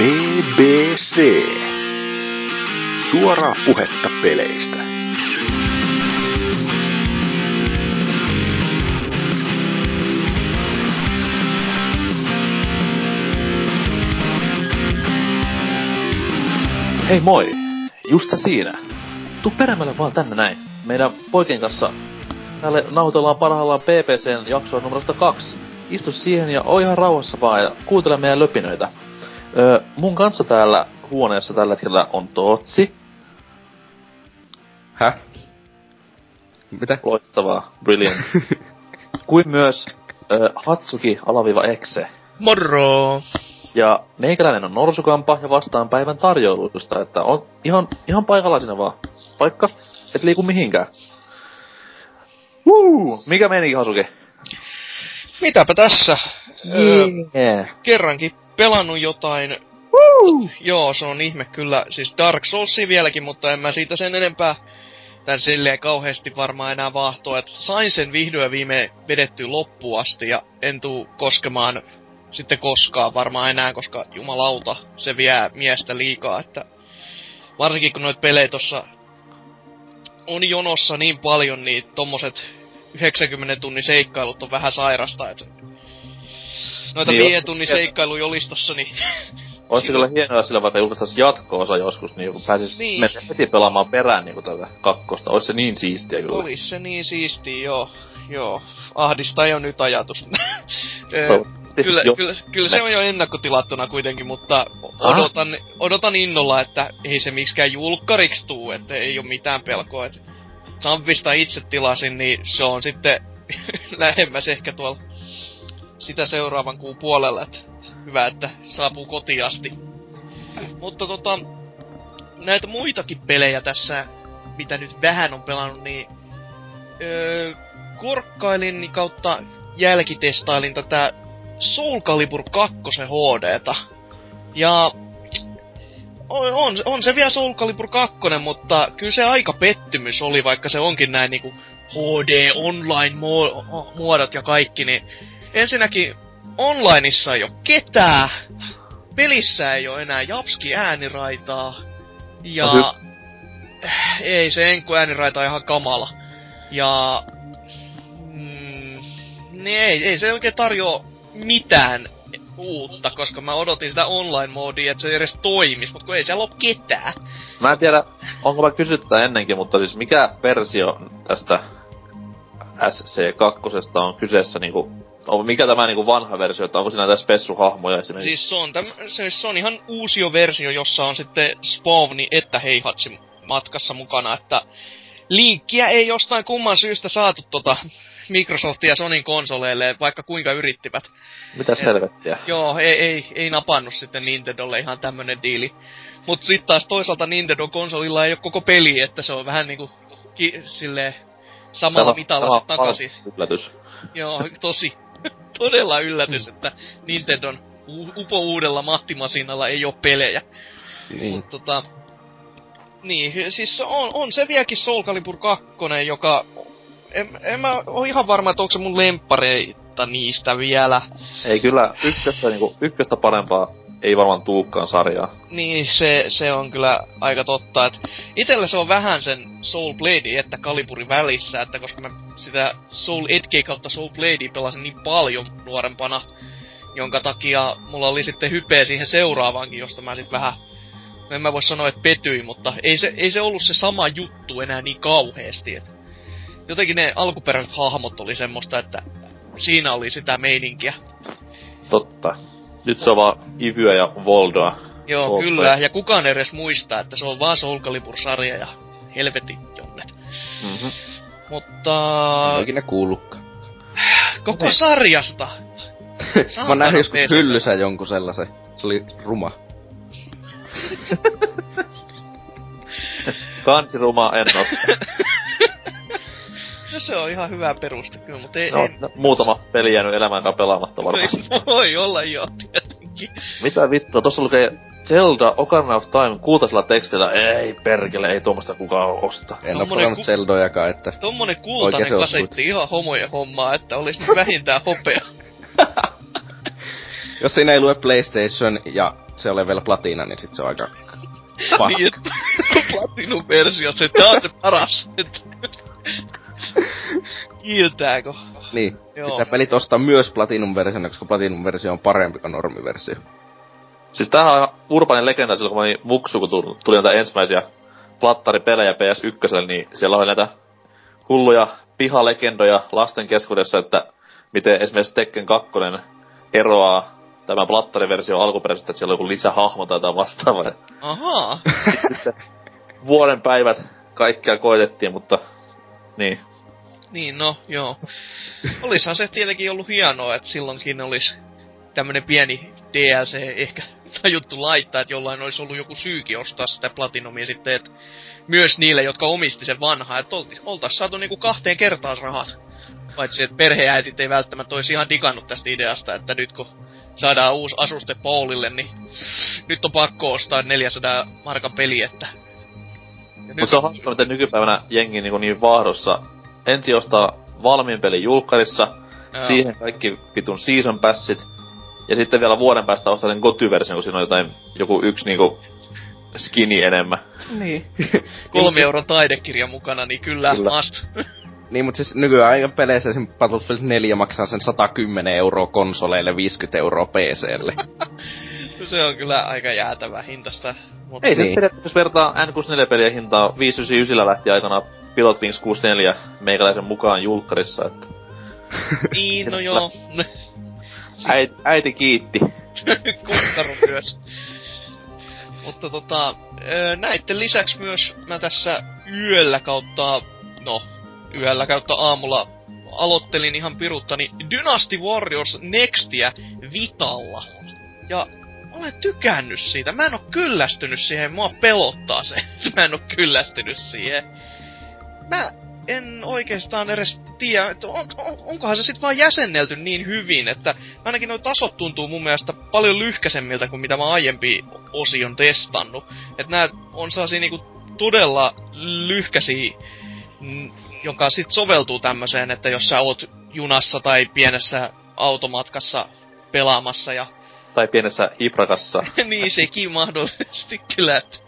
BBC. Suoraa puhetta peleistä. Hei moi! Justa siinä. Tuu perämälle vaan tänne näin. Meidän poikien kanssa täällä nautellaan parhaillaan PPCn jaksoa numerosta kaksi. Istu siihen ja oo ihan rauhassa vaan ja kuuntele meidän löpinöitä. Öö, mun kanssa täällä huoneessa tällä hetkellä on Tootsi. Häh? Mitä? Loistavaa. Brilliant. kuin myös öö, Hatsuki alaviva Exe. Moro! Ja meikäläinen on Norsukampa ja vastaan päivän tarjoiluista, että on ihan, ihan paikalla vaan. Paikka, et liiku mihinkään. Woo! Mikä meni Hasuki? Mitäpä tässä? Öö, Yeah. kerrankin pelannut jotain. Woo! Joo, se on ihme kyllä. Siis Dark Soulsia vieläkin, mutta en mä siitä sen enempää tän silleen kauheasti varmaan enää vahtoa. Et sain sen vihdoin viime vedetty loppuun asti ja en tuu koskemaan sitten koskaan varmaan enää, koska jumalauta, se vie miestä liikaa, että varsinkin kun noit pelejä tossa on jonossa niin paljon, niin tommoset 90 tunnin seikkailut on vähän sairasta, että noita Niin, niin, viiden tunnin seikkailuja olisi tossa, niin Ois se kyllä hienoa sillä vaikka julkaistais jatko-osa joskus, niin kun pääsis Niin. niin. heti pelaamaan perään niinku tätä kakkosta. Ois se niin siistiä kyllä. Olis se niin siistiä, joo. Joo. Ahdistaa jo nyt ajatus. Ö, Toivottavasti kyllä, jo- kyllä, kyllä se on jo ennakkotilattuna kuitenkin, mutta Ah. odotan, odotan innolla, että ei se miksikään julkkariksi tuu, että ei ole mitään pelkoa. Että Zampista itse tilasin, niin se on sitten lähemmäs ehkä tuolla sitä seuraavan kuun puolella, että hyvä, että saapuu kotiin asti. Mutta tota, näitä muitakin pelejä tässä, mitä nyt vähän on pelannut, niin öö, korkkailin kautta jälkitestailin tätä Soul Calibur 2 HDta. Ja on, on, on se vielä Soul Calibur 2, mutta kyllä se aika pettymys oli, vaikka se onkin näin niinku HD online muo- muodot ja kaikki, niin ensinnäkin onlineissa ei ole ketään, pelissä ei ole enää Japski ääniraitaa, ja No ei se Enku ääniraita on ihan kamala. Ja mm, niin ei, ei se oikein tarjoa mitään uutta, koska mä odotin sitä online-moodia, että se edes toimis, mutta kun ei siellä ole ketään. Mä en tiedä, onko mä kysytty tätä ennenkin, mutta siis mikä versio tästä SC2 on kyseessä niinku, on, mikä tämä niinku vanha versio, että onko siinä näitä spessuhahmoja esimerkiksi? Siis se on, täm, se, se on ihan uusio versio, jossa on sitten Spawni että Heihatsi matkassa mukana, että linkkiä ei jostain kumman syystä saatu tota Microsoftin ja Sonin konsoleille, vaikka kuinka yrittivät. Mitäs helvettiä? Joo, ei, ei, ei napannut sitten Nintendolle ihan tämmönen diili. Mut sit taas toisaalta Nintendo konsolilla ei ole koko peli, että se on vähän niinku ki- silleen samalla mitalla takaisin. Yllätys. Joo, tosi. Todella yllätys, että Nintendon upo uudella mattimasinalla ei ole pelejä. Niin. Mut tota... Niin, siis on, on se vieläkin Soul Calibur 2, joka... En, en mä oo ihan varma, että onko se mun lemppareita niistä vielä. Ei kyllä ykköstä, niinku, ykköstä parempaa ei varmaan tuukkaan sarjaa. Niin, se, se on kyllä aika totta. Et itellä se on vähän sen Soul Blade että Kaliburin välissä, että koska mä sitä Soul Edge kautta Soul Bladea pelasin niin paljon nuorempana, jonka takia mulla oli sitten hypeä siihen seuraavaankin, josta mä sit vähän, no en mä voi sanoa, että petyin, mutta ei se, ei se ollut se sama juttu enää niin kauheesti. Et jotenkin ne alkuperäiset hahmot oli semmoista, että siinä oli sitä meininkiä. Totta. Nyt se on vaan Ivyä ja Voldoa. Joo, Soul kyllä. Ja kukaan ei edes muistaa, että se on vaan Soul Calibur-sarja ja helvetin jonnet. Mm-hmm. Mutta En ikinä kuullutkaan. koko sarjasta. Mä oon nähnyt joskus PC. hyllyssä jonkun sellaisen. Se oli ruma. Kansiruma en oo. No se on ihan hyvä peruste kyllä, mutta ei, No, ei, no, muutama peli jäänyt elämään pelaamatta varmaan. ei voi olla jo tietenkin. Mitä vittua, tossa lukee Zelda Ocarina of Time kultaisella tekstillä. Ei perkele, ei tuommoista kukaan osta. En oo pelannut ku- Zeldojakaan, että... Tommonen kultainen kasetti ihan homojen hommaa, että olisi nyt vähintään hopea. Jos siinä ei lue PlayStation ja se ole vielä platina, niin sit se on aika paska. Niin, että Platinum versio, se tää on se paras. Kiiltääkö? niin. Joo. Pitää pelit ostaa myös Platinum-versiona, koska Platinum-versio on parempi kuin normiversio. Siis tämähän on urbanin legenda silloin, kun mä olin muksu, kun tuli, tuli näitä ensimmäisiä plattaripelejä PS1, niin siellä oli näitä hulluja pihalegendoja lasten keskuudessa, että miten esimerkiksi Tekken 2 eroaa tämä plattariversio alkuperäisestä, että siellä on joku lisähahmo tai jotain vastaavaa. Ahaa. Vuoden päivät kaikkea koitettiin, mutta niin. Niin, no, joo. Olishan se tietenkin ollut hienoa, että silloinkin olisi tämmönen pieni DLC ehkä tajuttu laittaa, että jollain olisi ollut joku syykin ostaa sitä Platinumia sitten, että myös niille, jotka omisti sen vanhaa, että oltais, saatu niinku kahteen kertaan rahat. Paitsi, että perheäitit ei välttämättä olisi ihan digannut tästä ideasta, että nyt kun saadaan uusi asuste Paulille, niin nyt on pakko ostaa 400 markan peli, että... Mutta se on hauska, miten nykypäivänä jengi niin, niin vaahdossa ensin ostaa valmiin pelin julkkarissa, Joo. siihen kaikki vitun season passit, ja sitten vielä vuoden päästä ostaa sen goty-version, kun siinä on jotain, joku yksi niinku skini enemmän. Niin. kolme euron taidekirja mukana, niin kyllä, Kyllä. must. Niin, mutta siis nykyään aika peleissä esim. Battlefield 4 maksaa sen 110 euroa konsoleille, 50 euroa PClle. se on kyllä aika jäätävä hintasta. Mutta Ei se Niin. niin. periaatteessa, jos vertaa N64-pelien hintaa 599 lähti aikana Pilot Wings 64 meikäläisen mukaan julkkarissa, että niin, no joo. äiti, äiti kiitti. Kukkaro myös. Mutta tota, näitten lisäksi myös mä tässä yöllä kautta, no, yöllä kautta aamulla aloittelin ihan piruttani Dynasty Warriors Nextia Vitalla. Ja olen tykännyt siitä. Mä en oo kyllästynyt siihen. Mua pelottaa se, että mä en oo kyllästynyt siihen. Mä en oikeastaan edes tiedä, että on, on, onkohan se sitten vaan jäsennelty niin hyvin, että ainakin nuo tasot tuntuu mun mielestä paljon lyhkäisemmiltä kuin mitä mä aiempi osi on testannut. Että nää on sellaisia niinku todella lyhkäisiä, joka sit soveltuu tämmöiseen, että jos sä oot junassa tai pienessä automatkassa pelaamassa ja Tai pienessä hiprakassa. niin sekin mahdollisesti kyllä. Että.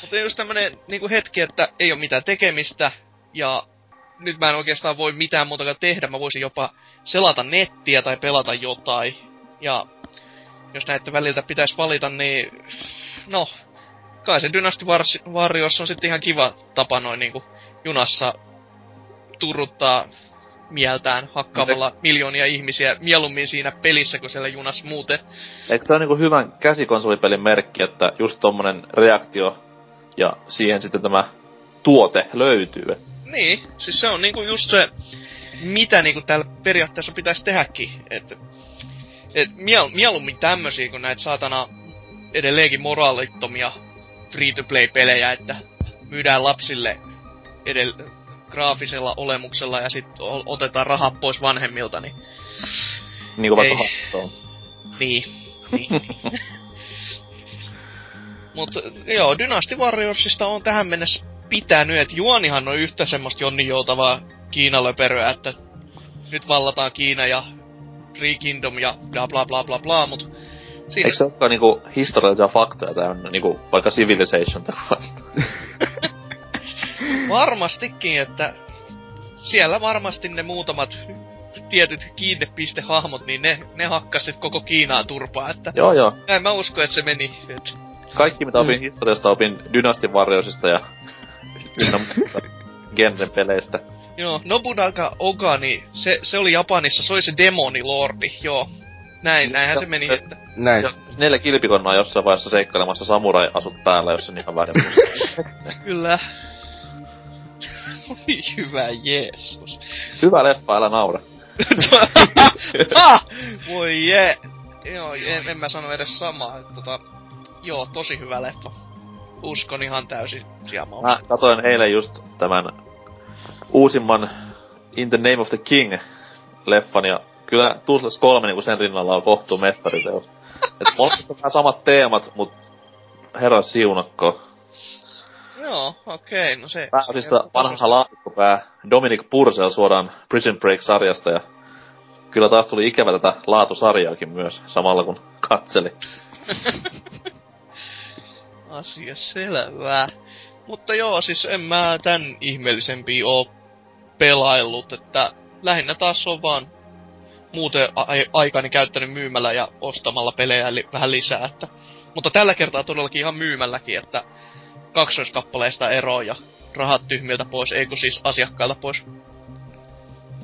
Mutta just tämmönen niinku hetki, että ei ole mitään tekemistä ja nyt mä en oikeastaan voi mitään muutakaan tehdä. Mä voisin jopa selata nettiä tai pelata jotain. Ja jos näitä väliltä pitäisi valita, niin no, kai se Dynasty Warriors on sitten ihan kiva tapa noin niinku junassa turruttaa mieltään hakkaamalla miljoonia ihmisiä mieluummin siinä pelissä kuin siellä junassa muuten. Eikö se ole niinku hyvän käsikonsolipelin merkki, että just tommonen reaktio ja siihen sitten tämä tuote löytyy. Niin, siis se on niinku just se, mitä niinku täällä periaatteessa pitäisi tehdäkin. Et, et miel, mieluummin tämmösiä kuin näitä saatana edelleenkin moraalittomia free-to-play-pelejä, että myydään lapsille edell graafisella olemuksella ja sitten otetaan rahat pois vanhemmilta, niin Niinku vaikka Ei. Hearthstone. Niin. niin. Mut joo, Dynasty Warriorsista on tähän mennessä pitänyt, että juonihan on yhtä semmoista jonninjoutavaa Kiinalöperöä, että nyt vallataan Kiina ja Free Kingdom ja bla bla bla bla bla, mut siinä Eikö se olekaan niinku historiallisia faktoja täynnä, niinku vaikka Civilization tai varmastikin, että siellä varmasti ne muutamat tietyt kiinnepistehahmot, niin ne, ne hakkasit koko Kiinaa turpaa, että joo joo. näin mä uskon, että se meni. Et, Kaikki mitä opin historiasta opin Dynasty Warriorsista ja ynnä genren peleistä. Joo, Nobunaga Oga, niin se, se oli Japanissa, se oli se demonilordi, joo. Näin, näinhän se meni, että... Näin. Se on neljä kilpikonnaa jossain vaiheessa seikkailemassa samurai-asut päällä, jos on ihan väärin Kyllä. Oi hyvä Jeesus. Hyvä leffa, älä naura. ah! Voi jee. Joo, en, en mä sano edes samaa. Että tota, joo, tosi hyvä leffa. Uskon ihan täysin sieltä. Mä katoin eilen just tämän uusimman In the Name of the King leffan ja kyllä Tools 3 niinku sen rinnalla on kohtuu mestariteos. Et molemmissa on samat teemat, mut herra siunakko. Joo, okei, no se... Pääosista vanha laatikkopää Dominic Purcell suoraan Prison Break-sarjasta ja kyllä taas tuli ikävä tätä laatusarjaakin myös samalla kun katseli. Asia selvä. Mutta joo, siis en mä tän ihmeellisempi oo pelaillut, että lähinnä taas on vaan muuten a- aikani käyttänyt myymällä ja ostamalla pelejä li- vähän lisää, että... Mutta tällä kertaa todellakin ihan myymälläkin, että kaksoiskappaleista eroa ja rahat tyhmiltä pois, ei kun siis asiakkailta pois.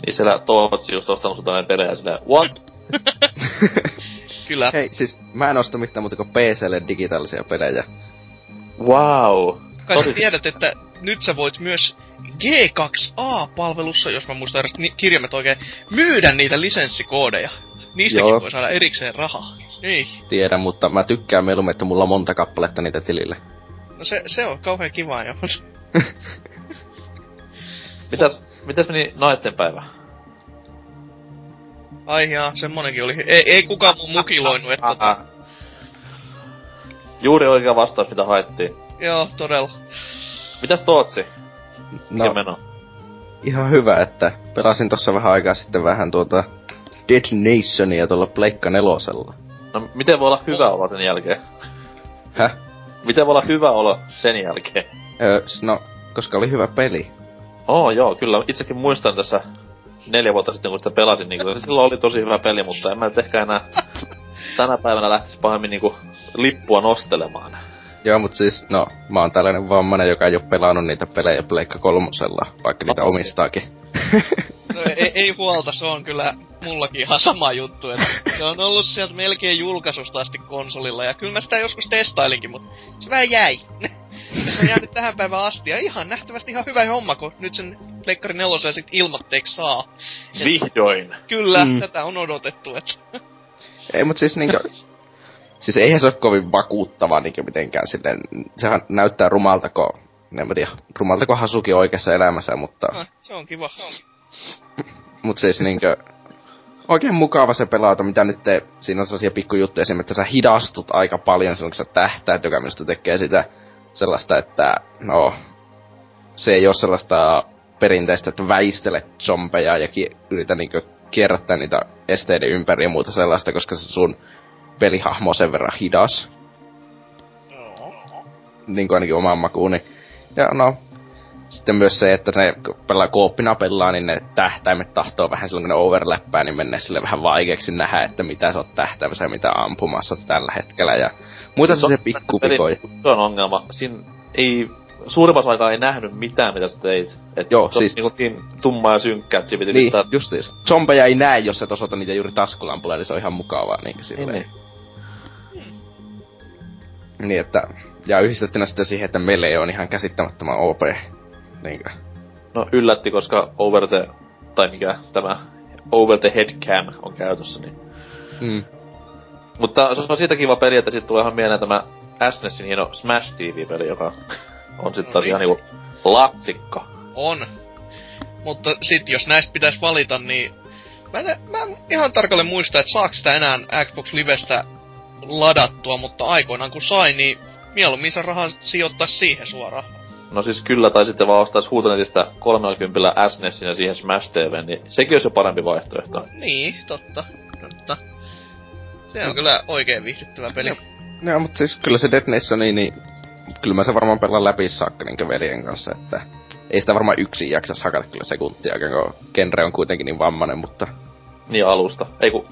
Niin siellä Tootsi just ostanut näin pelejä silleen, what? Kyllä. Hei, siis mä en osta mitään muuta kuin PClle digitaalisia pelejä. Wow. Kai sä tiedät, että nyt sä voit myös G2A-palvelussa, jos mä muistan edes ni- kirjaimet oikein, myydä niitä lisenssikoodeja. Niistäkin Joo. voi saada erikseen rahaa. Ei. Tiedän, mutta mä tykkään mieluummin, että mulla on monta kappaletta niitä tilille. No se, se on kauhean kiva jo. Mitäs, mitäs meni naisten päivä? Ai jaa, semmonenkin oli. Ei, ei kukaan mun mukiloinut, että tota, Juuri oikea vastaus, mitä haettiin. joo, todella. Mitäs Tootsi? No, No. meno? ihan hyvä, että pelasin tossa vähän aikaa sitten vähän tuota Dead Nationia tuolla Pleikka nelosella. No miten voi olla hyvä olo sen jälkeen? Häh? Miten voi olla hyvä olo sen jälkeen? Öö, no, koska oli hyvä peli. Oo joo, kyllä. Itsekin muistan tässä neljä vuotta sitten, kun sitä pelasin, niin kyllä se silloin oli tosi hyvä peli, mutta en mä nyt ehkä enää tänä päivänä lähtisi pahemmin niinku lippua nostelemaan. Joo, mutta siis, no, mä oon tällainen vammainen, joka ei oo pelannut niitä pelejä Pleikka kolmosella, vaikka niitä Oho. omistaakin. No, ei, ei huolta, se on kyllä mullakin ihan sama juttu, että se on ollut sieltä melkein julkaisusta asti konsolilla, ja kyllä mä sitä joskus testailinkin, mutta se vähän jäi. se on jäänyt tähän päivään asti, ja ihan nähtävästi ihan hyvä homma, kun nyt sen Pleikkari 4 sit ilmatteeksi saa. Et Vihdoin. Kyllä, Mm. tätä on odotettu, että Ei, mut siis niinkö... siis eihän se oo kovin vakuuttava niinkö mitenkään silleen... Sehän näyttää rumaltako... En mä tiedä, rumaltako Hasuki oikeassa elämässä, mutta... ah, se on kiva. Mut siis niinkö... Oikein mukava se pelata, mitä nyt te, siinä on sellaisia pikkujuttuja esimerkiksi, että sä hidastut aika paljon silloin, kun sä tähtäät, joka minusta tekee sitä sellaista, että no, se ei ole sellaista perinteistä, että väistelet zombeja ja ki- yritä niinkö kierrättää niitä esteiden ympäri ja muuta sellaista, koska se sun pelihahmo on sen verran hidas, niin kuin ainakin omaan makuuni. Ja no, sitten myös se, että se kun pelaa kooppina pelaa, niin ne tähtäimet tahtoo vähän silloin, kun ne overlappää, niin menee sille vähän vaikeaksi nähdä, että mitä sä oot tähtäimässä ja mitä ampumassa tällä hetkellä. Ja muita se, se pikkupikoja. Se on ongelma. Siinä ei, suurimmassa aikaa ei nähnyt mitään, mitä sä teit. Et Joo, se siis- niinku niin tummaa ja synkkää, että piti Niin, pistää... justiis. Zombeja ei näe, jos et osoita niitä juuri taskulampulla, eli se on ihan mukavaa niin silleen. Niin, Niin, että... Ja yhdistettynä sitten siihen, että melee on ihan käsittämättömän OP. Niinkö? No yllätti, koska over the, tai mikä tämä over the head cam on käytössä, niin. Mm. Mutta se on siitä kiva peli, että siitä tulee ihan mieleen tämä SNESin hieno Smash TV-peli, joka on sitten taas ihan niin. niinku klassikko. On. Mutta sit jos näistä pitäisi valita, niin mä en, mä en ihan tarkalleen muista, että saako sitä enää Xbox Livestä ladattua, mutta aikoinaan kun sai, niin mieluummin se rahaa sijoittaa siihen suoraan. No siis kyllä, tai sitten vaan ostais huutonetistä 30 SNESin ja siihen Smash TV, niin sekin olisi jo parempi vaihtoehto. Niin, totta. totta. Se on kyllä oikein viihdyttävä peli. Joo. No, mutta siis kyllä se Dead Nation, niin, niin kyllä mä se varmaan pelaan läpi saakka niin veljen kanssa, että ei sitä varmaan yksin jaksa hakata kyllä sekuntia, kun genre on kuitenkin niin vammainen, mutta... Niin alusta. Ei ku...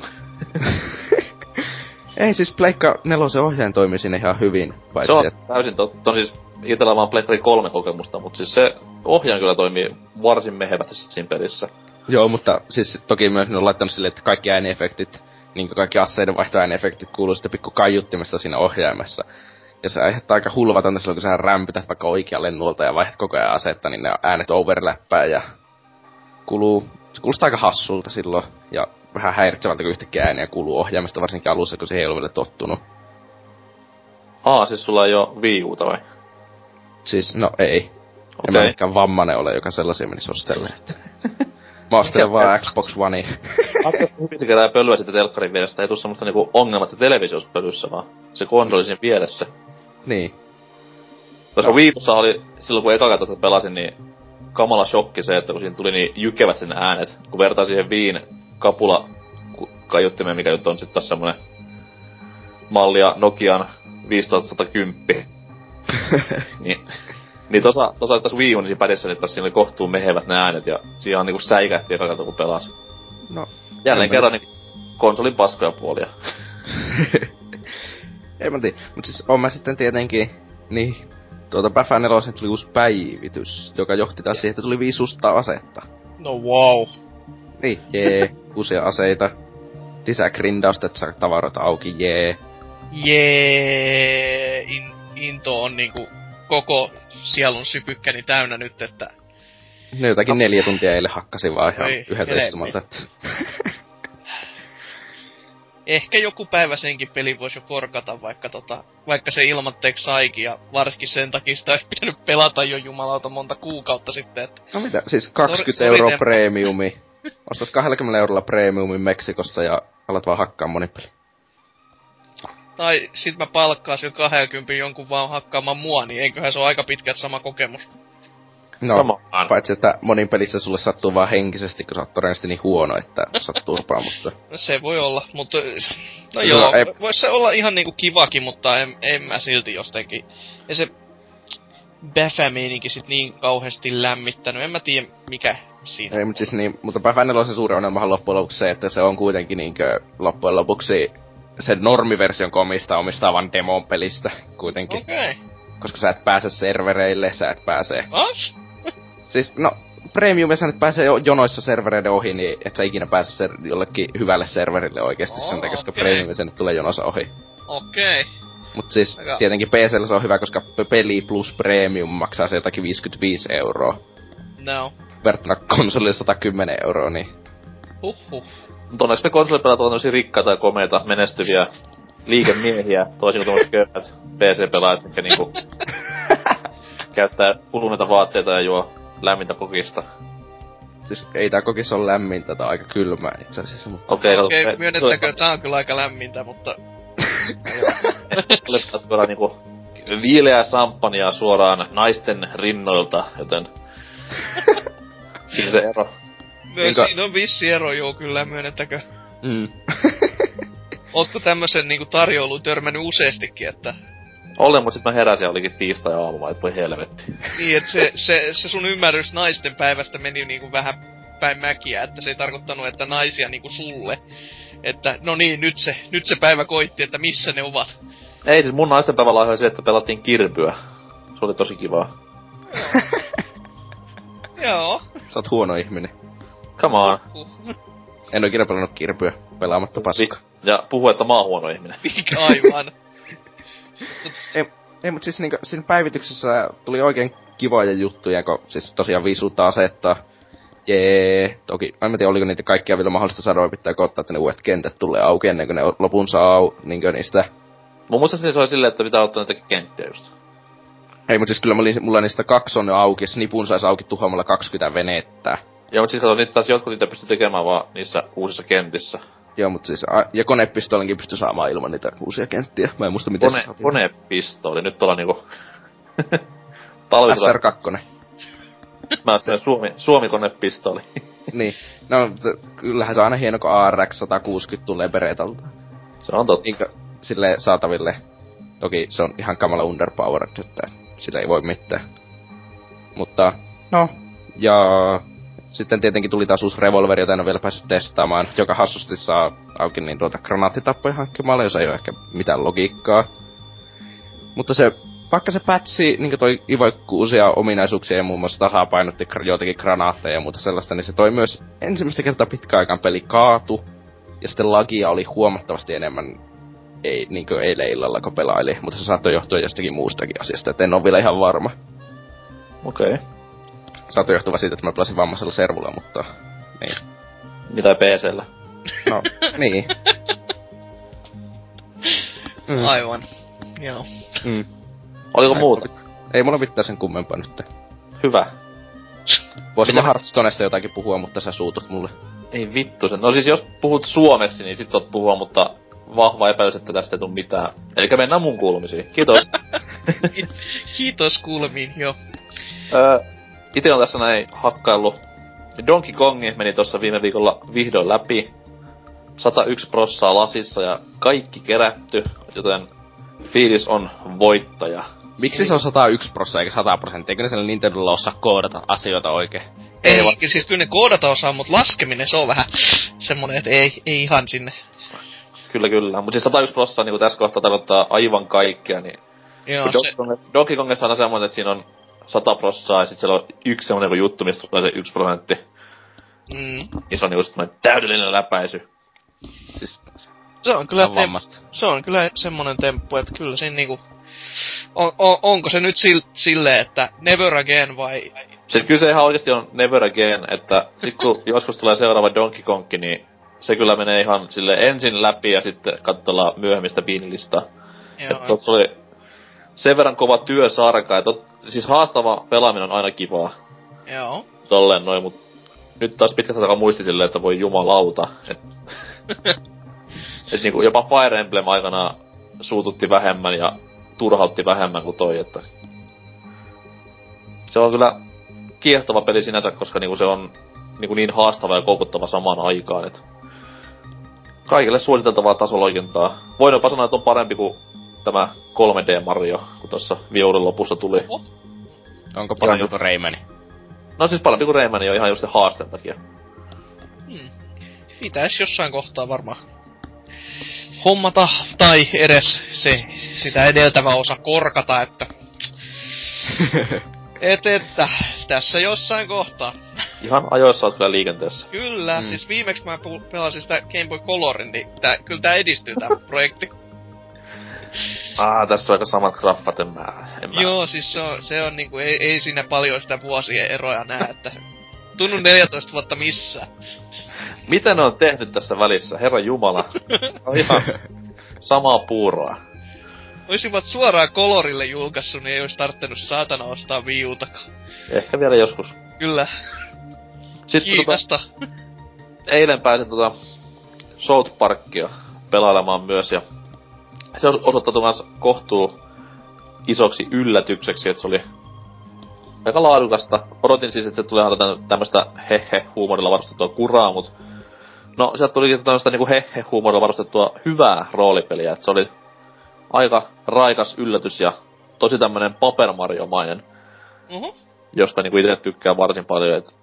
Ei siis Pleikka nelosen ohjaajan toimii siinä ihan hyvin, se paitsi on että... täysin totta. On siis itellä vaan Pleikkari kolme kokemusta, mutta siis se ohjaan kyllä toimii varsin mehevästi siinä pelissä. Joo, mutta siis toki myös ne on laittanut silleen, että kaikki ääniefektit, niin kuin kaikki asseiden vaihtoääniefektit kuuluu sitten pikku kaiuttimesta siinä ohjaimessa. Ja se aiheuttaa aika hulvatonta silloin, kun sä rämpytät vaikka oikealle nuolta ja vaihdat koko ajan asetta, niin ne äänet overlappää ja kuluu, se kuulostaa aika hassulta silloin. Ja vähän häiritsevältä, kun yhtäkkiä ääniä kuuluu ohjaimesta, varsinkin alussa, kun siihen ei ole vielä tottunut. Aa, siis sulla ei oo Wii Uta vai? Siis, no ei. Okay. En mä ehkä vammanen ole, joka sellaisia menisi ostelemaan. Mä ostelen vaan Xbox One. Se kerää pölyä sitten telkkarin vierestä. Ei tuu semmoista niinku ongelmaa, että televisio olisi pölyssä, vaan se konsoli siinä vieressä. niin. Koska No. Wiipussa oli, silloin kun eka kertaa sitä pelasin, niin kamala shokki se, että kun siinä tuli niin jykevät sen äänet, kun vertaa siihen Viin kapula kaiuttimeen, mikä nyt on sitten taas semmonen mallia Nokian 5110. niin, niin tosa, tosa tässä Wii Unin pädessä, niin tässä siinä oli kohtuun mehevät ne äänet, ja siinä on niinku säikähti eka kerta kun pelasi. No, Jälleen kerran niin konsolin paskoja puolia. Ei mä tiedä. Mut siis on mä sitten tietenkin, niin, tuota Päfä 4 tuli uusi päivitys, joka johti taas siihen, että tuli viisi uutta asetta. No wow. Niin, jee, uusia aseita. Lisää grindausta, että saa tavaroita auki, jee. Jee, in, into on niinku koko sielun sypykkäni täynnä nyt, että Ne jotakin neljä tuntia eilen hakkasin vaan ihan yhdeltä istumalta, että... ehkä joku päivä senkin peli voisi jo korkata, vaikka, tota, vaikka se ilmatteeksi saikin, ja varsinkin sen takia sitä olisi pitänyt pelata jo jumalauta monta kuukautta sitten, että No mitä, siis 20 Sori- euroa premiumi. Ostat 20 eurolla premiumin Meksikosta ja alat vaan hakkaa monipeli. Tai sit mä palkkaisin jo 20 jonkun vaan hakkaamaan mua, niin eiköhän se ole aika pitkät sama kokemus. No, on. paitsi että monin pelissä sulle sattuu vaan henkisesti, kun sä oot todennäköisesti niin huono, että saat turpaa, mutta... No se voi olla, mutta... No No, joo, ei- vois se olla ihan niinku kivakin, mutta en, en mä silti jostenkin. Ja se Bäfä-meininki sit niin kauheasti lämmittänyt, en mä tiedä mikä siinä Ei, mutta siis niin, mutta Päfä 4 suuri ongelmahan loppujen lopuksi se, että se on kuitenkin niinkö loppujen lopuksi sen normiversion komista omistaa vaan demon pelistä kuitenkin. Okei. Okay. Koska sä et pääse servereille, sä et pääse... As? Siis, no, premiumissa nyt pääsee jo jonoissa servereiden ohi, niin et sä ikinä pääse ser- jollekin hyvälle serverille oikeesti Oo, sen takia, koska okei. premiumissa nyt tulee jonossa ohi. Okei. Okay. Mut siis Aika- tietenkin PCllä se on hyvä, koska peli plus premium maksaa se jotakin 55 euroa. No. Verrattuna konsolille 110 euroa, niin Huhhuh. Mutta onneksi me konsolipelaat ovat tämmöisiä rikkaita ja komeita, menestyviä liikemiehiä, toisin kuin tämmöiset köyhät PC-pelaajat, mitkä niinku käyttää kuluneita vaatteita ja juo lämmintä kokista. siis ei tää kokis ole lämmintä, tää on aika kylmää itse asiassa, mutta Okei, okay, okay, myönnettäkö, tää on kyllä aika lämmintä, mutta... Olet tuoda niinku viileää samppania suoraan naisten rinnoilta, joten... Siinä se ero. Myös Enkä- siinä on vissi ero, joo, kyllä, myönnettäkö. mm. Ootko tämmösen niinku tarjouluun törmännyt useastikin, että... Olen, mutta sit mä heräsin ja olikin tiistai aamu, et voi helvetti. Niin, että se, se, se sun ymmärrys naisten päivästä meni niinku vähän päin mäkiä, että se ei tarkoittanut, että naisia niinku sulle. Että no niin, nyt se, nyt se päivä koitti, että missä ne ovat. Ei, siis mun naistenpäivä lahjoa se, että pelattiin kirpyä. Se oli tosi kivaa. Joo. sä oot huono ihminen. Come on. En oo ikinä pelannut kirpyä pelaamatta paska. Ja puhu, että mä oon huono ihminen. Mikä aivan. Ei, mut siis niinku, siinä päivityksessä tuli oikein kivoja juttuja, kun siis tosiaan viisi uutta asettaa. Jee, toki, en mä tiedä oliko niitä kaikkia vielä mahdollista saada, vai pitää ottaa, että ne uudet kentät tulee auki ennen kuin ne lopun saa au, niinkö niistä. Mun muista se oli silleen, että pitää ottaa näitä kenttiä just. Ei, mut siis kyllä mä olin, mulla niistä kaksi on auki, snipun sais auki tuhoamalla 20 venettä. Ja mut siis kato, niitä taas jotkut niitä pystyy tekemään vaan niissä uusissa kentissä. Joo, mut siis, a, ja konepistoolinkin pystyi saamaan ilman niitä uusia kenttiä. Mä en muista miten Kone, se saatiin. konepistooli, nyt ollaan niinku... Talvisota, SR2. mä oon Suomi, Suomi konepistooli. niin. No, t- kyllähän se on aina hieno, kun ARX 160 tulee Beretalta. se on totta. Niinkö sille saataville. Toki se on ihan kamala underpowered, että sillä ei voi mitään. Mutta, no, ja sitten tietenkin tuli taas uusi revolveri, jota en ole vielä päässyt testaamaan, joka hassusti saa auki niin tuota granaattitappoja hankkimalla, jos ei ole ehkä mitään logiikkaa. Mutta se, vaikka se pätsi, niin toi ivoikku uusia ominaisuuksia ja muun muassa tasapainotti joitakin granaatteja ja muuta sellaista, niin se toi myös ensimmäistä kertaa pitkäaikaan peli kaatu. Ja sitten lagia oli huomattavasti enemmän ei, niin kuin eilen illalla, kun pelaili, mutta se saattoi johtua jostakin muustakin asiasta, että en ole vielä ihan varma. Okei. Okay. Saattoi johtua siitä, että mä pelasin vammaisella servulla, mutta niin. Mitä PCllä? No, niin. Mm. Aivan. Joo. Mm. Oliko muuta? Ei mulla mitään sen kummempaa nyt. Hyvä. Voisin Mitä- mä Hearthstonesta jotakin puhua, mutta sä suutut mulle. Ei vittu sen. No siis jos puhut suomeksi, niin sit saat puhua, mutta vahva epäilys, että tästä ei tuu mitään. Eli mennään mun kuulumisiin. Kiitos. Kiitos kuulemiin, joo. öö, ite on tässä näin hakkaillut. Donkey Kong meni tuossa viime viikolla vihdoin läpi. 101 prossaa lasissa ja kaikki kerätty. joten fiilis on voittaja. Miksi se on 101 prosenttia eikä 100 prosenttia? Eikö ne siellä Nintendolla osaa koodata asioita oikein? Ei, ei va- siis kyllä ne koodata osaa, mutta laskeminen se on vähän semmonen, että ei, ei ihan sinne. Kyllä, kyllä. Mutta siis 101 prosenttia niin tässä kohtaa tarkoittaa aivan kaikkea, niin... Joo, kun se, Donkey Kong- Donkey Kongissa on aina semmoinen, että siinä on 100 prosenttia ja sitten siellä on yksi semmoinen joku juttu, mistä tulee se yksi prosentti. mm, Niin se on niinku semmoinen täydellinen läpäisy. Siis se on kyllä, vammasta. se on kyllä semmonen temppu, että kyllä siinä niinku... On, on, onko se nyt sil, silleen, että never again vai... Siis kyllä se ihan oikeesti on never again, että sit kun joskus tulee seuraava Donkey Kong, niin se kyllä menee ihan sille ensin läpi ja sitten katsellaan myöhemmistä pinlista. Joo, Että tossa oli sen verran kova työsarka, että siis haastava pelaaminen on aina kivaa. joo. Tolleen noin, mut nyt taas pitkästä takaa muisti silleen, että voi jumalauta. Et, et niinku jopa Fire Emblem aikana suututti vähemmän ja turhautti vähemmän kuin toi, että... Se on kyllä kiehtova peli sinänsä, koska niinku se on niinku niin haastava ja koukuttava samaan aikaan, et... Kaikille suositeltavaa tasoloikintaa. Voin jopa sanoa, että on parempi kuin tämä 3D Mario, kun tuossa Viurin lopussa tuli. Oho. Onko parempi kuin Raymani? No siis parempi kuin Rayman jo ihan just haasteen takia. Hmm. Pitäis jossain kohtaa varmaan hommata, tai edes se, sitä edeltävä osa korkata, että... Et, että, tässä jossain kohtaa. Ihan ajoissa oot kyllä liikenteessä. Kyllä, Mm. siis viimeksi mä pu- pelasin sitä Game Boy Colorin, niin tää, kyllä tää edistyy tää projekti. Ah, tässä on aika samat graffat, en mä... En mä. Joo, siis se on, se on niinku, ei, ei siinä paljon sitä vuosien eroja näe, että tunnu 14 vuotta missään. Mitä ne on tehnyt tässä välissä? Herra Jumala. On ihan samaa puuroa. Oisivat suoraan Colorille julkaissut, niin ei olisi tarttunut saatana ostaa Wii Utakaan. Ehkä vielä joskus. Kyllä, Sitten tota, Kiinasta. eilen pääsin tota South Parkia pelailemaan myös ja se os- osoittautui kans kohtuu isoksi yllätykseksi, että se oli aika laadukasta. Odotin siis, että se tulee tämmöstä hehe-huumorilla varustettua kuraa, mut no sieltä tuli tämmöstä niinku hehe-huumorilla varustettua hyvää roolipeliä, että se oli aika raikas yllätys ja tosi tämmönen Paper Mario-mainen Uhu. josta niinku itse tykkään varsin paljon, et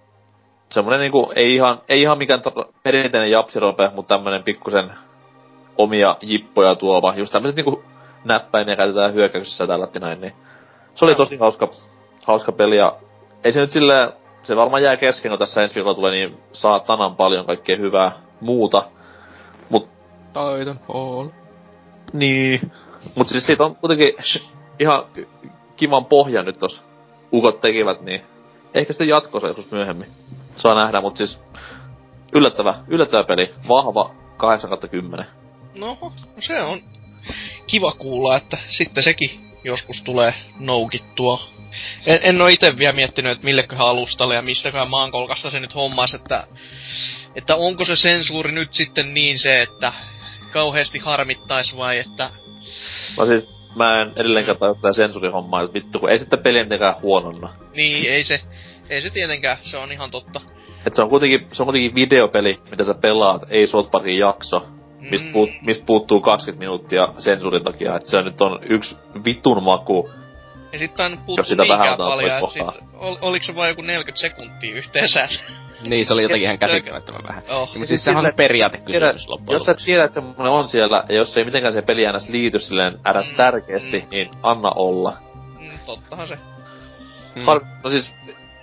semmonen niinku, ei ihan, ei ihan mikään tar- perinteinen japsirope, mutta tämmönen pikkusen omia jippoja tuova, just tämmöset niinku näppäimiä käytetään hyökkäyksessä tällatti näin, niin se oli tosi hauska, hauska peli ja ei se nyt silleen, se varmaan jää kesken, kun tässä ensi viikolla tulee niin saatanan paljon kaikkea hyvää muuta, mut Titanfall. niin. Mut siis siitä on kuitenkin ihan kivan pohja nyt tos ukot tekivät, niin ehkä sitten jatkossa joskus myöhemmin. Saa nähdä, mut siis yllättävä, yllättävä peli. Vahva 8 10. No, se on kiva kuulla, että sitten sekin joskus tulee noukittua. En, en oo ite vielä miettinyt, että milleköhän alustalle ja mistäköhän maankolkasta se nyt hommas, että, että onko se sensuuri nyt sitten niin se, että kauheasti harmittais vai että... No siis mä en edelleenkään tajua tää sensurihommaa, että vittu kun ei sitten peliä mitenkään huononna. Niin, ei se, ei se tietenkään, se on ihan totta. Et se on kuitenkin, se on kuitenkin videopeli, mitä sä pelaat, ei South Parkin jakso. Mistä, Mm. puut, mistä puuttuu 20 minuuttia sensuurin takia, että se nyt on yksi vitun maku. Ja sitten aina Jos puuttuu sitä niinkään paljon, että sit, ol, oliko se vain joku 40 sekuntia yhteensä? Niin, se oli jotenkin ihan käsittämättömän vähän. oh. Mutta siis sehän on periaatekysymys loppujen Jos sä tiedät, että semmonen on siellä, ja jos ei mitenkään se peli ns. liity silleen äräs Mm, tärkeästi, mm. niin anna olla. Mm, tottahan se. Mm. Har- no siis,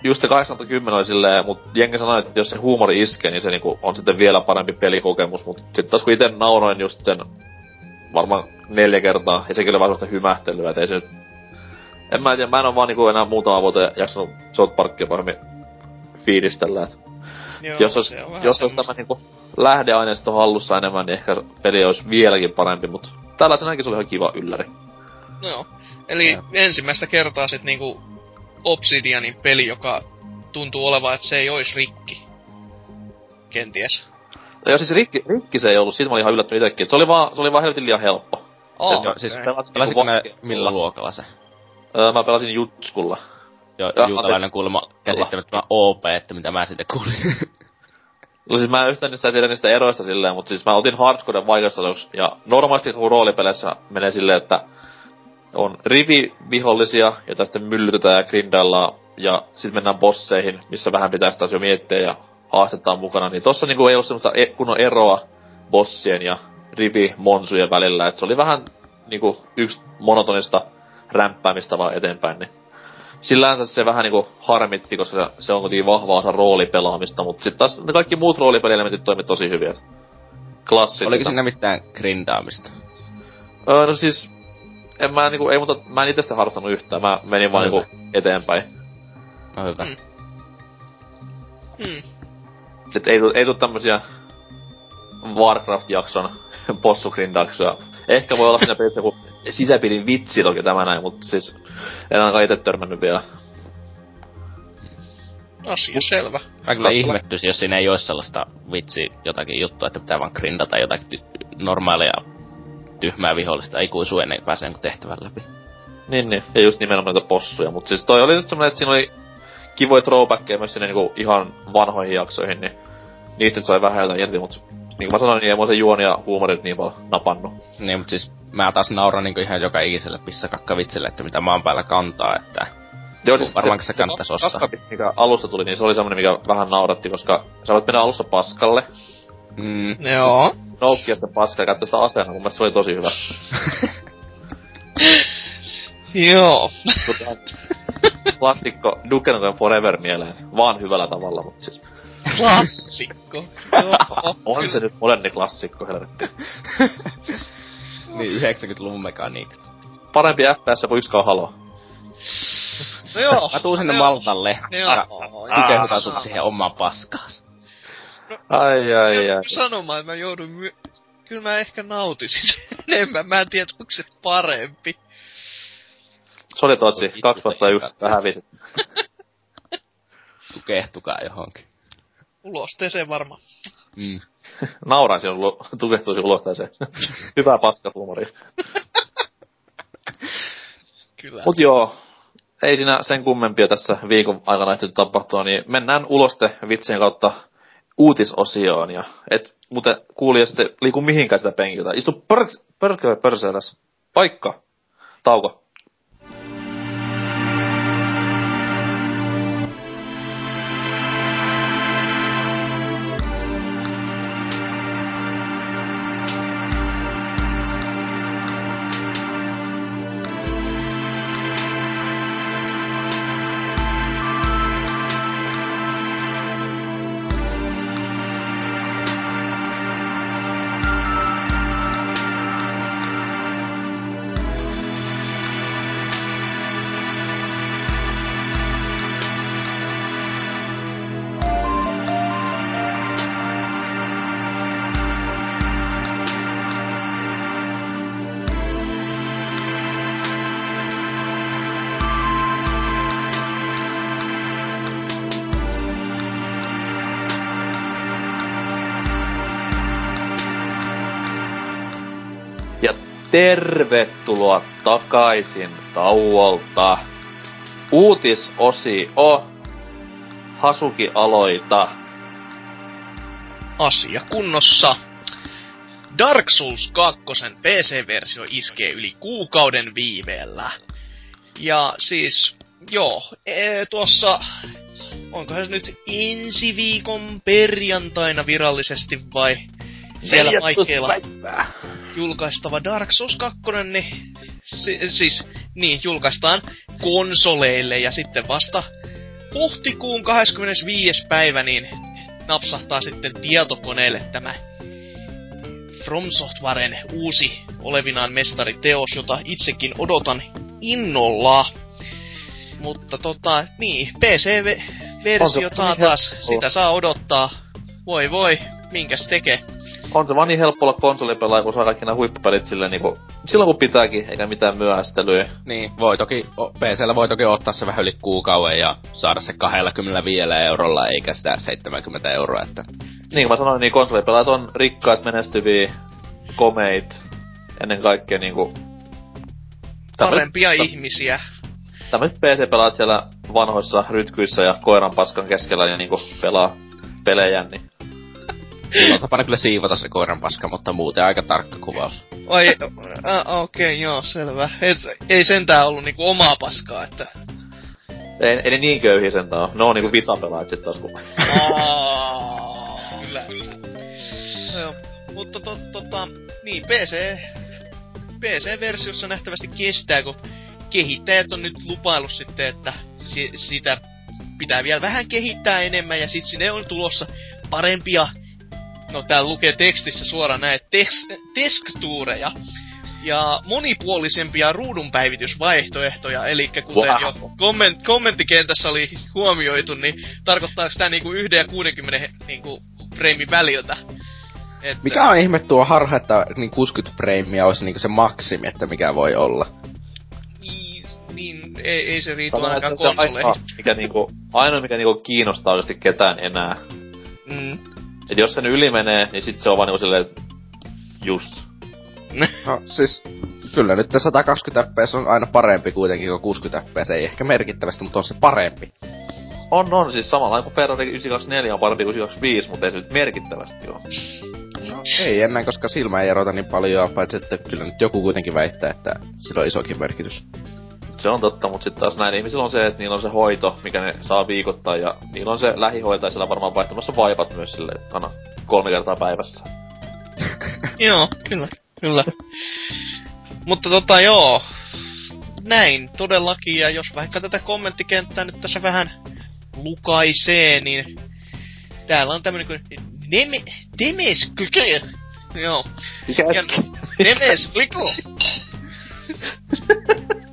just se 80 oli silleen, mut jengi sanoi, että jos se huumori iskee, niin se niinku on sitten vielä parempi pelikokemus, mut sit taas kun ite nauroin just sen varmaan neljä kertaa, ja sekin oli vaan sellaista hymähtelyä, et ei se nyt... En mä tiedä, mä en oo vaan niinku enää muutama vuoteen jaksanut South Parkia pahemmin fiilistellä, et Joo, jos olisi, jos olisi tämä niinku lähdeaineisto hallussa enemmän, niin ehkä peli olisi vieläkin parempi, mutta tällaisenakin se oli ihan kiva ylläri. No joo. Eli Joo. ensimmäistä kertaa sit niinku Obsidianin peli, joka tuntuu olevan, että se ei ois rikki. Kenties. No joo, siis rikki, rikki se ei ollut, siitä mä olin ihan yllättynyt itekin. Et Se oli vaan, se oli vaan helvetin liian helppo. Oh, Joo, siis Pelasitko niinku ne vakkeella. millä luokalla se? Öö, mä pelasin Jutskulla. Jo, Ja- juutalainen kuulemma käsittämättömän OP, että mitä mä siitä kuulin. No siis mä en yhtään niistä tiedä niistä eroista silleen, mutta siis mä otin hardcore vaikeussaluksi, ja normaalisti kun roolipeleissä menee silleen, että on rivivihollisia, joita sitten myllytetään ja grindaillaan, ja sitten mennään bosseihin, missä vähän pitää taas jo miettiä ja haastetta on mukana, niin tossa niinku ei ollut semmoista e- kunnon eroa bossien ja rivi-monsujen välillä, että se oli vähän niinku yksi monotonista rämppäämistä vaan eteenpäin, niin sillänsä se vähän niinku harmitti, koska se on kuitenkin vahva osa roolipelaamista, mutta sitten taas ne kaikki muut roolipelielementit toimi tosi hyvin. Klassit. Oliko siinä mitään grindaamista? Öö, no siis, en mä niinku, ei mutta mä en itse sitä harrastanut yhtään, mä menin vaan Hyvä. niinku eteenpäin. No hyvä. Mm. Mm. Et ei, ei tuu tämmösiä Warcraft-jakson bossugrindauksia. Ehkä voi olla siinä pelissä joku sisäpiirin vitsi toki tämä näin, mutta siis en ainakaan itse törmännyt vielä. Asia selvä. Mä kyllä Totta. ihmettyisin, jos siinä ei olisi sellaista vitsi jotakin juttua, että pitää vaan grindata jotakin ty- normaalia tyhmää vihollista ikuisuun ennen kuin pääsee niinku tehtävän läpi. Niin, niin. Ja just nimenomaan niitä possuja. Mutta siis toi oli nyt semmonen, että siinä oli kivoja throwbackkejä myös sinne niinku ihan vanhoihin jaksoihin, niin niistä sai vähän jotain irti, mut niin kuin mä sanoin, niin ei mua se juoni ja huumorit niin paljon napannu. Niin, mutta siis mä taas nauran niinku ihan joka ikiselle pissakakkavitsille, että mitä maan päällä kantaa, että Joo, varmaan se kannattaisi ostaa. mikä alussa tuli, niin se oli semmonen, mikä vähän nauratti, koska sä voit mennä alussa paskalle, Mm, Joo. noukkia sitä paskaa ja käyttää sitä aseena, mun mielestä se oli tosi hyvä. Joo. Mutta klassikko Duke Nukem Forever mieleen, vaan hyvällä tavalla, mutta siis Klassikko. Joo. on se nyt moderni klassikko, helvetti. niin 90-luvun mekaniikat. Parempi FPS kuin yksikään Halo. No joo. Mä tuun sinne Joo. Maltalle Joo. ja tukehutan sut siihen omaan paskaas. Ai, ai, ai. Joudun sanomaan, että mä joudun my... Kyllä mä ehkä nautisin enemmän. Mä en tiedä, onko se parempi. Se oli totsi, Voi vittu, 2 vastaan yksi, se- sä hävisit. Tukehtukaa johonkin. Ulosteeseen varmaan. Mm. Nauraisin, jos lu- tukehtuisi ulostaiseen. Hyvää paskahuumoria. Kyllä. Mut joo, ei siinä sen kummempia tässä viikon aikana ehtinyt tapahtua, niin mennään uloste vitsien kautta uutisosioon. Ja et muuten kuulija sitten liiku mihinkään sitä penkiltä. Istu pörk- pörseeläs. Paikka. Tauko. Tervetuloa takaisin tauolta. Uutisosio. Hasuki aloita. Asia kunnossa. Dark Souls 2 PC-versio iskee yli kuukauden viiveellä. Ja siis, joo, ee, tuossa, onkohan se nyt ensi viikon perjantaina virallisesti vai siellä maikkeilla julkaistava Dark Souls 2, niin si- siis, niin, julkaistaan konsoleille ja sitten vasta huhtikuun 25. päivä, niin napsahtaa sitten tietokoneelle tämä From Softwaren uusi olevinaan mestariteos, jota itsekin odotan innolla. Mutta tota, niin, PC-versio taas, sitä saa odottaa. Voi voi, minkäs tekee? On se vaan niin helppo olla konsolipelaaja, kun saa kaikki nämä huippupelit silleen niinku, silloin kun pitääkin, eikä mitään myöhästelyä. Niin, voi toki, PCllä voi toki ottaa se vähän yli kuukauden ja saada se 25 eurolla, eikä sitä 70 euroa, että... Niin kuin mä sanoin, niin konsolipelaajat on rikkaat, menestyviä, komeit, ennen kaikkea niinku... Parempia ihmisiä. Tämmöiset PC-pelaajat siellä vanhoissa rytkyissä ja koiran paskan keskellä ja niinku pelaa pelejä, niin On tapana kyllä siivota se koiran paska, mutta muuten aika tarkka kuvaus. Äh, okei, okay, joo, selvä. Et, ei sentään ollut niinku omaa paskaa, että... Ei, ei ne niin köyhiä sentään oo. Ne on niinku vitapelaajat sit taas kun... kyllä. No joo, mutta to, tota, niin, PC, PC-versiossa nähtävästi kestää, kun kehittäjät on nyt lupailu sitten, että si, sitä pitää vielä vähän kehittää enemmän ja sitten sinne on tulossa parempia, no täällä lukee tekstissä suoraan näin, tes, tekstuureja ja monipuolisempia ruudunpäivitysvaihtoehtoja, eli kuten wow. jo komment, kommenttikentässä oli huomioitu, niin tarkoittaako tämä niinku 1 ja 60 niinku freimin väliltä? Että... Mikä on ihme tuo harha, että niin 60 freimiä olisi niinku se maksimi, että mikä voi olla? Niin, niin ei, ei se riitu ainakaan konsoleihin. Mikä niinku, ainoa mikä niinku kiinnostaa oikeasti ketään enää. Mm. Et jos sen yli menee, niin sit se on vaan niinku silleen, just. no siis, kyllä nyt 120 fps on aina parempi kuitenkin kuin 60 fps, ei ehkä merkittävästi, mutta on se parempi. On, on, siis samalla kuin Ferrari 924 on parempi kuin 925, mutta ei se nyt merkittävästi ole. No, ei enää, koska silmä ei erota niin paljon, paitsi että kyllä nyt joku kuitenkin väittää, että sillä on isokin merkitys. Se on totta, mutta sitten taas näin ihmisillä on se, että niillä on se hoito, mikä ne saa viikoittaa, ja niillä on se lähihoitaja siellä varmaan vaihtamassa vaipat myös sille, että kolme kertaa päivässä. joo, kyllä, kyllä. mutta tota joo, näin todellakin, ja jos vaikka tätä kommenttikenttää nyt tässä vähän lukaisee, niin täällä on tämmönen kuin Neme... Demes Joo. Ja Demes.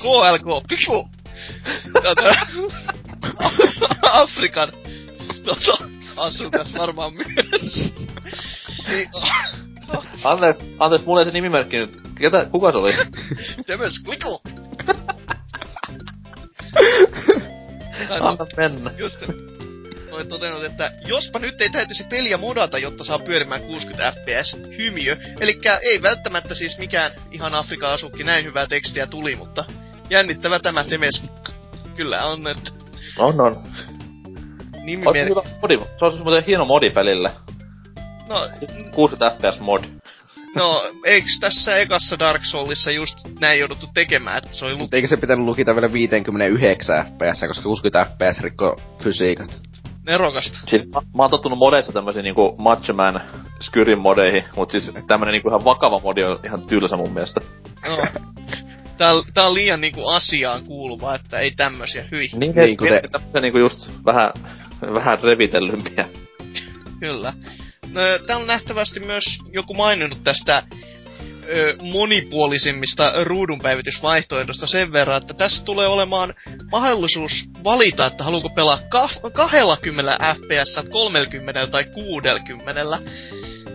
KLK Piku. Tätä Afrikan tota, asukas varmaan myös. Antees, antees, mulla ei se nimimerkki nyt. Ketä, kuka se oli? Demes Kliko. Anna mennä. Just oli todennut, että jospa nyt ei täytyisi peliä modata, jotta saa pyörimään 60 fps hymiö. Eli ei välttämättä siis mikään ihan Afrikan asukki näin hyvää tekstiä tuli, mutta jännittävä tämä Temes. Kyllä on, että... On, on. Nimimerkki. Modi. Se on siis muuten hieno modi pelille. No... 60 fps mod. No, eiks tässä ekassa Dark Soulissa just näin jouduttu tekemään, että se oli lu- Eikö se pitänyt lukita vielä 59 fps, koska 60 fps rikko fysiikat? Nerokasta. Siis mä, mä oon tottunut modeissa tämmösiin niinku Macho Man Skyrin modeihin, mut siis tämmönen niinku ihan vakava modi on ihan tylsä mun mielestä. No. Tää, tää on liian niinku asiaan kuuluva, että ei tämmösiä, hyi. Niin, niin kuten... tämmösiä niinku just vähän, vähän revitellympiä. Kyllä. No, täällä on nähtävästi myös joku maininnut tästä ö, monipuolisimmista ruudunpäivitysvaihtoehdosta sen verran, että tässä tulee olemaan mahdollisuus valita, että haluuko pelaa ka- 20 fps, 30 tai 60.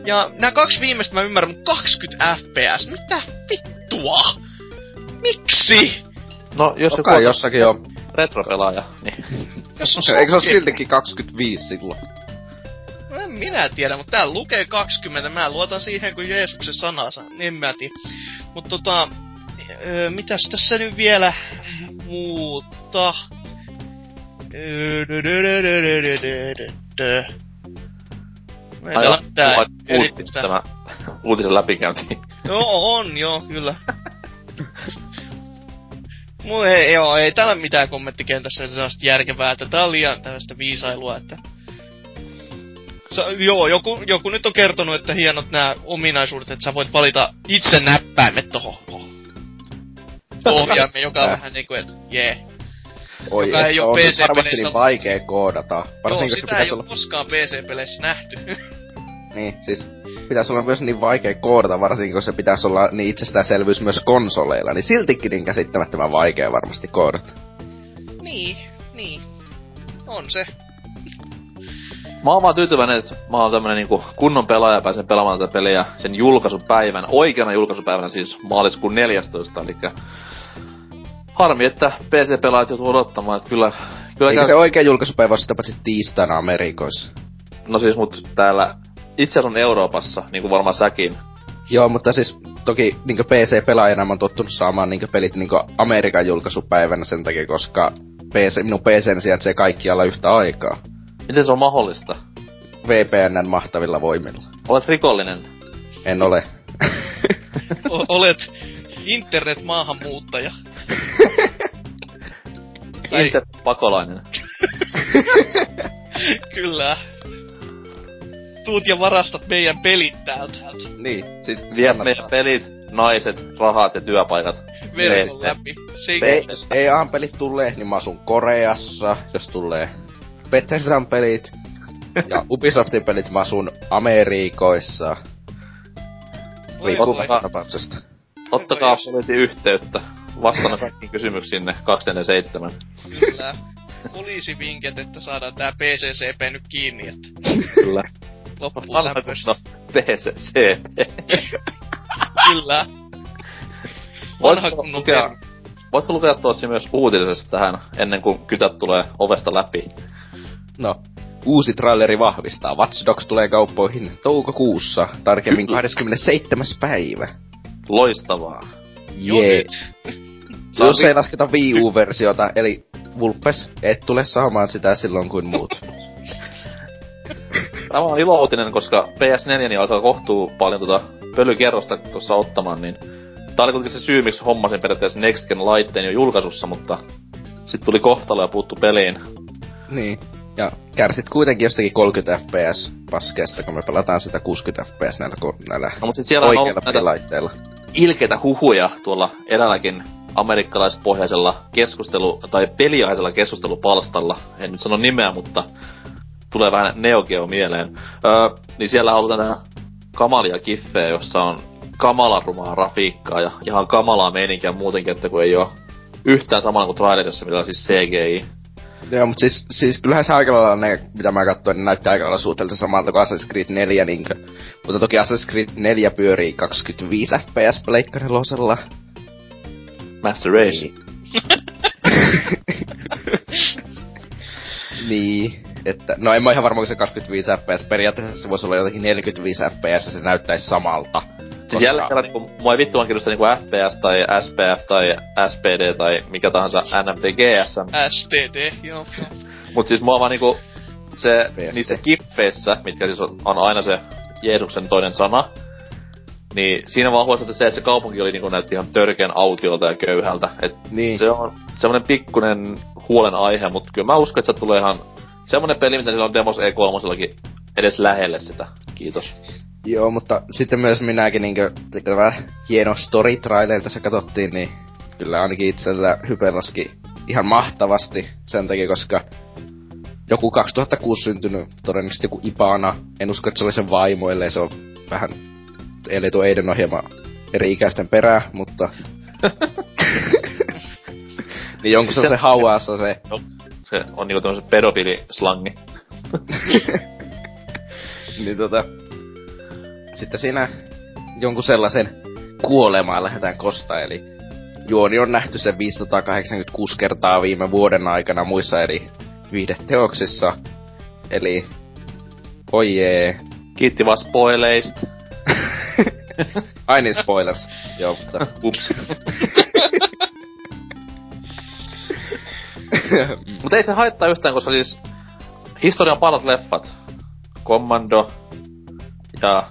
Ja nämä kaksi viimeistä mä ymmärrän, mutta 20 fps, mitä vittua? Miksi? No, jos joku on jossakin on retropelaaja, niin... Jos on Eikö se ole siltikin 25 silloin? En minä tiedä, mutta täällä lukee 20. Mä luotan siihen, kun Jeesuksen sanansa. Niin mä tiedä. Mutta tota, öö, mitäs tässä nyt vielä muuta? Meillä on tää Tämä uutisen läpikäynti. joo, on joo, kyllä. Mulla ei, joo, ei täällä mitään kommenttikentässä sellaista järkevää, että tää on liian tällaista viisailua, että Sa, joo, joku, joku nyt on kertonut, että hienot nämä ominaisuudet, että sä voit valita itse näppäimet tohon. Ohjaamme, joka on vähän niinku, että jee. Yeah. Oi, joka ei oo PC-peleissä... niin vaikee koodata. Varsinkin, joo, sitä ei olla... koskaan PC-peleissä nähty. niin, siis pitäisi olla myös niin vaikea koodata, varsinkin kun se pitäisi olla niin itsestäänselvyys myös konsoleilla, niin siltikin niin käsittämättömän vaikea varmasti koodata. Niin, niin. On se. Mä oon vaan tyytyväinen, että mä oon tämmönen niinku kunnon pelaaja pääsen pelaamaan tätä peliä sen julkaisupäivän, oikeana julkaisupäivänä siis maaliskuun 14. Eli harmi, että PC-pelaajat joutuu odottamaan, että kyllä... kyllä Eikä käy... se oikea julkaisupäivä ole sitä paitsi tiistaina Amerikoissa? No siis mut täällä itse on Euroopassa, niinku varmaan säkin. Joo, mutta siis toki niinku PC-pelaajana mä oon tottunut saamaan niinku pelit niinku Amerikan julkaisupäivänä sen takia, koska PC, minun PC sijaitsee kaikkialla yhtä aikaa. Miten se on mahdollista? VPNn mahtavilla voimilla. Olet rikollinen. En ole. O- olet internet-maahanmuuttaja. Internet-pakolainen. Kyllä. Tuut ja varastat meidän pelit täältä. Niin, siis Viet meidän pelit, naiset, rahat ja työpaikat. Verkon läpi. Se Ei, EA-pelit tulee, niin mä asun Koreassa, jos tulee Bethesdan pelit. Ja Ubisoftin pelit mä asun Amerikoissa. Riippuu tapauksesta. Ottakaa poliisi yhteyttä. Vastaan kaikkiin kysymyksiinne 247. Kyllä. Poliisivinket, että saadaan tää PCCP nyt kiinni, että Kyllä. loppuu kunno PCCP. Kyllä. Vanha kunnon lukea, voitko lukea tuossa myös uutisesta tähän, ennen kuin kytät tulee ovesta läpi? No, uusi traileri vahvistaa. Watch Dogs tulee kauppoihin toukokuussa, tarkemmin 27. päivä. Loistavaa. Jee. Jos ei lasketa Wii U-versiota, eli Vulpes, et tule saamaan sitä silloin kuin muut. Tämä on ilouutinen, koska PS4 niin alkaa kohtuu paljon tota pölykerrosta tuossa ottamaan, niin tää oli kuitenkin se syy, miksi hommasin periaatteessa Next Gen laitteen jo julkaisussa, mutta sitten tuli kohtalo ja puuttu peliin. niin. Ja kärsit kuitenkin jostakin 30 fps paskeesta, kun me pelataan sitä 60 fps näillä, näillä No mutta siellä on oikeilla ollut näitä ilkeitä huhuja tuolla eräälläkin amerikkalaispohjaisella keskustelu- tai peliaisella keskustelupalstalla. En nyt sano nimeä, mutta tulee vähän Neo Geo mieleen. Öö, niin siellä halutaan tähän kamalia kiffejä, jossa on kamalan rumaa grafiikkaa ja ihan kamalaa meininkiä muutenkin, että kun ei oo yhtään samalla kuin trailerissa, mitä on siis CGI. Joo, mutta siis, siis kyllähän se aika lailla ne, mitä mä katsoin, niin näyttää aika lailla suhteellisen samalta kuin Assassin's Creed 4, niinkö. Mutta toki Assassin's Creed 4 pyörii 25 fps Pleikka. Master Race. Niin, että, no en mä ihan varma, kun se 25 fps, periaatteessa se voisi olla jotenkin 45 fps ja se näyttäisi samalta. Siis jälleen kerran niinku, mua ei vittuaan kiinnosta niinku FPS tai SPF tai SPD tai mikä tahansa NFTGS. STD, joo. Mut siis mua vaan niinku se, PSD. niissä kiffeissä, mitkä siis on, on aina se Jeesuksen toinen sana, niin siinä vaan huomasi se, että se kaupunki oli niinku näytti ihan törkeän autiolta ja köyhältä. Et Niin. se on semmonen pikkunen huolenaihe, mutta kyllä mä uskon, että se tulee ihan semmonen peli, mitä sillä on Demos E3 edes lähelle sitä. Kiitos. Joo, mutta sitten myös minäkin niinkö, tämä hieno story trailer tässä katsottiin, niin kyllä ainakin itsellä hype laski ihan mahtavasti sen takia, koska joku 2006 syntynyt, todennäköisesti joku Ipana, en usko, että se oli sen vaimo, ellei se on vähän, ellei tuo Eiden ohjelma eri ikäisten perää, mutta... niin jonkun se, se hauassa se, Se on niinku tämmösen pedofiilislangi. niin tota... Sitten siinä jonkun sellaisen kuolemaan lähdetään kostaa, eli juoni on nähty sen 586 kertaa viime vuoden aikana muissa eri viihdeteoksissa. Eli, oi jee. Kiitti vaan spoileista. Ai niin, spoilers. Joo, mutta... Ups. Mutta ei se haittaa yhtään, koska siis historian parat leffat, Commando ja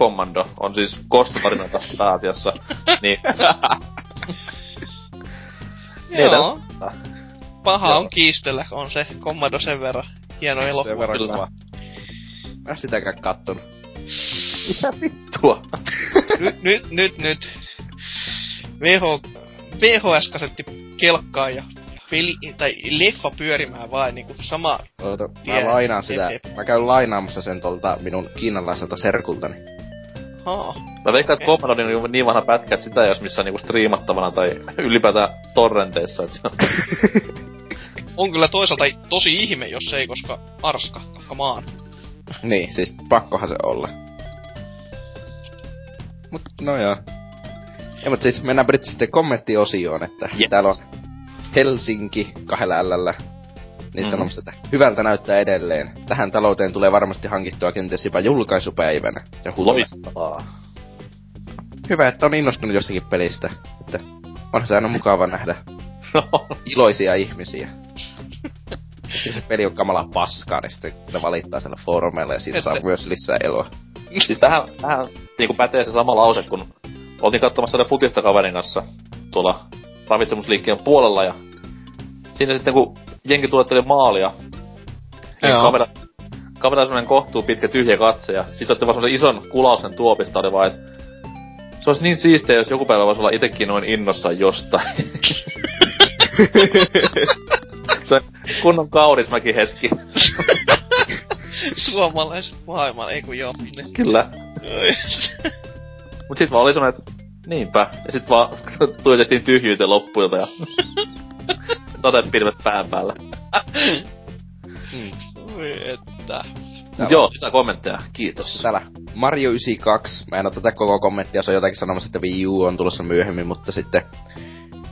Commando on siis kostotarinoita pääasiassa. Niin Joo. Paha Joo. on kiistellä, on se Commando sen verran. Hieno Sen elokuva. verran kyllä. kova. Mä sitäkään kattonut. tuo. nyt, nyt, nyt, nyt. VH, VHS-kasetti kelkkaa ja peli, tai leffa pyörimään vaan niinku sama. Oota, mä Tie- lainaan sitä. jep, jep. Mä käyn lainaamassa sen tolta minun kiinalaiselta serkultani. Haa. Mä veikkaan, että Commando on niinku niin vanha pätkä, että sitä ei jos missään niinku striimattavana tai ylipäätään torrenteissa. Et se on On kyllä toisaalta tosi ihme, jos ei, koska arska, come on. Niin, siis pakkohan se olla. Mut, no joo. Ja mut siis mennään sitten kommenttiosioon, että Yes. täällä on Helsinki kahdella. Niin Mhm. sanomassa, että hyvältä näyttää edelleen. Tähän talouteen tulee varmasti hankittua kenties jopa julkaisupäivänä. Ja loistavaa. Hyvä, että on innostunut jostakin pelistä. Että onhan se aina mukava nähdä No, iloisia ihmisiä. ja se peli on kamala paskaa, niin sitten ne valittaa siellä foorumeilla ja siitä Että- saa myös lisää eloa. Siis tähän, tähän niinku pätee se sama lause, kun oltiin katsomassa futista kaverin kanssa tuolla ravitsemusliikkeen puolella ja siinä sitten kun jenki tuotteli maalia, niin Joo. kavera, kavera semmonen kohtuu pitkä tyhjä katse ja siis otti vaan semmosen ison kulauksen tuopista oli vaan, et se olisi niin siistiä, jos joku päivä voisi olla itekin noin innossaan jostain. se on kunnon kaurismäki hetki. Suomalais maailman, ei kun joo. Kyllä. Mut sit vaan oli semmonen, että niinpä. Ja sit vaan tuijotettiin tyhjyyteen loppuilta ja sadepilvet pään päällä. Oi että. Mut joo, lisää kommentteja. Kiitos. Täällä Mario 92. Mä en oo tätä koko kommenttia, se on jotakin sanomassa, että Wii U on tulossa myöhemmin, mutta sitten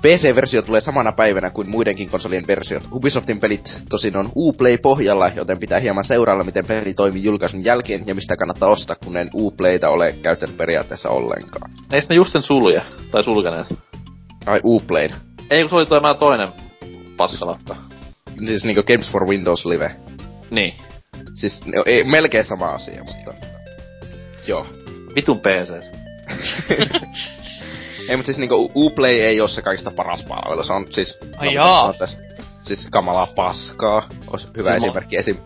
PC-versio tulee samana päivänä kuin muidenkin konsolien versiot. Ubisoftin pelit tosin on Uplay pohjalla, joten pitää hieman seurailla, miten peli toimii julkaisun jälkeen ja mistä kannattaa ostaa, kun en Uplayta ole käyttänyt periaatteessa ollenkaan. Eikö ne just sen sulje? Tai sulkeneet? Ai Uplay. Ei, kun se oli toi mä toinen passalakka. Siis niinku Games for Windows Live. Niin. Siis no, ei, melkein sama asia, mutta... Joo. Vitun PC. Ei, mutta siis niinku Uplay ei oo se kaikista paras palvelu. Se on siis... Ai jaa. tässä, siis kamalaa paskaa. Ois hyvä Siis mä- esimerkki esim.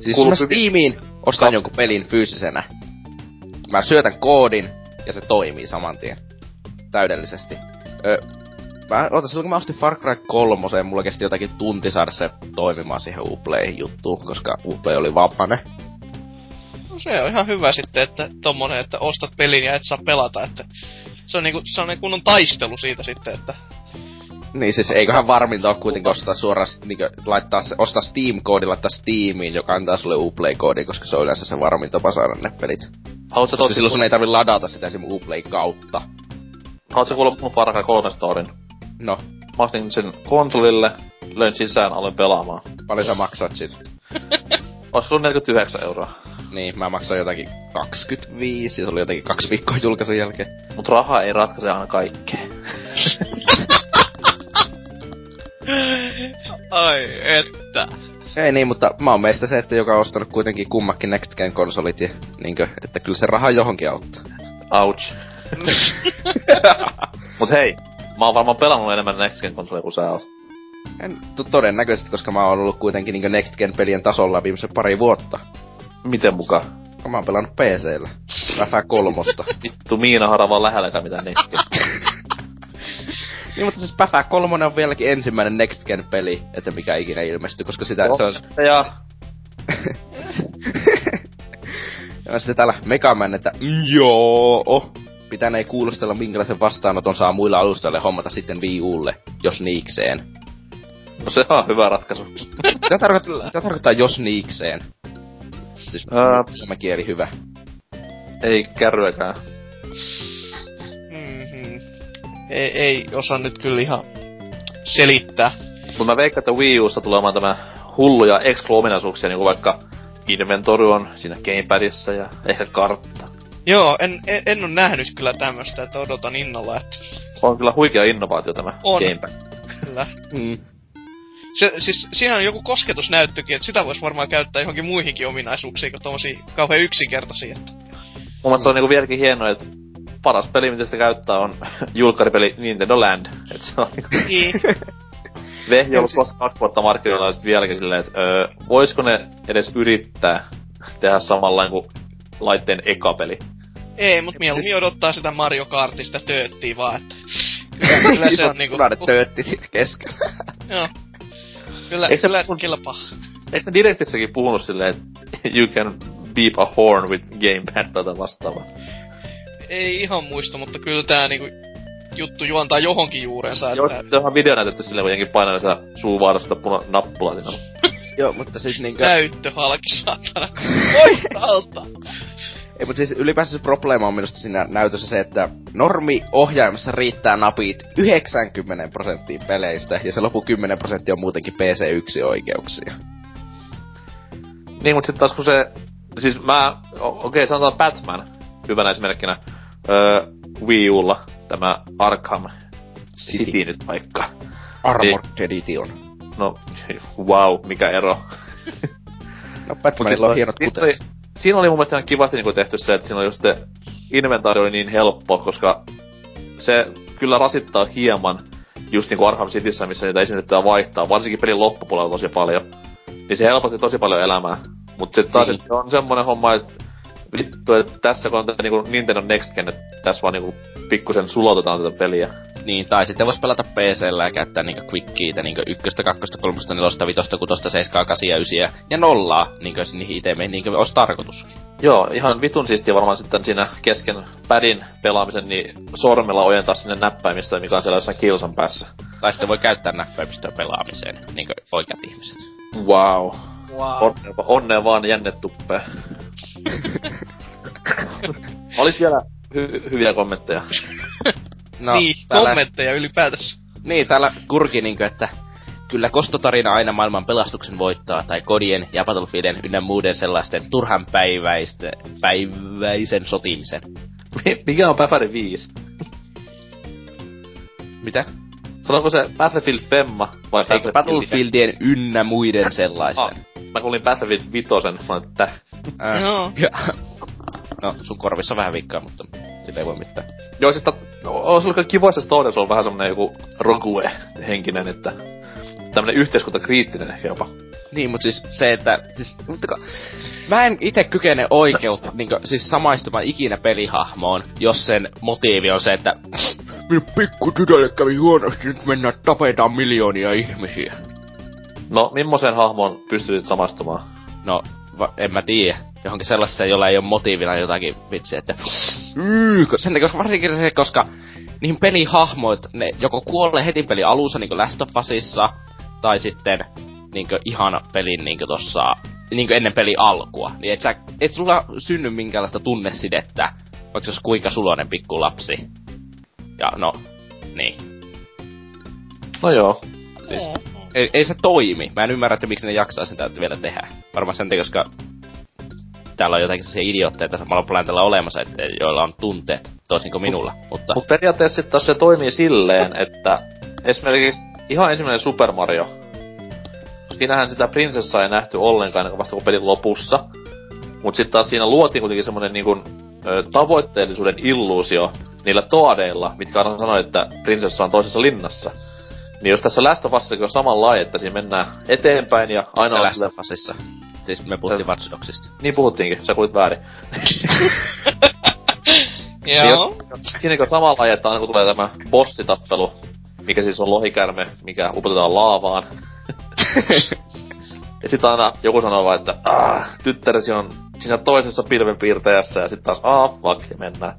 Siis jos mä Steamiin ostan jonkun pelin fyysisenä. Mä syötän koodin ja se toimii saman tien. Täydellisesti. Ö, mä, oota, silloin kun mä ostin Far Cry 3, mulla kesti jotakin tunti saada se toimimaan siihen Uplay-juttuun, koska Uplay oli vapane. No se on ihan hyvä sitten, että tommonen, että ostat pelin ja et saa pelata, että se on niinku sellainen kunnon taistelu siitä sitten, että Niin siis eiköhän varminta ole kuitenkin ostaa suoraan sit niinku laittaa se, ostaa Steam-koodi, laittaa Steamiin, joka antaa sulle Uplay-koodin, koska se on yleensä se varmin tapa saada ne pelit. Haluatko silloin sun ei tarvi ladata sitä esim. Uplay kautta. Haluatko kuulla mun Far Cry 3 storin? No, Mä ostin sen konsolille, löin sisään, aloin pelaamaan. paljon sä maksat sit? Olisiko ollut 49 euroa? Niin, mä maksoin jotakin 25 ja se oli jotenkin kaksi viikkoa julkaisun jälkeen. Mut raha ei ratkaise aina kaikkea. ai että. Ei niin, mutta mä oon meistä se, että joka on ostanut kuitenkin kummakin Next Gen konsolit ja niinkö, että kyllä se raha johonkin auttaa. Ouch. Mut hei, mä oon varmaan pelannut enemmän Next Gen konsoleja kuin sä oot. En, to- todennäköisesti, koska mä oon ollut kuitenkin niinkö Next Gen pelien tasolla viimeiset pari vuotta. Miten muka? Mä oon pelannut PCllä. Vähän kolmosta. Vittu Miina Harava lähelläkään mitään Next Gen. Niin, mutta siis Päfä 3 on vieläkin ensimmäinen Next Gen peli, että mikä ikinä ilmestyi, koska sitä se on... Ja Ja sitten täällä Megaman, että "Mm, joo, pitänee kuulostella minkälaisen vastaanoton saa muilla alustoille hommata sitten Wii Ulle, jos niikseen. no se on hyvä ratkaisu. Mitä tarkoittaa, tarkoittaa jos niikseen? Siis Ää. suomen kieli hyvä. Ei kärryäkään. Mm-hmm. Ei, ei osaa nyt kyllä ihan selittää. Mut mä veikkaan, että Wii Usta tulee olemaan tämä hulluja exclu-ominaisuuksia, niinku vaikka Inventory on siinä Gamepadissa ja ehkä kartta. Joo, en, en, en ole nähnyt kyllä tämmöstä, että odotan innolla, että On kyllä huikea innovaatio tämä On. Gamepad. kyllä. Mm. Se, siis siinä on joku kosketusnäyttökin, että sitä voisi varmaan käyttää johonkin muihinkin ominaisuuksiin kuin tommosia kauhean yksinkertaisia. Että... Mun mielestä on niinku vieläkin hienoa, että paras peli, mitä sitä käyttää, on julkkaripeli Nintendo Land. Et se on niinku Niin. vehje ollut siis- kaksi vuotta markkinoilla ja sit vieläkin silleen, että öö, voisiko ne edes yrittää tehdä samanlainen kuin laitteen eka peli. Ei, mut mieluummin siis- odottaa sitä Mario Kartista tööttiä vaan, että... Kyllä, kyllä se on niinku... punainen töötti siinä keskellä. Joo. Kyllä, Eikö se kyllä kun- kelpaa. Eikö ne direktissäkin puhunut silleen, että you can beep a horn with gamepad tai vastaavaa? Ei ihan muista, mutta kyllä tää niinku juttu juontaa johonkin juurensa, Joo, että on video näytetty silleen, kun jenkin painaa sitä suuvaarasta puna nappulaa siinä. Joo, mutta siis niinkö... näyttö halki saatana. Oi, alta! Ei, mutta siis ylipäänsä se probleema on minusta siinä näytössä se, että normi ohjaimessa riittää napit 90 prosenttiin peleistä, ja se lopu 10 prosenttia on muutenkin PC1-oikeuksia. Niin, mut sit taas kun se... Siis mä... Okei, okay, sanotaan Batman hyvänä esimerkkinä. Öö, Wii Ulla tämä Arkham City, City. nyt vaikka. Armored Edition. No wow, mikä ero. No Batmanilla on hienot kuteet. oli, siinä oli mun mielestä ihan kivasti niinku tehty se, että siinä oli just se inventaari oli niin helppo, koska se kyllä rasittaa hieman just niinku Arkham Cityssä, missä niitä esitetään vaihtaa, varsinkin pelin loppupuolella tosi paljon. Niin se helpotti tosi paljon elämää. Mut sit taas, Niin. että on semmonen homma, että vittu, että tässä kun on tää niinku Nintendo Next Gen, että tässä vaan niinku pikkusen sulotetaan tätä peliä. Niin, tai sitten vois pelata PCllä ja käyttää niinku quickiitä, niinku ykköstä, kakkosta, kolmosta, nelosta, vitosta, kutosta, seiskaa, kasia, ysiä ja nollaa, niinku niihin itemeihin, niinku olisi tarkoitus. Joo, ihan vitun siistiä varmaan sitten siinä kesken pädin pelaamisen, niin sormella ojentaa sinne näppäimistä, mikä on siellä jossain kilsan päässä. Tai sitten voi käyttää näppäimistöä pelaamiseen, niinku oikeat ihmiset. Wow. Wow. Onnea, onnea vaan jänne tuppee. Olis vielä hy- hyviä kommentteja. No, niin, täällä, kommentteja ylipäätänsä. niin, täällä kurki niinku, että kyllä kostotarina aina maailman pelastuksen voittaa, tai kodien ja Battlefieldin ynnä muiden sellaisten turhan päiväisten, päiväisen sotimisen. Mikä on Päfäri 5? Mitä? Sanoiko se Battlefield Femma vai Eikö Battlefieldien ynnä muiden sellaisten? Ah, mä kuulin Battlefield 5, sanoin, että Äh, Joo. no, sun korvissa on vähän vikkaa, mutta sillä ei voi mitään. Joo, siis tat- olisi ollut kivoissa stoudessa on vähän semmonen joku rogue-henkinen, että tämmönen yhteiskuntakriittinen ehkä jopa. Niin, mutta siis se, että... Siis, mutta mä en itse kykene oikeutta, niin siis samaistumaan ikinä pelihahmoon, jos sen motiivi on se, että minun pikku tytölle kävi huonosti, nyt mennään tapetaan miljoonia ihmisiä. No, millaiseen hahmoon pystyisit samastumaan? No, va, en mä tiedä. Johonkin sellaiseen, jolla ei ole motiivina jotakin vitsiä, että... Ko- sen, koska varsinkin se, koska niihin pelihahmoit, ne joko kuolee heti pelin alussa, niinku Last of Usissa, tai sitten niinku ihan pelin niinku tossa, niinku ennen pelin alkua. Niin et sä, et sulla synny minkäänlaista tunnesidettä, vaikka se olisi kuinka suloinen pikku lapsi. Ja no, niin. No joo. Siis, ei, ei se toimi. Mä en ymmärrä, että miksi ne jaksaa sitä vielä tehdä. Varmaan sen takia, koska täällä on jotakin sellaisia idiootteja tässä planeetalla olemassa, että, joilla on tunteet, toisin kuin minulla. Mutta Mut periaatteessa taas se toimii silleen, että esimerkiksi ihan ensimmäinen Super Mario, siinähän sitä prinsessaa ei nähty ollenkaan vasta kuin pelin lopussa. Mut sitten taas siinä luotiin kuitenkin semmonen niinku ö, tavoitteellisuuden illuusio niillä toadeilla, mitkä aina sanoi, että prinsessa on toisessa linnassa. Niin jos tässä Last of Usissakin on samanlainen, että siinä mennään eteenpäin ja aina aina on Last of Usissa. Siis me puhuttiin Watch Dogsista. Niin puhuttiinkin, sä kuulit väärin. Joo. Siinäkin on samanlainen, että aina kun tulee tämä bossitappelu, mikä siis on lohikärme, mikä upotetaan laavaan. ja sitten aina joku sanoo vaan, että ah, tyttäresi on siinä toisessa pilvenpiirtäjässä ja sitten taas ah fuck ja mennään.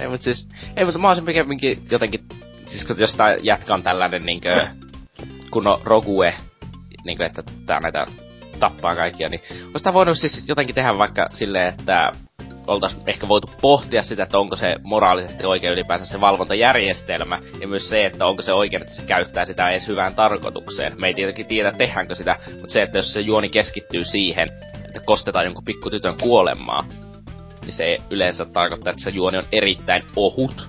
Ei, mutta siis, ei, mutta mä olisin pikemminkin jotenkin, siis kun jos tää jätkä on tällainen niinkö, kun on Rogue, niinkö, että tää näitä tappaa kaikkia, niin olisi voinut siis jotenkin tehdä vaikka silleen, että oltais ehkä voitu pohtia sitä, että onko se moraalisesti oikein ylipäänsä se valvontajärjestelmä, ja myös se, että onko se oikein, että se käyttää sitä edes hyvään tarkoitukseen. Me ei tietenkin tiedä, tehdäänkö sitä, mutta se, että jos se juoni keskittyy siihen, että kostetaan jonkun pikkutytön kuolemaa, niin se yleensä tarkoittaa, että se juoni on erittäin ohut.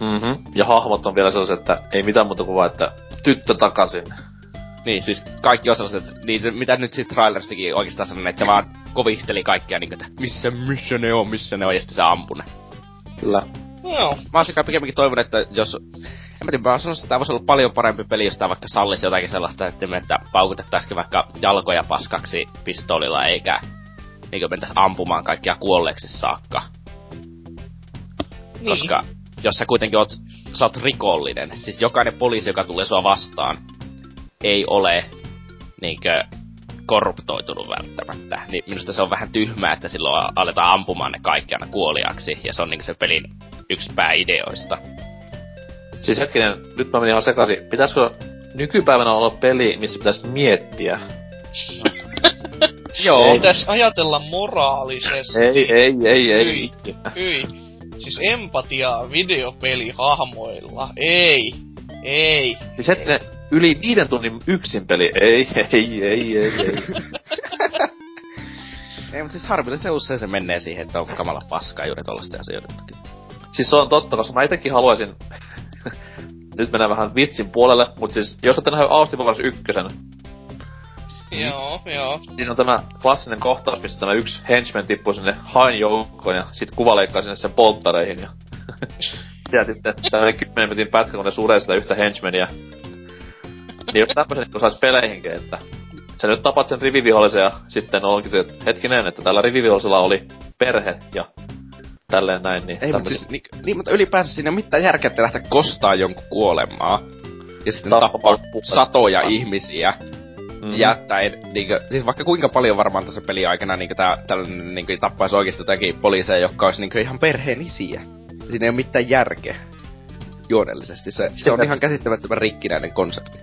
Mm-hmm. Ja hahmot on vielä sellaiset, että ei mitään muuta kuin vaan, että tyttö takaisin. Niin, siis kaikki on sellaiset, niin se, mitä nyt siitä traileristakin oikeastaan sanoi, että se vaan kovisteli kaikkia niin että missä, missä ne on, missä ne on, ja sitten se ampui ne. Kyllä. Joo. Mä olisin kai pikemminkin toivonut, että jos... En mä tiedä, mä sanoisin, että tämä voisi olla paljon parempi peli, jos tää vaikka sallisi jotakin sellaista, että, me, että paukutettaisikin vaikka jalkoja paskaksi pistoolilla, eikä eikä mentäisi ampumaan kaikkia kuolleeksi saakka. Niin. Koska jos sä kuitenkin oot, sä oot rikollinen, siis jokainen poliisi, joka tulee sua vastaan, ei ole niinkö korruptoitunut välttämättä. Niin minusta se on vähän tyhmää, että silloin aletaan ampumaan ne kaikki aina kuoliaksi, ja se on niinku se pelin yksi pääideoista. Siis hetkinen, nyt mä menin ihan sekaisin. Pitäisikö nykypäivänä olla peli, missä pitäisi miettiä? Joo. Pitäis ajatella moraalisesti. Ei, ei, ei, ei. Hyi. Hyi. Siis empatiaa videopelihahmoilla. Ei. Ei. Siis hetkinen, yli viiden tunnin yksin peli. Ei, ei, ei, ei, ei. Ei, mutta siis harvillisen usein se menee siihen, että on kamala paskaa juuri tollasten asioiden takia. siis se on totta, koska mä itekin haluaisin nyt mennään vähän vitsin puolelle, mutta siis jos olette nähnyt Austin Powers 1, Joo, joo. siinä on tämä klassinen kohtaus, missä tämä yksi henchman tippuu sinne hain joukkoon ja sit kuva leikkaa sinne sen polttareihin ja... ja sitten tämmönen 10 minuutin pätkä, kun ne suree sitä yhtä henchmania. Niin jos tämmösen niin sais peleihinkin, että sä nyt tapat sen rivivihollisen ja sitten onkin se, että hetkinen, että tällä rivivihollisella oli perhe ja tälleen näin, niin... Ei, mutta siis, niin, niin, mutta ylipäänsä siinä ei ole mitään järkeä, että lähteä kostaa jonkun kuolemaa. Ja sitten Tappaa tappaa satoja ihmisiä. Mhm. Jättäen, niinkö, siis vaikka kuinka paljon varmaan tässä peli aikana niinkö tää, tällainen niinkö tappaisi oikeesti jotakin poliiseja, jotka olisi niinkö ihan perheen isiä. Siinä ei ole mitään järkeä. Juonellisesti. Se, se on ihan käsittämättömän rikkinäinen konsepti.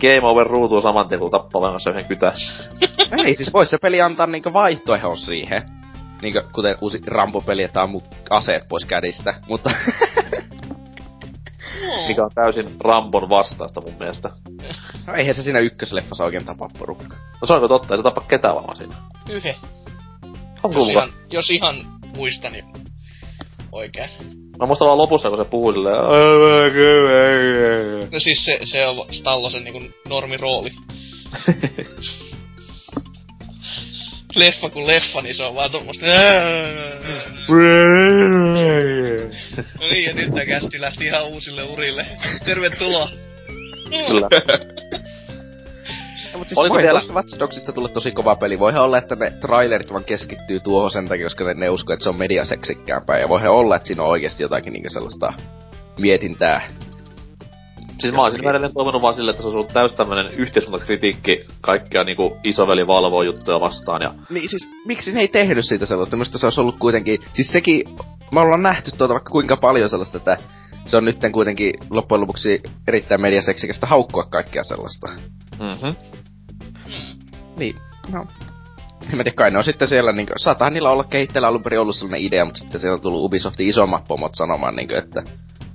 Game over ruutuu saman tien, kun tappaa vahingossa yhden kytässä. Ei, siis vois se peli antaa niinkö vaihtoehdon siihen. Niinkö, kuten uusi Rambo-peli, että ammut aseet pois kädistä. Mutta Mikä on täysin Rambon vastaista mun mielestä. no, eihän se siinä ykkösleffassa oikein tapa porukka. No se onko totta, ei se tapa ketään varmaan siinä. Yhe. Onko Jos muka? ihan, jos ihan muistan niin oikein. Mä muistan vaan lopussa, kun se puhuu silleen... No siis se, se on Stallosen niinku normirooli. leffa kuin leffa, niin se on vaan tommoista... No niin, ja nyt tää kästi lähti ihan uusille urille. Tervetuloa. Kyllä. Mutta siis Oliko voi vielä- Watch Dogsista tulla tosi kova peli. Voihan olla, että ne trailerit vaan keskittyy tuohon sen takia, koska ne, ne uskoo, että se on mediaseksikkäämpää. Ja voihan olla, että siinä on oikeasti jotakin niinku sellaista mietintää. Siis mä olisin edelleen toivonut vaan silleen, että se olisi ollut täys tämmönen yhteiskuntakritiikki kaikkia niinku isoveli valvoo juttuja vastaan ja... Niin siis, miksi ne ei tehnyt siitä sellaista? Minusta se olisi ollut kuitenkin... Siis sekin... Me ollaan nähty tuota vaikka kuinka paljon sellaista, että se on nytten kuitenkin loppujen lopuksi erittäin mediaseksikästä haukkua kaikkea sellaista. Mhm. Niin, no. En mä tiedä, kai ne on sitten siellä niinku, saattaa niillä olla kehitteellä alun perin ollut sellainen idea, mutta sitten siellä on tullut Ubisoftin isommat pomot sanomaan niinku, että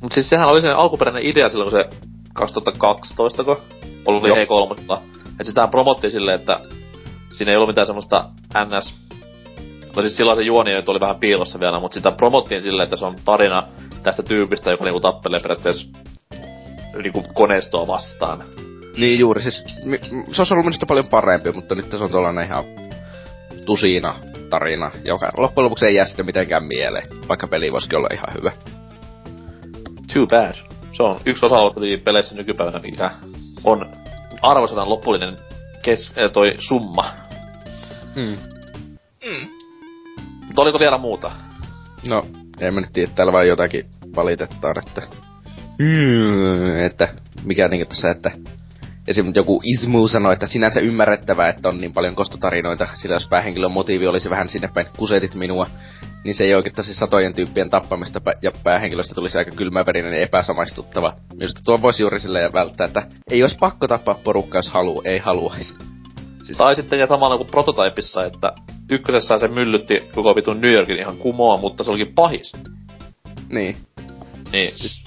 Mut siis sehän oli se alkuperäinen idea silloin, kun se 2012, kun oli Joo. E3. Että sitä promottiin silleen, että siinä ei ollut mitään semmoista NS... No siis silloin se juoni oli vähän piilossa vielä, mutta sitä promottiin silleen, että se on tarina tästä tyypistä, joka niinku tappelee periaatteessa niinku koneistoa vastaan. Niin juuri, siis se olisi ollut minusta paljon parempi, mutta nyt se on tuollainen ihan tusina tarina, joka loppujen lopuksi ei jää sitten mitenkään mieleen, vaikka peli voisikin olla ihan hyvä. Too bad. Se on yksi osa peleissä nykypäivänä, mikä on arvosanan lopullinen kes- äh, toi summa. Hmm. Mm. Mutta oliko vielä muuta? No, en mä nyt tiedä, täällä vaan jotakin valitetaan, että... Hmm, että mikä niinku tässä, että esim. joku Ismu sanoi, että sinänsä ymmärrettävää, että on niin paljon kostotarinoita, sillä jos päähenkilön motiivi olisi vähän sinne päin kusetit minua, niin se ei oikeastaan siis satojen tyyppien tappamista ja päähenkilöstä tulisi aika kylmäverinen ja epäsamaistuttava. Minusta tuo voisi juuri silleen välttää, että ei olisi pakko tappaa porukkaa, jos haluu, ei haluaisi. Siis, Tai sitten ja samalla kuin prototypissa, että ykkösessä se myllytti koko vitun New Yorkin ihan kumoa, mutta se olikin pahis. niin. Niin. Siis,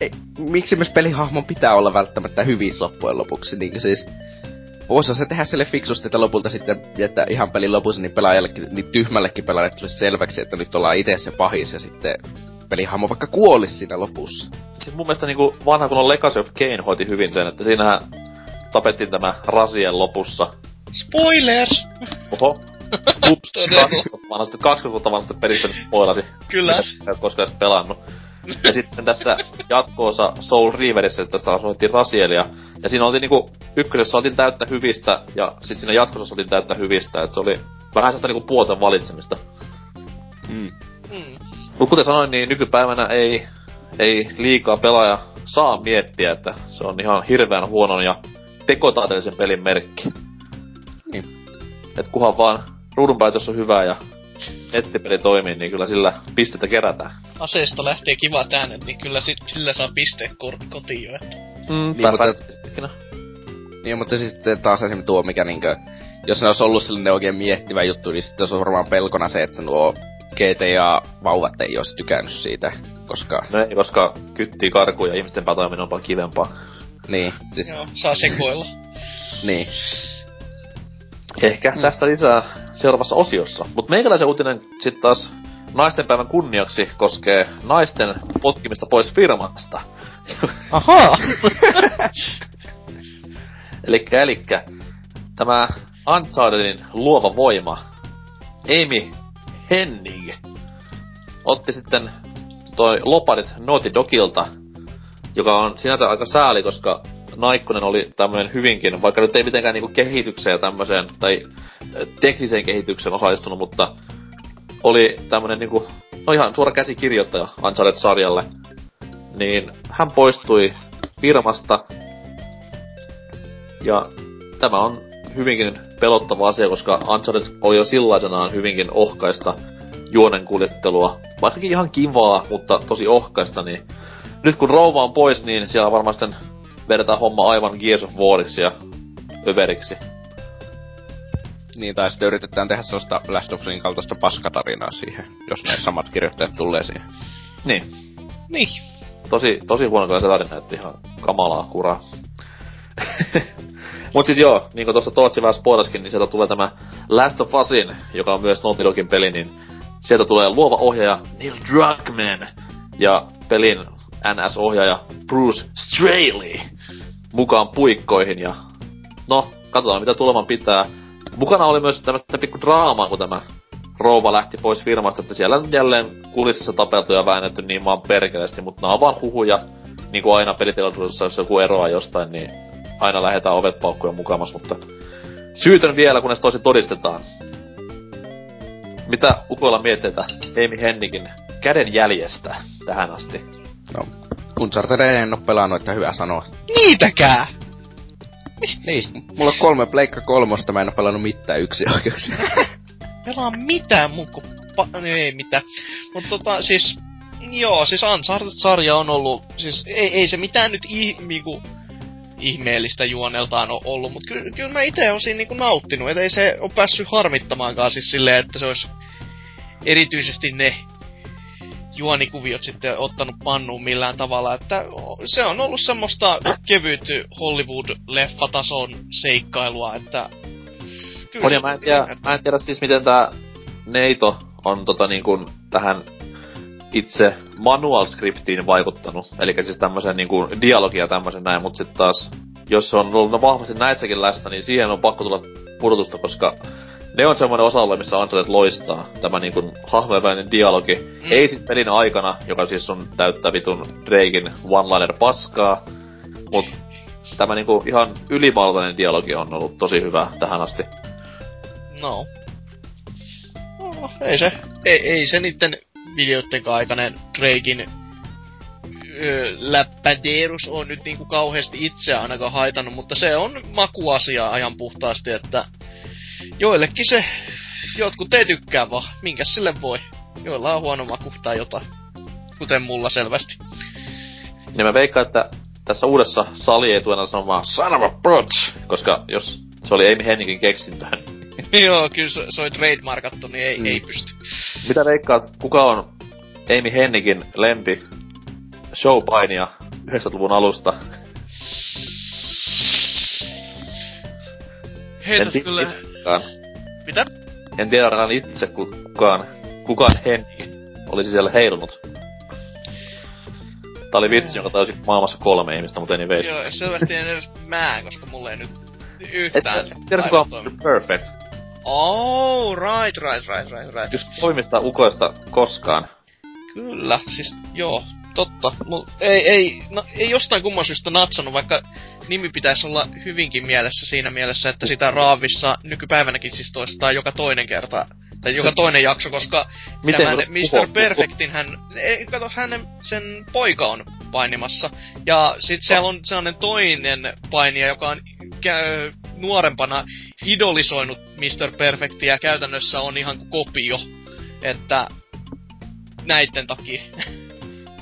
ei, miksi myös pelihahmon pitää olla välttämättä hyvissä loppujen lopuksi, niin siis... Voisi se tehdä sille fiksusti, että lopulta sitten jättää ihan pelin lopussa niin pelaajallekin, niin tyhmällekin pelaajalle tulisi selväksi, että nyt ollaan itse se pahis ja sitten pelihahmo vaikka kuolisi siinä lopussa. Siis mun mielestä niinku vanha kun on Legacy of Kane hoiti hyvin sen, että siinähän tapettiin tämä rasien lopussa. Spoilers! Oho. Ups, Todella. 20 vuotta vanhasta, 20 vuotta vanhasta pelistä nyt spoilasi. Kyllä. Koskaan edes pelannut. Ja sitten tässä jatkoosa Soul Reaverissä, että tästä osoitettiin Rasielia. Ja siinä oltiin niinku, ykkösessä oltiin täyttä hyvistä, ja sitten siinä jatkossa oltiin täyttä hyvistä, että se oli vähän sellaista niinku puolten valitsemista. Mm. Mm. Mut kuten sanoin, niin nykypäivänä ei, ei liikaa pelaaja saa miettiä, että se on ihan hirveän huonon ja tekotaiteellisen pelin merkki. Niin. Et kunhan vaan ruudunpäätös on hyvä ja nettipeli toimii, niin kyllä sillä pistettä kerätään. Aseesta lähtee kivat äänet, niin kyllä sit, sillä saa pisteet kor- kotiin jo. Että. Mm, Niin, mutta- Niin, mutta siis sitten taas esimerkiksi tuo, mikä niinkö... Jos ne olisi ollut sellainen oikein miettivä juttu, niin sitten olisi varmaan pelkona se, että nuo GTA-vauvat ei olisi tykännyt siitä, koska... No ei, koska kyttii karkuun ja ihmisten päätoiminen on paljon kivempaa. Niin, siis... Joo, saa sekoilla. Niin. Ehkä mm. tästä lisää seuraavassa osiossa. Mutta meikäläisen uutinen sitten taas naistenpäivän kunniaksi koskee naisten potkimista pois firmasta. Ahaa! Elikkä, elikkä, tämä Unchartedin luova voima, Amy Henning, otti sitten toi loparit Naughty Dogilta, joka on sinänsä aika sääli, koska Naikkonen oli tämmönen hyvinkin, vaikka nyt ei mitenkään niinku kehitykseen tämmöiseen, tai tekniseen kehitykseen osallistunut, mutta oli tämmönen niinku, no ihan suora käsikirjoittaja Uncharted-sarjalle. Niin hän poistui firmasta. Ja tämä on hyvinkin pelottava asia, koska Uncharted oli jo sillaisenaan hyvinkin ohkaista juonen kuljettelua. Vaikkakin ihan kivaa, mutta tosi ohkaista, niin nyt kun rouva on pois, niin siellä varmaan vedetään homma aivan Gears of Wariksi ja överiksi. Niin, tai sitten yritetään tehdä sellaista Last of Usin kaltaista paskatarinaa siihen, jos ne samat kirjoittajat tulee siihen. Niin. Niin. Tosi, tosi huono kyllä se tarina, että ihan kamalaa kuraa. Mut siis joo, niin kuin tuossa Tootsi vähän spoilaskin, niin sieltä tulee tämä Last of Usin, joka on myös Naughty Dogin peli, niin sieltä tulee luova ohjaaja Neil Druckmann ja pelin NS-ohjaaja Bruce Straley mukaan puikkoihin ja no, katsotaan mitä tuleman pitää. Mukana oli myös tämmöistä pikku draamaa, kun tämä rouva lähti pois firmasta, että siellä on jälleen kulississa tapeltu ja väännetty niin maan perkeleesti, mutta nämä on vaan huhuja. Niin kuin aina pelitilaisuudessa, jos joku eroaa jostain, niin aina lähdetään ovet paukkuja mukamas, mutta syytön vielä, kunnes toisin todistetaan. Mitä ukoilla mietteitä Amy Hennikin käden jäljestä tähän asti? No, Uncharted en oo pelannut, että hyvä sanoa. Niitäkää! Niin, mulla on kolme Pleikka kolmosta, mä en oo pelannut mitään yksi oikeuksi. Pelaa mitään muu kuin pa- ei mitään. Mutta tota, siis... Joo, siis Uncharted-sarja on ollut... Siis ei, ei se mitään nyt ih, niinku, ihmeellistä juoneltaan on ollut, mutta kyllä, kyllä mä itse oon siinä niinku nauttinut, et ei se ole päässyt harmittamaankaan siis silleen, että se olisi erityisesti ne juonikuviot sitten ottanut pannuun millään tavalla, että se on ollut semmoista kevyt Hollywood-leffatason seikkailua, että... On ja mä en, tiedä, mä en tiedä siis miten tää Neito on tota niin kuin tähän itse manual scriptiin vaikuttanut. Eli siis tämmöisen niin kuin dialogia tämmöisen näin, mutta sitten taas jos se on ollut no vahvasti näissäkin läsnä, niin siihen on pakko tulla pudotusta, koska ne on semmoinen osa-alue, missä Uncharted loistaa. Tämä niinku hahmojen välinen dialogi. Mm. Ei sit pelin aikana, joka siis on täyttä vitun Drakein one-liner paskaa. Mut tämä niinku ihan ylimaltainen dialogi on ollut tosi hyvä tähän asti. No. no ei se, ei, ei se niitten videoiden aikainen Drakein läppädeerus on nyt niinku kauheasti itse ainakaan haitannut, mutta se on makuasia ihan puhtaasti, että joillekin se, jotkut ei tykkää vaan, minkä sille voi. Joilla on huono maku tai jotain. Kuten mulla selvästi. Niin mä veikkaan, että tässä uudessa sali ei tuena sanoa vaan son of a bitch, koska jos se oli Amy Henningin keksintö. Joo, kyllä se, se oli trademarkattu, niin ei, mm. ei pysty. Mitä veikkaat, kuka on Amy Henningin lempi showpainia 90-luvun alusta? Heitä kyllä kukaan. Mitä? En tiedä ainakaan itse kukaan, kukaan henki olisi siellä heilunut. Tää oli vitsi, jonka taisi maailmassa kolme ihmistä, mutta anyway. Joo, selvästi en edes mä, koska mulle ei nyt yhtään... Et, tiedä kuka on Perfect. Oh, right, right, right, right, right. Just toimista ukoista koskaan. Kyllä, siis joo, totta. Mut ei, ei, no, ei jostain kumman syystä natsannut, vaikka nimi pitäisi olla hyvinkin mielessä siinä mielessä, että sitä Raavissa nykypäivänäkin siis toistaa joka toinen kerta tai joka toinen jakso, koska Miten tämän Mr. Perfectin hän, ei, kato, hänen, sen poika on painimassa. Ja sit siellä on sellainen toinen painija, joka on käy, nuorempana idolisoinut Mr. Perfectia ja käytännössä on ihan kuin kopio. Että näitten takia.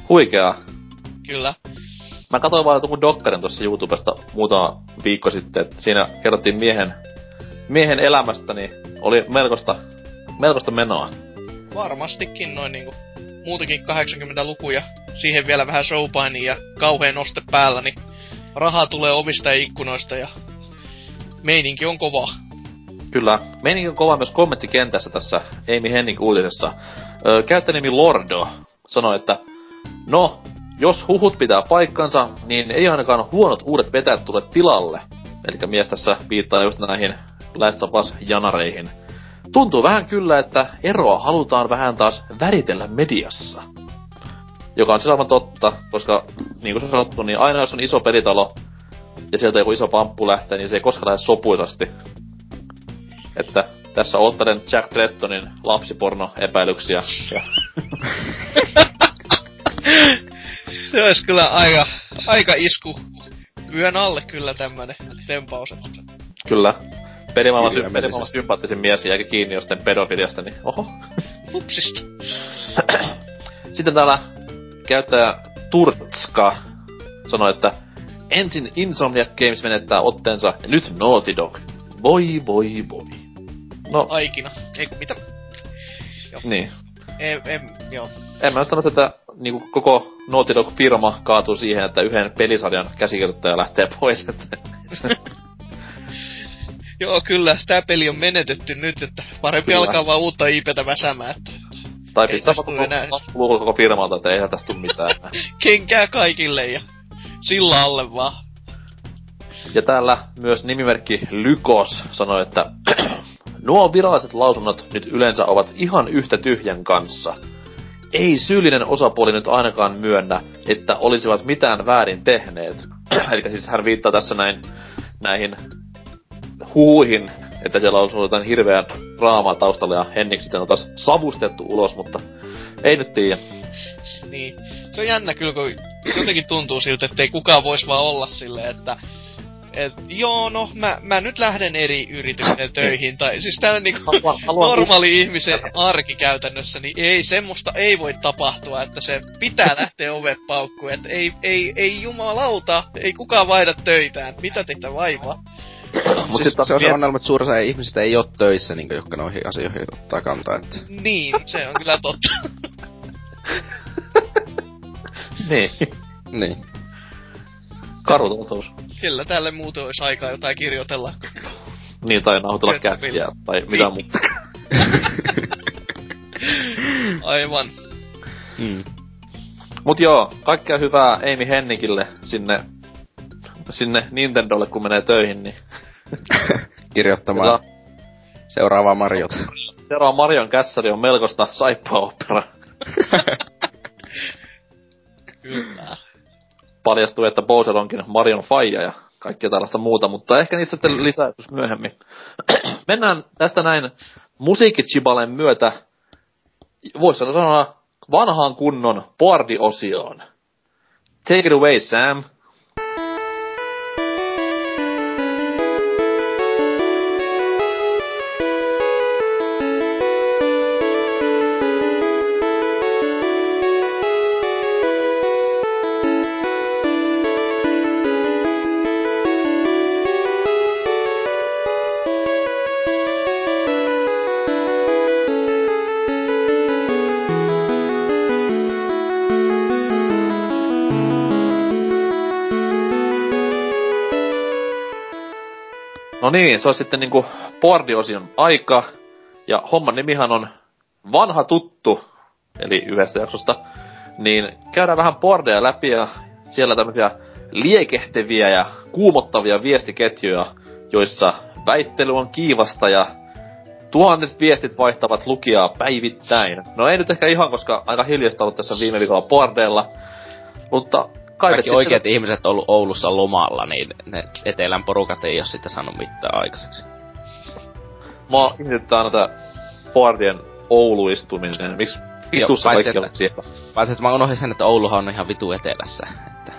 Huikeaa. Kyllä. Mä katsoin vaan joku dokkarin tuossa YouTubesta muutama viikko sitten, että siinä kerrottiin miehen, miehen elämästä, niin oli melkoista, melkoista menoa. Varmastikin noin niinku muutakin 80-lukuja, siihen vielä vähän showpainia ja kauhean noste päällä, niin rahaa tulee ovista ja ikkunoista ja meininki on kova. Kyllä. Meininki on kova myös kommenttikentässä tässä Amy Henning uutisessa. Öö, käyttäjänimi Lordo sanoi, että no, jos huhut pitää paikkansa, niin ei ainakaan huonot uudet vetäjät tule tilalle. Eli mies tässä viittaa just näihin Last of Us-janareihin. Tuntuu vähän kyllä, että eroa halutaan vähän taas väritellä mediassa. Joka on siis aivan totta, koska niin kuin sanottu, niin aina jos on iso pelitalo ja sieltä joku iso pamppu lähtee, niin se ei koskaan lähde sopuisasti. Että tässä ottelen Jack Trettonin lapsiporno-epäilyksiä. Ja Se olisi kyllä aika, aika isku vyön alle kyllä tämmönen tempaus. että kyllä. Pelimaailman, sy- pelimaailman sympaattisin mies jäikin kiinni jostain pedofiliasta, niin oho. Hupsista. Sitten täällä käyttäjä Turtska sanoi, että ensin Insomniac Games menettää otteensa ja nyt Naughty Dog. Voi voi voi. No, Aikina. Ei mitä? niin. Em, em, joo. En mä nyt sano, että niinku koko Naughty Dog-firma kaatuu siihen, että yhden pelisarjan käsikirjoittaja lähtee pois. Että Joo, kyllä. Tää peli on menetetty nyt, että parempi Kyllä. alkaa vaan uutta IPtä väsämään, että tai Ei pistää tästä koko, koko, koko firmalta, että eihän tästä tule mitään. kenkää kaikille ja sillä alle vaan. Ja täällä myös nimimerkki Lykos sanoi, että nuo viralliset lausunnot nyt yleensä ovat ihan yhtä tyhjän kanssa. Ei syyllinen osapuoli nyt ainakaan myönnä, että olisivat mitään väärin tehneet. Eli siis hän viittaa tässä näin näihin huuihin, että siellä on ollut jotain hirveää draamaa taustalla ja Henrik sitten on taas savustettu ulos, mutta ei nyt tiedä. Niin. Se on jännä kyllä, kun jotenkin tuntuu siltä, että ei kukaan voisi vaan olla silleen, että et, joo, no, mä, mä nyt lähden eri yritykseen töihin, tai siis tää niinku normaali ihmisen arki käytännössä, niin ei, semmoista ei voi tapahtua, että se pitää lähteä ovet paukkuun, että ei, ei, ei jumalauta, ei kukaan vaihda töitään, mitä teitä vaivaa. Mut siis sit taas se on se ongelma, että suurin osa ihmisistä ei ole töissä, niin jotka noihin asioihin ottaa kantaa. Että... Niin, se on kyllä totta. Niin, Niin. karu totuus. Kyllä tälle muuten olisi aikaa jotain kirjoitella. Niin, tai nauhoitella Kyllä, kättiä, tai mitä muuta. Aivan. Mm. Mut joo, kaikkea hyvää Amy Henningille sinne, sinne Nintendolle, kun menee töihin, niin Kirjoittamaan Kyllä. seuraavaa Mariota. seuraava Marion kässäri on melkoista saippua-opera. Kyllä. Paljastuu, että Bowser onkin Marion faija ja kaikkea tällaista muuta, mutta ehkä niistä sitten lisää myöhemmin. Mennään tästä näin musiikkichibalen myötä, voisi sanoa vanhaan kunnon boardi-osioon. Take it away, Sam. No niin, se on sitten niinku boardiosion aika. Ja homman nimihan on vanha tuttu, eli yhdestä jaksosta. Niin käydään vähän boardeja läpi ja siellä tämmöisiä liekehtiviä ja kuumottavia viestiketjuja, joissa väittely on kiivasta ja tuhannet viestit vaihtavat lukijaa päivittäin. No ei nyt ehkä ihan, koska aika hiljaista ollut tässä viime viikolla boardeilla. Mutta Kaikki oikeat ihmiset on ollut Oulussa lomalla, niin ne etelän porukat ei ole sitten saanut mitään aikaiseksi. Mua ihmetyttää aina tää boardien ouluistuminen. Miksi vitussa paitsi kaikki on että- siellä? Vaan se, että mä unohdin sen, että Ouluhan on ihan vitu etelässä. Että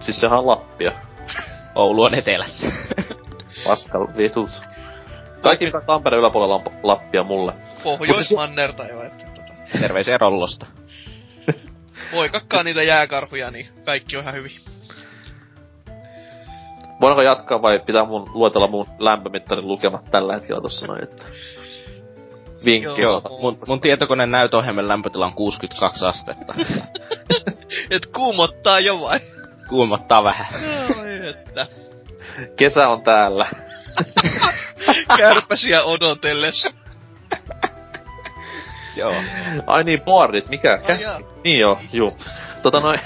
Siis sehän on Lappia. Oulu on etelässä. Paska vitut. Kaikki mikä on Tampereen yläpuolella on Lappia mulle. Pohjoismannerta jo, että tota, Terveisiä Rollosta. Poikakkaa niitä jääkarhuja, niin kaikki on ihan hyvin. Voidaanko jatkaa vai pitää mun luetella mun lämpömittarin lukemat tällä hetkellä tossa noin, että... Vinkki. Joo. Joo, mun, mun tietokoneen näytöohjelman lämpötila on 62 astetta. Et kuumottaa jo vai? Kuumottaa vähän. Oi, että. Kesä on täällä. Kärpäsiä odotellessa. Joo. Ai niin, boardit, mikä? Ai Käs... niin joo, juu. Tota noin,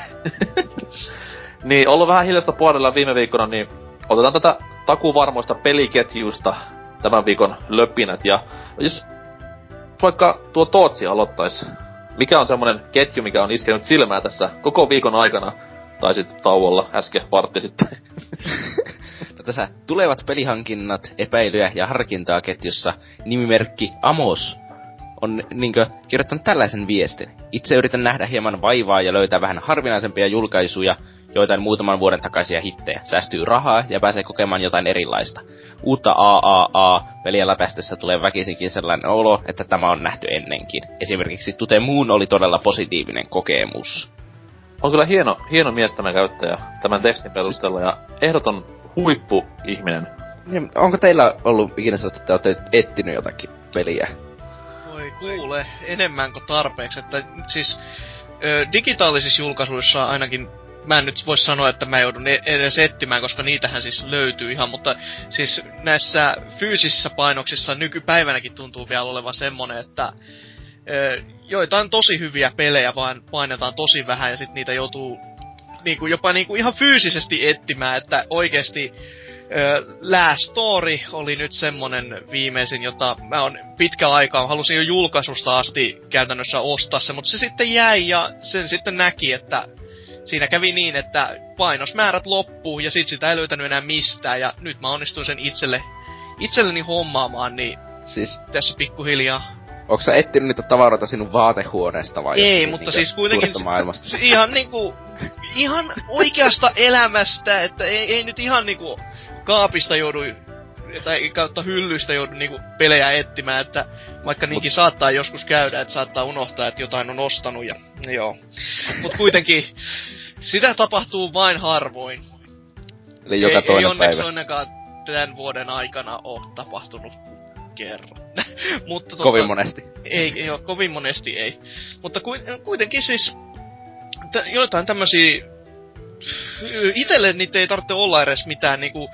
niin, ollut vähän hiljasta puolella viime viikkona, niin otetaan tätä takuvarmoista peliketjuista tämän viikon löpinät. Ja jos vaikka tuo Tootsi aloittais, mikä on semmonen ketju, mikä on iskenyt silmää tässä koko viikon aikana, tai sitten tauolla äsken vartti sitten. no tässä tulevat pelihankinnat, epäilyjä ja harkintaa ketjussa nimimerkki Amos on niinkö kirjoittanut tällaisen viestin. Itse yritän nähdä hieman vaivaa ja löytää vähän harvinaisempia julkaisuja, joitain muutaman vuoden takaisia hittejä. Säästyy rahaa ja pääsee kokemaan jotain erilaista. Uutta AAA-peliä läpästessä tulee väkisinkin sellainen olo, että tämä on nähty ennenkin. Esimerkiksi Tute Moon oli todella positiivinen kokemus. On kyllä hieno, hieno mies tämä käyttäjä tämän tekstin perusteella siis... ja ehdoton huippu-ihminen. Niin, onko teillä ollut ikinä sellaista, että olette etsinyt jotakin peliä? Voi kuule, enemmän kuin tarpeeksi. Että siis ö, digitaalisissa julkaisuissa ainakin mä en nyt voi sanoa, että mä joudun e- edes etsimään, koska niitähän siis löytyy ihan, mutta siis näissä fyysisissä painoksissa nykypäivänäkin tuntuu vielä olevan semmonen, että ö, joitain tosi hyviä pelejä vaan painetaan tosi vähän ja sitten niitä joutuu niinku, jopa niinku ihan fyysisesti etsimään, että oikeasti Last Story oli nyt semmonen viimeisin, jota mä on pitkä aikaa, halusin jo julkaisusta asti käytännössä ostaa se, mutta se sitten jäi ja sen sitten näki, että siinä kävi niin, että painosmäärät loppuu ja sit sitä ei löytänyt enää mistään ja nyt mä onnistuin sen itselle, itselleni hommaamaan, niin siis... tässä pikkuhiljaa Onko sä etsinyt niitä tavaroita sinun vaatehuoneesta vai? Ei, mutta siis kuitenkin... maailmasta? Ihan niinku... Ihan oikeasta elämästä, että ei, ei nyt ihan niinku kaapista joudu tai kautta hyllystä joudu niinku pelejä etsimään, että vaikka niinkin Mut... saattaa joskus käydä, että saattaa unohtaa, että jotain on ostanut ja joo. Mut kuitenkin sitä tapahtuu vain harvoin. Eli joka ei, toinen ei onneksi päivä. tämän vuoden aikana ole tapahtunut kerran. Mutta tota, kovin monesti. Ei, ei ole, kovin monesti ei. Mutta kuitenkin siis t- joitain tämmösiä itelle niitä ei tarvitse olla edes mitään niinku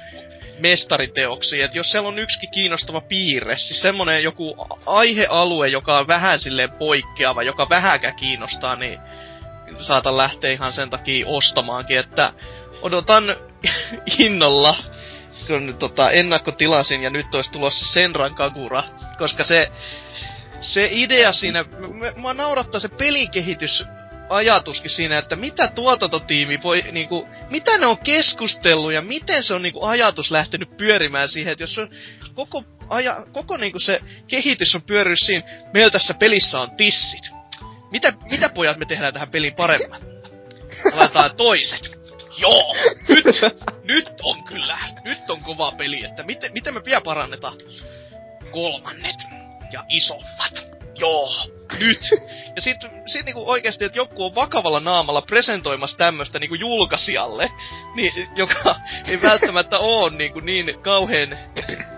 mestariteoksia, että jos siellä on yksi kiinnostava piirre, siis semmonen joku aihealue, joka on vähän silleen poikkeava, joka vähäkä kiinnostaa, niin saatan lähteä ihan sen takia ostamaankin, että odotan innolla kun tota, ennakkotilasin ja nyt olisi tulossa Senran Kagura, koska se, se idea siinä, mua naurattaa se pelikehitys ajatuskin siinä, että mitä tuotantotiimi voi niinku, mitä ne on keskustellut ja miten se on niinku ajatus lähtenyt pyörimään siihen, että jos on koko, aja, koko niinku se kehitys on pyörinyt siinä, meillä tässä pelissä on tissit. Mitä, mitä pojat me tehdään tähän peliin paremmin? Laitetaan toiset. Joo, nyt, nyt on kyllä, nyt on kova peli, että miten, miten me pian parannetaan kolmannet ja isommat. Joo, nyt. Ja sit, sit niinku oikeesti, että joku on vakavalla naamalla presentoimassa tämmöstä niinku julkaisijalle, niin, joka ei välttämättä oo niinku niin kauhean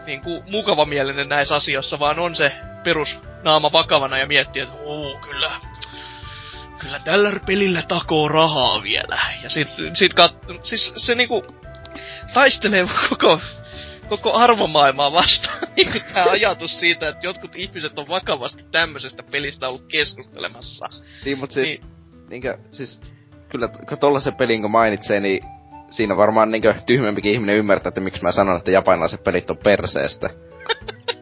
niinku mukavamielinen näissä asioissa, vaan on se perus naama vakavana ja miettii, että oo, kyllä, kyllä tällä pelillä takoo rahaa vielä. Ja sit, sit kat, siis se niinku taistelee koko, koko arvomaailmaa vastaan. niinku tää ajatus siitä, että jotkut ihmiset on vakavasti tämmöisestä pelistä ollut keskustelemassa. Niin, mut siis, niin, niinkö, siis kyllä kun tollasen pelin kun mainitsee, niin siinä varmaan niinkö tyhmempikin ihminen ymmärtää, että miksi mä sanon, että japanilaiset pelit on perseestä.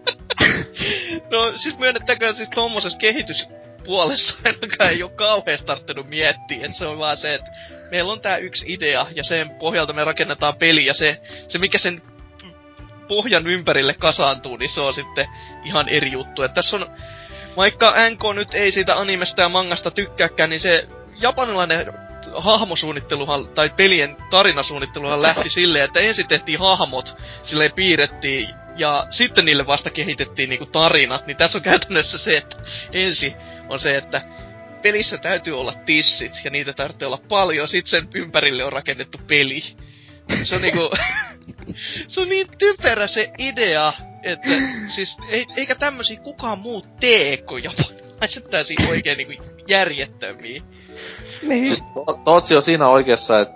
no siis myönnettäkö siis tommosessa kehitys puolessa ainakaan ei ole kauhean tarttunut miettiä. Et se on vaan se, että meillä on tää yksi idea ja sen pohjalta me rakennetaan peli ja se, se mikä sen pohjan ympärille kasaantuu, niin se on sitten ihan eri juttu. Et tässä on, vaikka NK nyt ei siitä animesta ja mangasta tykkääkään, niin se japanilainen hahmosuunnitteluhan, tai pelien tarinasuunnitteluhan lähti silleen, että ensin tehtiin hahmot, silleen piirrettiin ja sitten niille vasta kehitettiin niinku tarinat, niin tässä on käytännössä se, että ensin on se, että pelissä täytyy olla tissit, ja niitä täytyy olla paljon, sit sen ympärille on rakennettu peli. Se on niinku... se on niin typerä se idea, että siis ei, eikä tämmösiä kukaan muu tee kuin japanilaiset täysin oikein niinku järjettömiä. Niin. Siis, Tootsi on siinä oikeassa, et,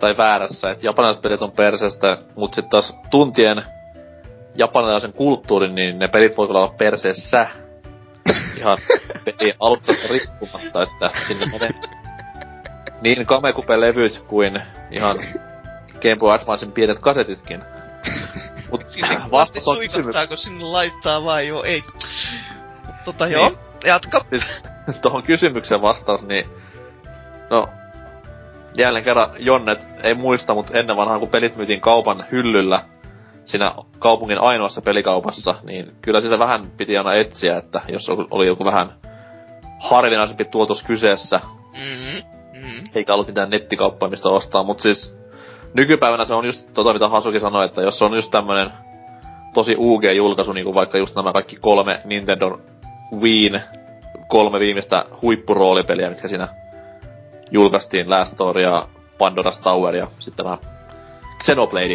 tai väärässä, että japanilaiset pelit on perseestä, mut sit taas tuntien japanilaisen kulttuurin, niin ne pelit voi olla perseessä. Ihan peli alusta riippumatta, että sinne menee niin Kamekupe-levyt kuin ihan Game Boy Advancen pienet kasetitkin. Mut vastaus on kysymys. suikahtaako sinne laittaa vai joo, ei. Mut Tota Niin. joo, jatka. Siis tohon kysymykseen vastaus, niin... No, jälleen kerran Jonnet ei muista, mutta ennen vanhaan kun pelit myytiin kaupan hyllyllä, siinä kaupungin ainoassa pelikaupassa, niin kyllä sitä vähän piti aina etsiä, että jos oli joku vähän harvinaisempi tuotos kyseessä, Mm-hmm. Mm-hmm. eikä ollut mitään nettikauppaa, mistä ostaa, mutta siis nykypäivänä se on just tota, mitä Hasuki sanoi, että jos se on just tämmönen tosi UG-julkaisu, niin kuin vaikka just nämä kaikki kolme Nintendo Wiiin kolme viimeistä huippuroolipeliä, mitkä siinä julkaistiin, Last Story ja Pandora's Tower ja sitten tämä Xenoblade,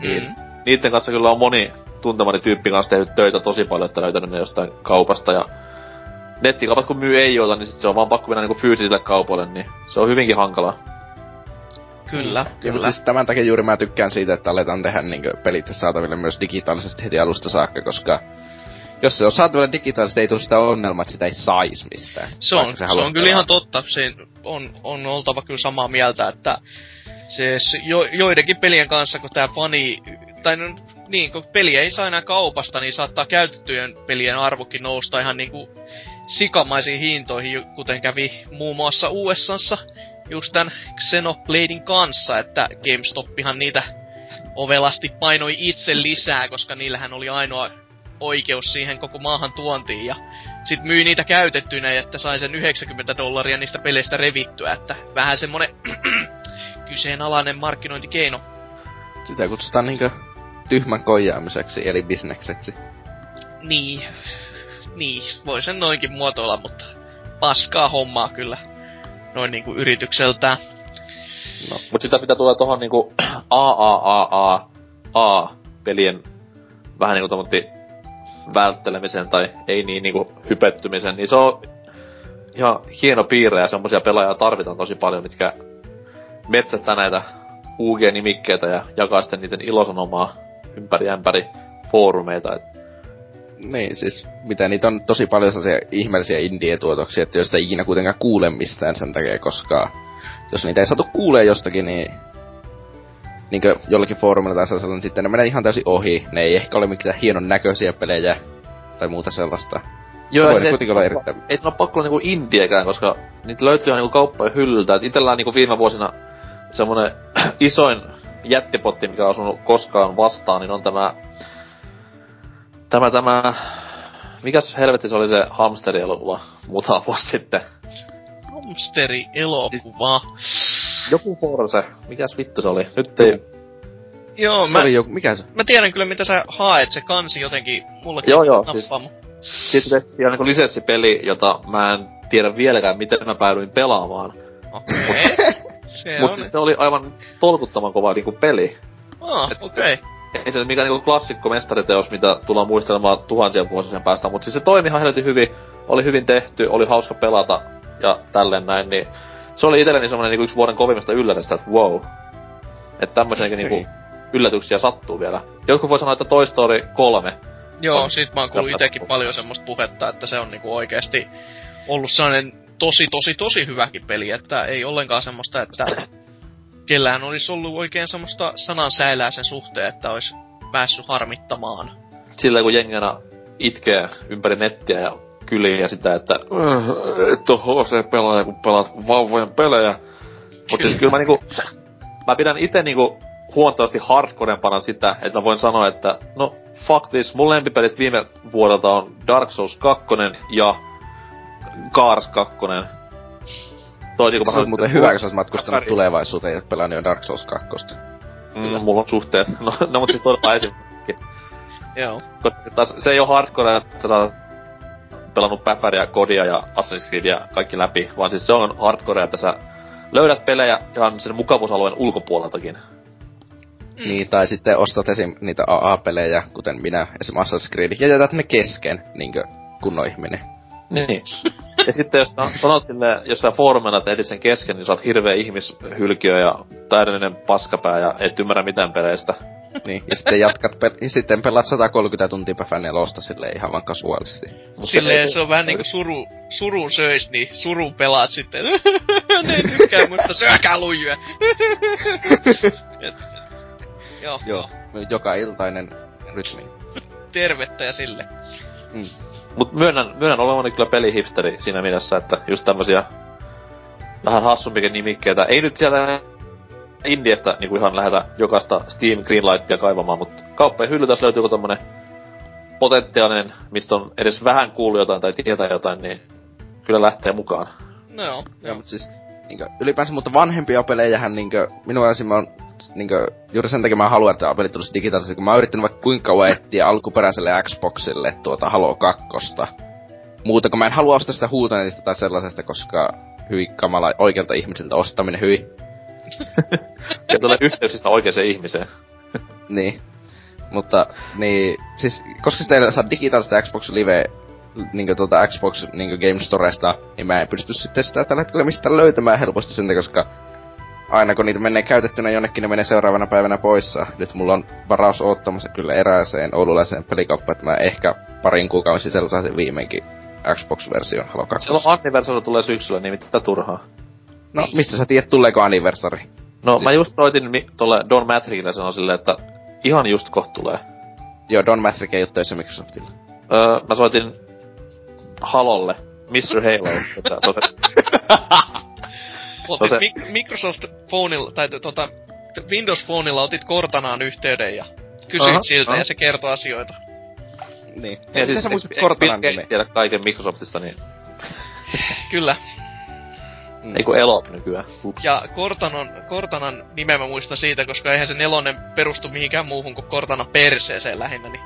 niin Mm. niiden kanssa kyllä on moni tuntemani tyyppi kanssa tehnyt töitä tosi paljon, että löytänyt ne jostain kaupasta ja nettikaupat kun myy ei ota, niin sit se on vaan pakko mennä niinku fyysisille kaupoille, niin se on hyvinkin hankalaa. Kyllä, Ja, mutta kyllä. siis tämän takia juuri mä tykkään siitä, että aletaan tehdä niin pelit saataville myös digitaalisesti heti alusta saakka, koska jos se on saatavilla digitaalisesti, ei tule sitä ongelmaa, että sitä ei sais mistään. Se on, se, on kyllä ihan totta. Se on, on oltava kyllä samaa mieltä, että se, se jo, joidenkin pelien kanssa, kun tää fani, tai no, niin, kun peli ei saa enää kaupasta, niin saattaa käytettyjen pelien arvokin nousta ihan niinku sikamaisiin hintoihin, kuten kävi muun muassa USAssa just tän Xenobladein kanssa, että GameStopihan niitä ovelasti painoi itse lisää, koska niillähän oli ainoa oikeus siihen koko maahan tuontiin ja sit myi niitä käytettyinä, että sai sen 90 dollaria niistä peleistä revittyä, että vähän semmonen kyseenalainen markkinointikeino. Sitä kutsutaan niinkö tyhmän koijaamiseksi, eli bisnekseksi. Niin, niin, voi sen noinkin muotoilla, mutta paskaa hommaa kyllä noin niinku yritykseltään. No, mut sitä mitä tulee tohon niinku AAAA-pelien vähän niinku tommotti välttelemiseen tai ei niin niinku hypettymisen, niin se on ihan hieno piirre ja semmosia pelaajia tarvitaan tosi paljon, mitkä metsästää näitä UG-nimikkeitä ja jakaa sitten niiden ilosanomaa ympäri ämpäri foorumeita. Et Niin, siis mitä niitä on tosi paljon sellaisia ihmeellisiä indie-tuotoksia, että joista ei ikinä kuitenkaan kuule mistään sen takia, koska jos niitä ei saatu kuulee jostakin, niin niinkö jollakin foorumilla tai sellaisella, niin sitten ne menee ihan täysin ohi. Ne ei ehkä ole mitään hienon näköisiä pelejä tai muuta sellaista. Joo, ne kuitenkin olla erittäin... ei ole pakko olla niinku indiekään, koska niitä löytyy ihan niinku kauppojen hyllyltä. Et itellä on niinku viime vuosina semmonen isoin jättipotti, mikä on osunut koskaan vastaan, niin on tämä... Tämä, tämä... Mikäs helvetti se oli se hamsterielokuva muutama vuosi sitten? Hamsteri elokuva. Joku Forse. Mikäs vittu se oli? Nyt ei... Joo, se mä, oli joku, mikä se? mä tiedän kyllä mitä sä haet, se kansi jotenkin mullakin Joo, joo, nappaa, siis- Siitä tehtiin niinku lisenssipeli, jota mä en tiedä vieläkään, miten mä päädyin pelaamaan. Okei. se Mut on. siis se oli aivan tolkuttoman kova niinku peli. Ah, okei. Ei se nyt mikään niinku klassikko mestariteos, mitä tullaan muistelemaan tuhansia vuosia sen päästä, mutta siis se toimi ihan helvetin hyvin, oli hyvin tehty, oli hauska pelata ja tälleen näin, niin se oli itselleni semmonen niinku yksi vuoden kovimmista yllätystä, että wow. Että tämmöisiäkin Okei. niinku yllätyksiä sattuu vielä. Jotkut voi sanoa, että Toy Story 3. Joo, On. siitä mä oon kuullut itekin paljon semmoista puhetta, että se on niinku oikeesti ollut sellainen tosi, tosi, tosi hyväkin peli, että ei ollenkaan semmoista, että kellään olisi ollut oikein semmoista sanansäilää sen suhteen, että olisi päässyt harmittamaan. Silleen kun jengi aina itkee ympäri nettiä ja kyliä ja sitä, että "Äh, et oo HC-pelaaja, kun pelaat vauvojen pelejä. Mut siis kyllä mä niinku, mä pidän itse niinku huomattavasti hardcorempana sitä, että mä voin sanoa, että no fuck this, mun lempipelit viime vuodelta on Dark Souls 2 ja Cars 2. Toisin kuin mä Se sanoisin, muuten että- hyvä, kun sä oot matkustanut tulevaisuuteen ja pelannut jo Dark Souls 2. Mm, mulla on suhteet. No, no mut siis todella esimerkki. Joo. Koska taas se ei ole hardcore, että sä oot pelannut Päfäriä, Kodia ja Assassin's Creedia kaikki läpi, vaan siis se on hardcore, että sä löydät pelejä ihan sen mukavuusalueen ulkopuoleltakin. Mm. Niin, tai sitten ostat esim. niitä AA-pelejä, kuten minä, esim. Assassin's Creed, ja jätät ne kesken, niinkö kunnon ihminen. Niin. ja sitten jos sanot sille, jos sä foorumina teet sen kesken, niin sä oot hirveä ihmishylkiö ja täydellinen paskapää ja et ymmärrä mitään peleistä. niin, ja sitten jatkat, pel- ja sitten pelaat 130 tuntia päivän nelosta silleen ihan vaan kasuaalisti. Mut Silleen ei- se on vähän niinku suru, suru söis, niin suru pelaat sitten. ne ei tykkää musta, syökää lujuja. Et, joo, Joo, joka iltainen rytmi. tervettä ja sille. Mm. Mut myönnän, myönnän olevani kyllä pelihipsteri siinä mielessä, että just tämmösiä vähän hassumpikin nimikkeitä. Ei nyt sieltä Indiasta niinku ihan lähetä jokaista Steam Greenlightia kaivamaan, mutta kauppojen hyllytä jos löytyy joku tommonen potentiaalinen, mistä on edes vähän kuullut jotain tai tietää jotain, niin kyllä lähtee mukaan. No joo, Joo, joo. mutta siis niinkö, ylipäänsä, mutta vanhempia pelejähän niinkö, minua esim. Niinkö, juuri sen takia mä haluan, että pelit tulisi digitaalisesti, kun mä oon yrittänyt vaikka kuinka kauan etsiä alkuperäiselle Xboxille tuota Halo 2. Muuta, kun mä en halua ostaa sitä huutonetista tai sellaisesta, koska hyvin kamala oikealta ihmisiltä ostaminen hyvin. Ja tulee yhteyksistä oikeeseen ihmiseen. Niin. Mutta, niin, siis, koska sitä ei saa digitaalista Xbox Live, niinkö tuota Xbox niinkö Game Storesta, niin mä en pysty sitten sitä tällä hetkellä mistään löytämään helposti sen, koska aina kun niitä menee käytettynä jonnekin, ne menee seuraavana päivänä poissa. Nyt mulla on varaus oottamassa kyllä erääseen oululaiseen pelikauppaan, että mä ehkä parin kuukauden sisällä saisin viimeinkin Xbox-version Halo 2. Silloin anniversari tulee syksyllä, niin mitä turhaa. No, mistä sä tiedät, tuleeko anniversari? No Siis- mä just soitin mi- tolle Don Matrikille sanoin silleen, että ihan just koht tulee. Joo, Don Matrick ei ole töissä Microsoftilla. Öö, mä soitin Halolle, Mr. Halo. että Otit se- Mi- Microsoft Phoneilla, tai t- tota, t- Windows Phoneilla otit Cortanaan yhteyden ja kysyit Aha, siltä aha. ja se kertoo asioita. Niin. Ja Miten siis sä muistat nimeä? tiedä kaiken Microsoftista, niin Kyllä. Mm. ei kun Elop nykyään. Ups. Ja Cortanon, Cortanan nimen mä muistan siitä, koska eihän se nelonen perustu mihinkään muuhun kuin Cortana perseeseen lähinnä, niin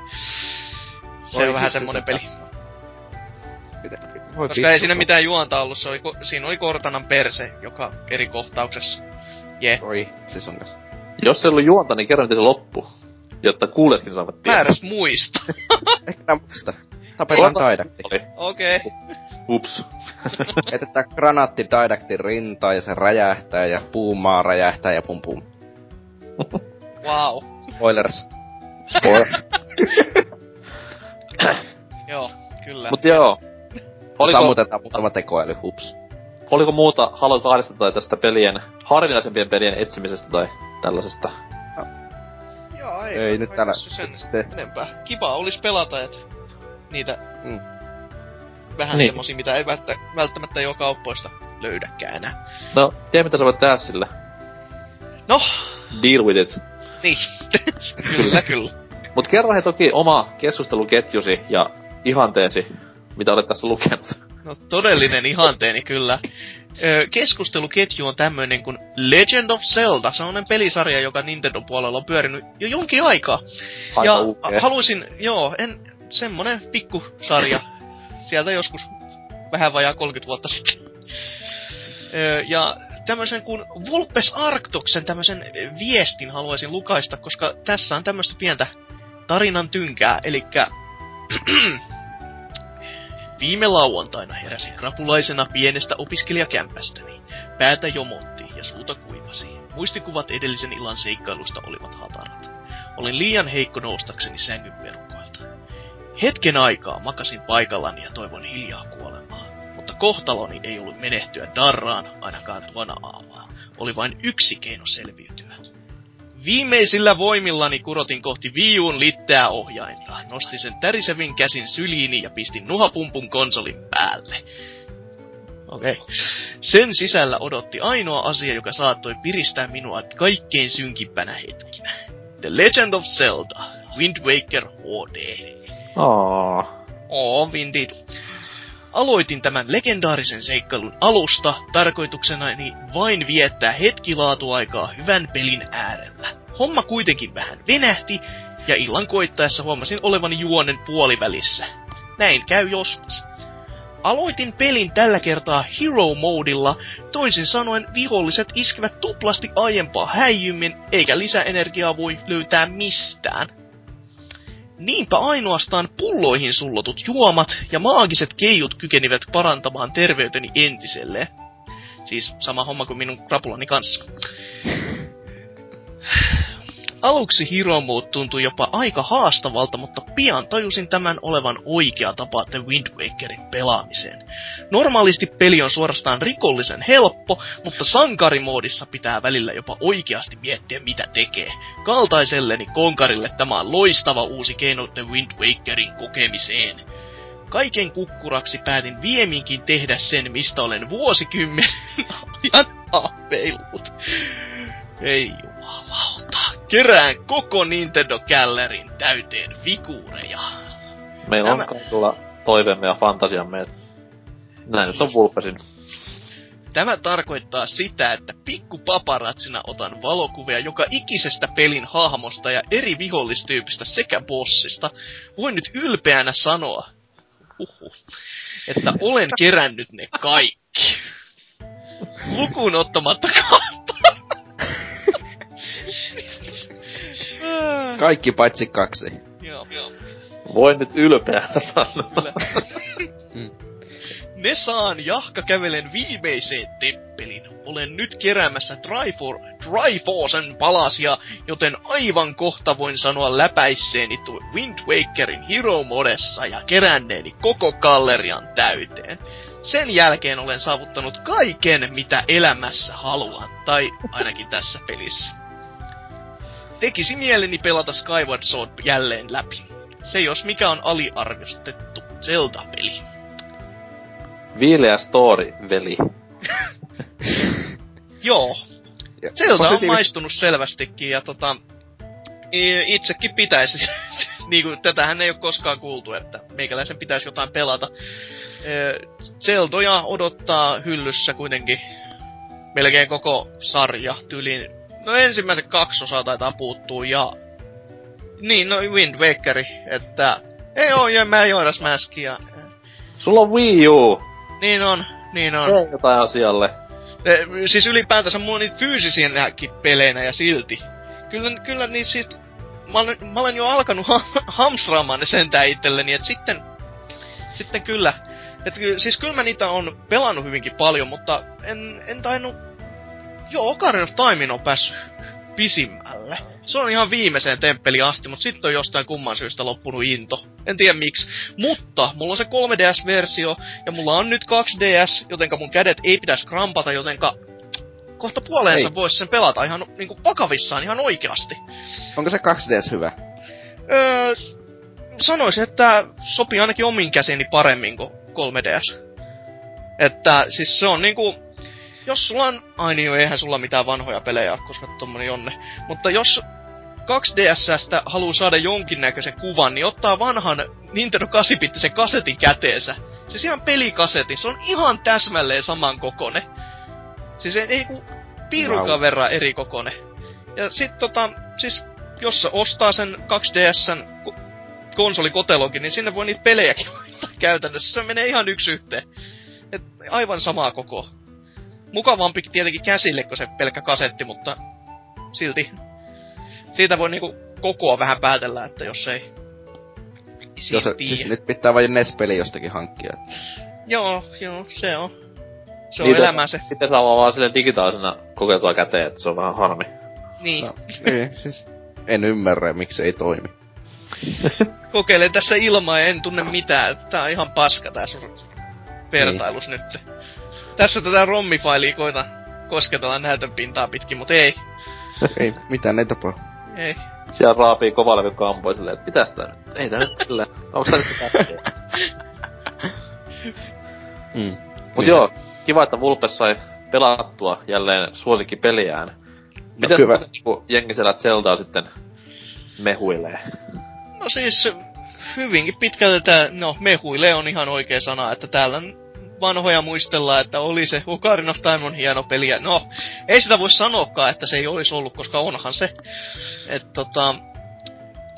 se Voi on vähän semmonen se peli. Mitä? Voi Koska ei vittu, siinä se- mitään juonta ollut, se oli, ko- siinä oli Cortanan perse, joka eri kohtauksessa. Jee. Oi, siis on. Jos se ei ollut juonta, niin kerro miten se loppuu. Jotta kuuletkin saavat tietää. Määräs muista. Ehkä nää muista. Tapetaan. Oli. Okei. Okay. Ups. Heitetään granaatti Didactin rintaan ja se räjähtää ja puumaa räjähtää ja pum pum. Wow. Spoilers. Spoiler. Joo, kyllä. Mut joo. Oliko, Sammutetaan muutama tekoäly, hups. oliko muuta Halo 2 tai tästä pelien, harvinaisempien pelien etsimisestä tai tällaisesta? Joo, ei, Ei nyt täällä tässä sen sitten. enempää. Kiva olis pelata, et niitä Mm. vähän Niin. semmosia, mitä ei välttä, välttämättä jo kauppoista löydäkään enää. No, tiedä mitä sä voit tehdä sillä. No, Deal with it. niin. kyllä, kyllä. Mut kerro he toki oma keskusteluketjusi ja ihanteesi, mitä olet tässä lukenut. No todellinen ihanteeni kyllä. Ö, keskusteluketju on tämmöinen kuin Legend of Zelda. Sellainen pelisarja, joka Nintendo puolella on pyörinyt jo jonkin aikaa. Aika ja ukea. haluaisin, joo, en, semmonen pikkusarja. Sieltä joskus vähän vajaa 30 vuotta sitten. Ö, ja tämmöisen kuin Vulpes Arctoksen tämmöisen viestin haluaisin lukaista, koska tässä on tämmöistä pientä tarinan tynkää, elikkä Viime lauantaina heräsin rapulaisena pienestä opiskelijakämpästäni. Päätä jomotti ja suuta kuivasi. Muistikuvat edellisen illan seikkailusta olivat hatarat. Olin liian heikko noustakseni sängyn perukoilta. Hetken aikaa makasin paikallani ja toivon hiljaa kuolemaa. Mutta kohtaloni ei ollut menehtyä darraan ainakaan tuona aamuna. Oli vain yksi keino selviytyä. Viimeisillä voimillani kurotin kohti viiuun litteää ohjainta. Nostin sen tärisevin käsin syliini ja pistin nuhapumpun konsolin päälle. Okei. Okay. Sen sisällä odotti ainoa asia, joka saattoi piristää minua kaikkein synkimpänä hetkinä. The Legend of Zelda, Wind Waker HD. Aa. Oo, indeed. Aloitin tämän legendaarisen seikkailun alusta tarkoituksenani vain viettää hetki laatuaikaa hyvän pelin äärellä. Homma kuitenkin vähän venähti, ja illan koittaessa huomasin olevani juonen puolivälissä. Näin käy joskus. Aloitin pelin tällä kertaa Hero Modilla, toisin sanoen viholliset iskevät tuplasti aiempaa häijymmin, eikä lisäenergiaa voi löytää mistään. Niinpä ainoastaan pulloihin sullotut juomat ja maagiset keijut kykenivät parantamaan terveyteni entiselleen. Siis sama homma kuin minun krapulani kanssa. Aluksi Hero Mode tuntui jopa aika haastavalta, mutta pian tajusin tämän olevan oikea tapa The Wind Wakerin pelaamiseen. Normaalisti peli on suorastaan rikollisen helppo, mutta sankarimoodissa pitää välillä jopa oikeasti miettiä mitä tekee. Kaltaiselleni konkarille tämä on loistava uusi keino The Wind Wakerin kokemiseen. Kaiken kukkuraksi päätin vieminkin tehdä sen, mistä olen vuosikymmenen ajan haaveillut. Ei jumalauta. Kerään koko Nintendo Gallerin täyteen figuureja. Meillä on Nämä- kaikilla toiveemme ja fantasiamme, että näin nyt on Vulpesin. Tämä tarkoittaa sitä, että pikku paparatsina otan valokuvia joka ikisestä pelin hahmosta ja eri vihollistyypistä sekä bossista. Voin nyt ylpeänä sanoa, huhhuh, että olen kerännyt ne kaikki. Lukuun ottamatta Kaikki paitsi kaksi. Joo, joo. Voin nyt ylpeänä sanoa. Kyllä. Mm. Ne saan jahka kävelen viimeiseen teppelin. Olen nyt keräämässä Trifor, Triforcen palasia, joten aivan kohta voin sanoa läpäisseeni tuo Wind Wakerin Hero Modessa ja keränneeni koko gallerian täyteen. Sen jälkeen olen saavuttanut kaiken, mitä elämässä haluan, tai ainakin tässä pelissä. Tekisi mieleni pelata Skyward Sword jälleen läpi. Se jos mikä on aliarvostettu Zelda-peli. Viileä story, veli. Joo, Zelda on maistunut selvästikin ja tota, itsekin pitäisi. niinku, tätähän ei ole koskaan kuultu, että meikäläisen pitäisi jotain pelata. Zeldoja odottaa hyllyssä kuitenkin melkein koko sarja tyyliin. No ensimmäiset kaksi osaa taitaa puuttuu ja... Niin, no Wind Wakeri, että... Ei oo jo mä Joiras Mask ja... Sulla on Wii U! Niin on, niin on. Tee jotain asialle. Eh, siis ylipäätänsä mulla on niitä fyysisiäkin peleinä ja silti. Kyllä, kyllä niin siis... Mä olen, mä olen jo alkanut ha- hamstraamaan ne sentään itselleni, et sitten... Sitten kyllä. Et, siis kyllä mä niitä on pelannut hyvinkin paljon, mutta en, en tainnut... Joo, Ocarina of Time on päässyt pisimmälle. Se on ihan viimeiseen temppeliin asti, mutta sitten on jostain kumman syystä loppunut into. En tiedä miksi. Mutta mulla on se 3DS-versio ja mulla on nyt 2DS, jotenka mun kädet ei pitäisi krampata, jotenka kohta puoleensa Ei. voisi sen pelata ihan niinku vakavissaan, ihan oikeasti. Onko se 2DS hyvä? Öö, sanoisin, että sopii ainakin omin käsiini paremmin kuin 3DS. Että siis se on niinku... Jos sulla on... Ai niin, eihän sulla mitään vanhoja pelejä ole, koska tommonen jonne. Mutta jos 2DSstä haluaa saada jonkinnäköisen kuvan, niin ottaa vanhan Nintendo 8-bittisen kasetin käteensä. Siis ihan pelikasetin, se on ihan täsmälleen saman kokone. Siis ei niinku piirunkaan Vau. verran eri kokone. Ja sit tota, siis jos se ostaa sen 2DSn ko- konsolikotelonkin, niin sinne voi niitä pelejäkin laittaa käytännössä. Se menee ihan yksi yhteen. Et aivan samaa koko. Mukavampi tietenkin käsille kuin se pelkkä kasetti, mutta silti. Siitä voi niinku kokoa vähän päätellä, että jos ei... Jos, siis nyt pitää vain NES-peli jostakin hankkia. Joo, joo, se on. Se on Niitä- elämää se. Sitten saa vaan sille digitaalisena kokeiltua käteen, että se on vähän harmi. Niin. No, ei, siis en ymmärrä, miksi ei toimi. Kokeilen tässä ilmaa ja en tunne mitään. Tää on ihan paska tää sun vertailus Niin. nyt. Tässä tätä rommifailia koita kosketella näytön pintaa pitkin, mut ei. ei, mitään ei tapahdu. Ei. Siellä raapii kovalevy kampoi silleen, että mitäs tää nyt? Ei tää nyt silleen. Onks tää nyt mitään? Mm. Mut joo, kiva, että Vulpes sai pelattua jälleen suosikkipeliään. Miten no, niinku jengi siellä Zeldaa sitten mehuilee? No siis hyvinkin pitkälti tää, no mehuile on ihan oikea sana, että täällä on vanhoja muistellaan, että oli se Ocarina of Time on hieno peli. Ja no, ei sitä voi sanoakaan, että se ei olisi ollut, koska onhan se. Et tota,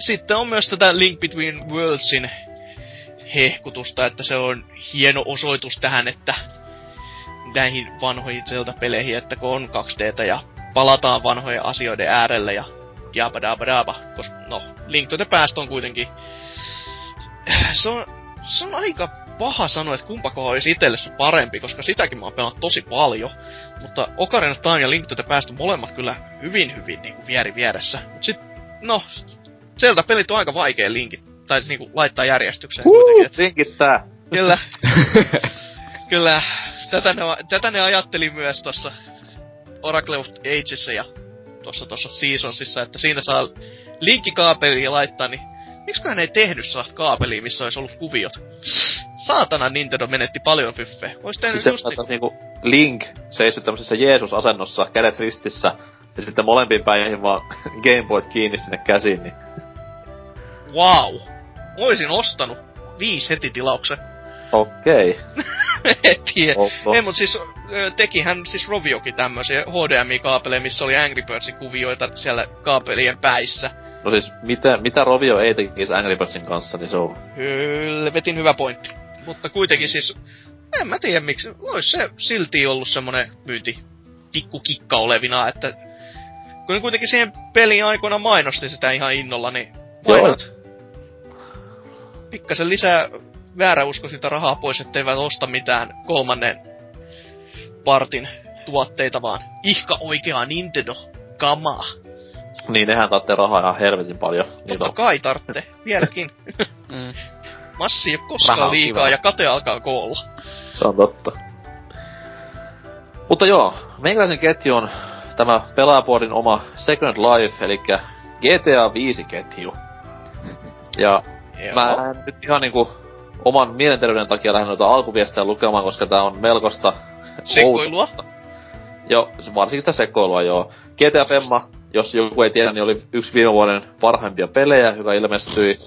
sitten on myös tätä Link Between Worldsin hehkutusta, että se on hieno osoitus tähän, että näihin vanhoihin Zelda-peleihin, että kun on 2Dtä ja palataan vanhojen asioiden äärelle ja jabadabadaba, koska no, Link to the Past on kuitenkin... Se on, se on aika paha sanoa, että kumpako olisi itselle se parempi, koska sitäkin mä oon pelannut tosi paljon. Mutta Ocarina of Time ja Link to the Past on molemmat kyllä hyvin hyvin niin kuin vieri vieressä. Mut sit no, Zelda-pelit on aika vaikea linkit, tai siis niinku laittaa järjestykseen Huu, kuitenkin. Et, linkittää. kyllä, kyllä, tätä ne, tätä ne ajatteli myös tossa Oracle of Agesissa ja tossa tossa Seasonsissa, että siinä saa linkkikaapelia laittaa, niin miksiköhän ei tehnyt sellaista kaapelia, missä olisi ollut kuviot? Saatana Nintendo menetti paljon fyffeä. Ois tehnyt Siis se, just että niinku Link seissyt tämmöisessä Jeesus-asennossa, kädet ristissä, ja sitten molempiin päihin vaan Gameboyt kiinni sinne käsiin, niin wow. Oisin ostanut viisi heti tilauksen. Okei. en tiedä. Okay. Ei, mut siis tekihän siis Roviokin tämmösiä HDMI-kaapeleja, missä oli Angry Birdsin kuvioita siellä kaapelien päissä. No siis, mitä, mitä Rovio ei tekisi Angry Birdsin kanssa, niin se on... Helvetin hyvä pointti. Mutta kuitenkin siis, en mä tiedä miksi, ois se silti ollut semmonen myynti pikku kikka olevina, että kun kuitenkin siihen pelin aikoina mainosti sitä ihan innolla, niin mainot. Pikkasen lisää vääräuskoisilta rahaa pois, etteivät osta mitään kolmannen partin tuotteita, vaan ihka oikeaa Nintendo kamaa. Niin, nehän taatte rahaa ihan helvetin paljon. Niin Totta on. kai tartte, vieläkin. Mm. Massi ei oo koskaan Raha liikaa kiva. ja kate alkaa koolla. Se on totta. Mutta joo, meikäläisen ketju on tämä pelaajapuolin oma Second Life, eli GTA 5 ketju. Ja Joo. mä en nyt ihan niinku oman mielenterveyden takia lähden noita alkuviestejä lukemaan, koska tää on melkoista Sekoilua. Joo, se- varsinkin sitä sekoilua joo. GTA Femma, jos joku ei tiedä, niin oli yksi viime vuoden parhaimpia pelejä, joka ilmestyi.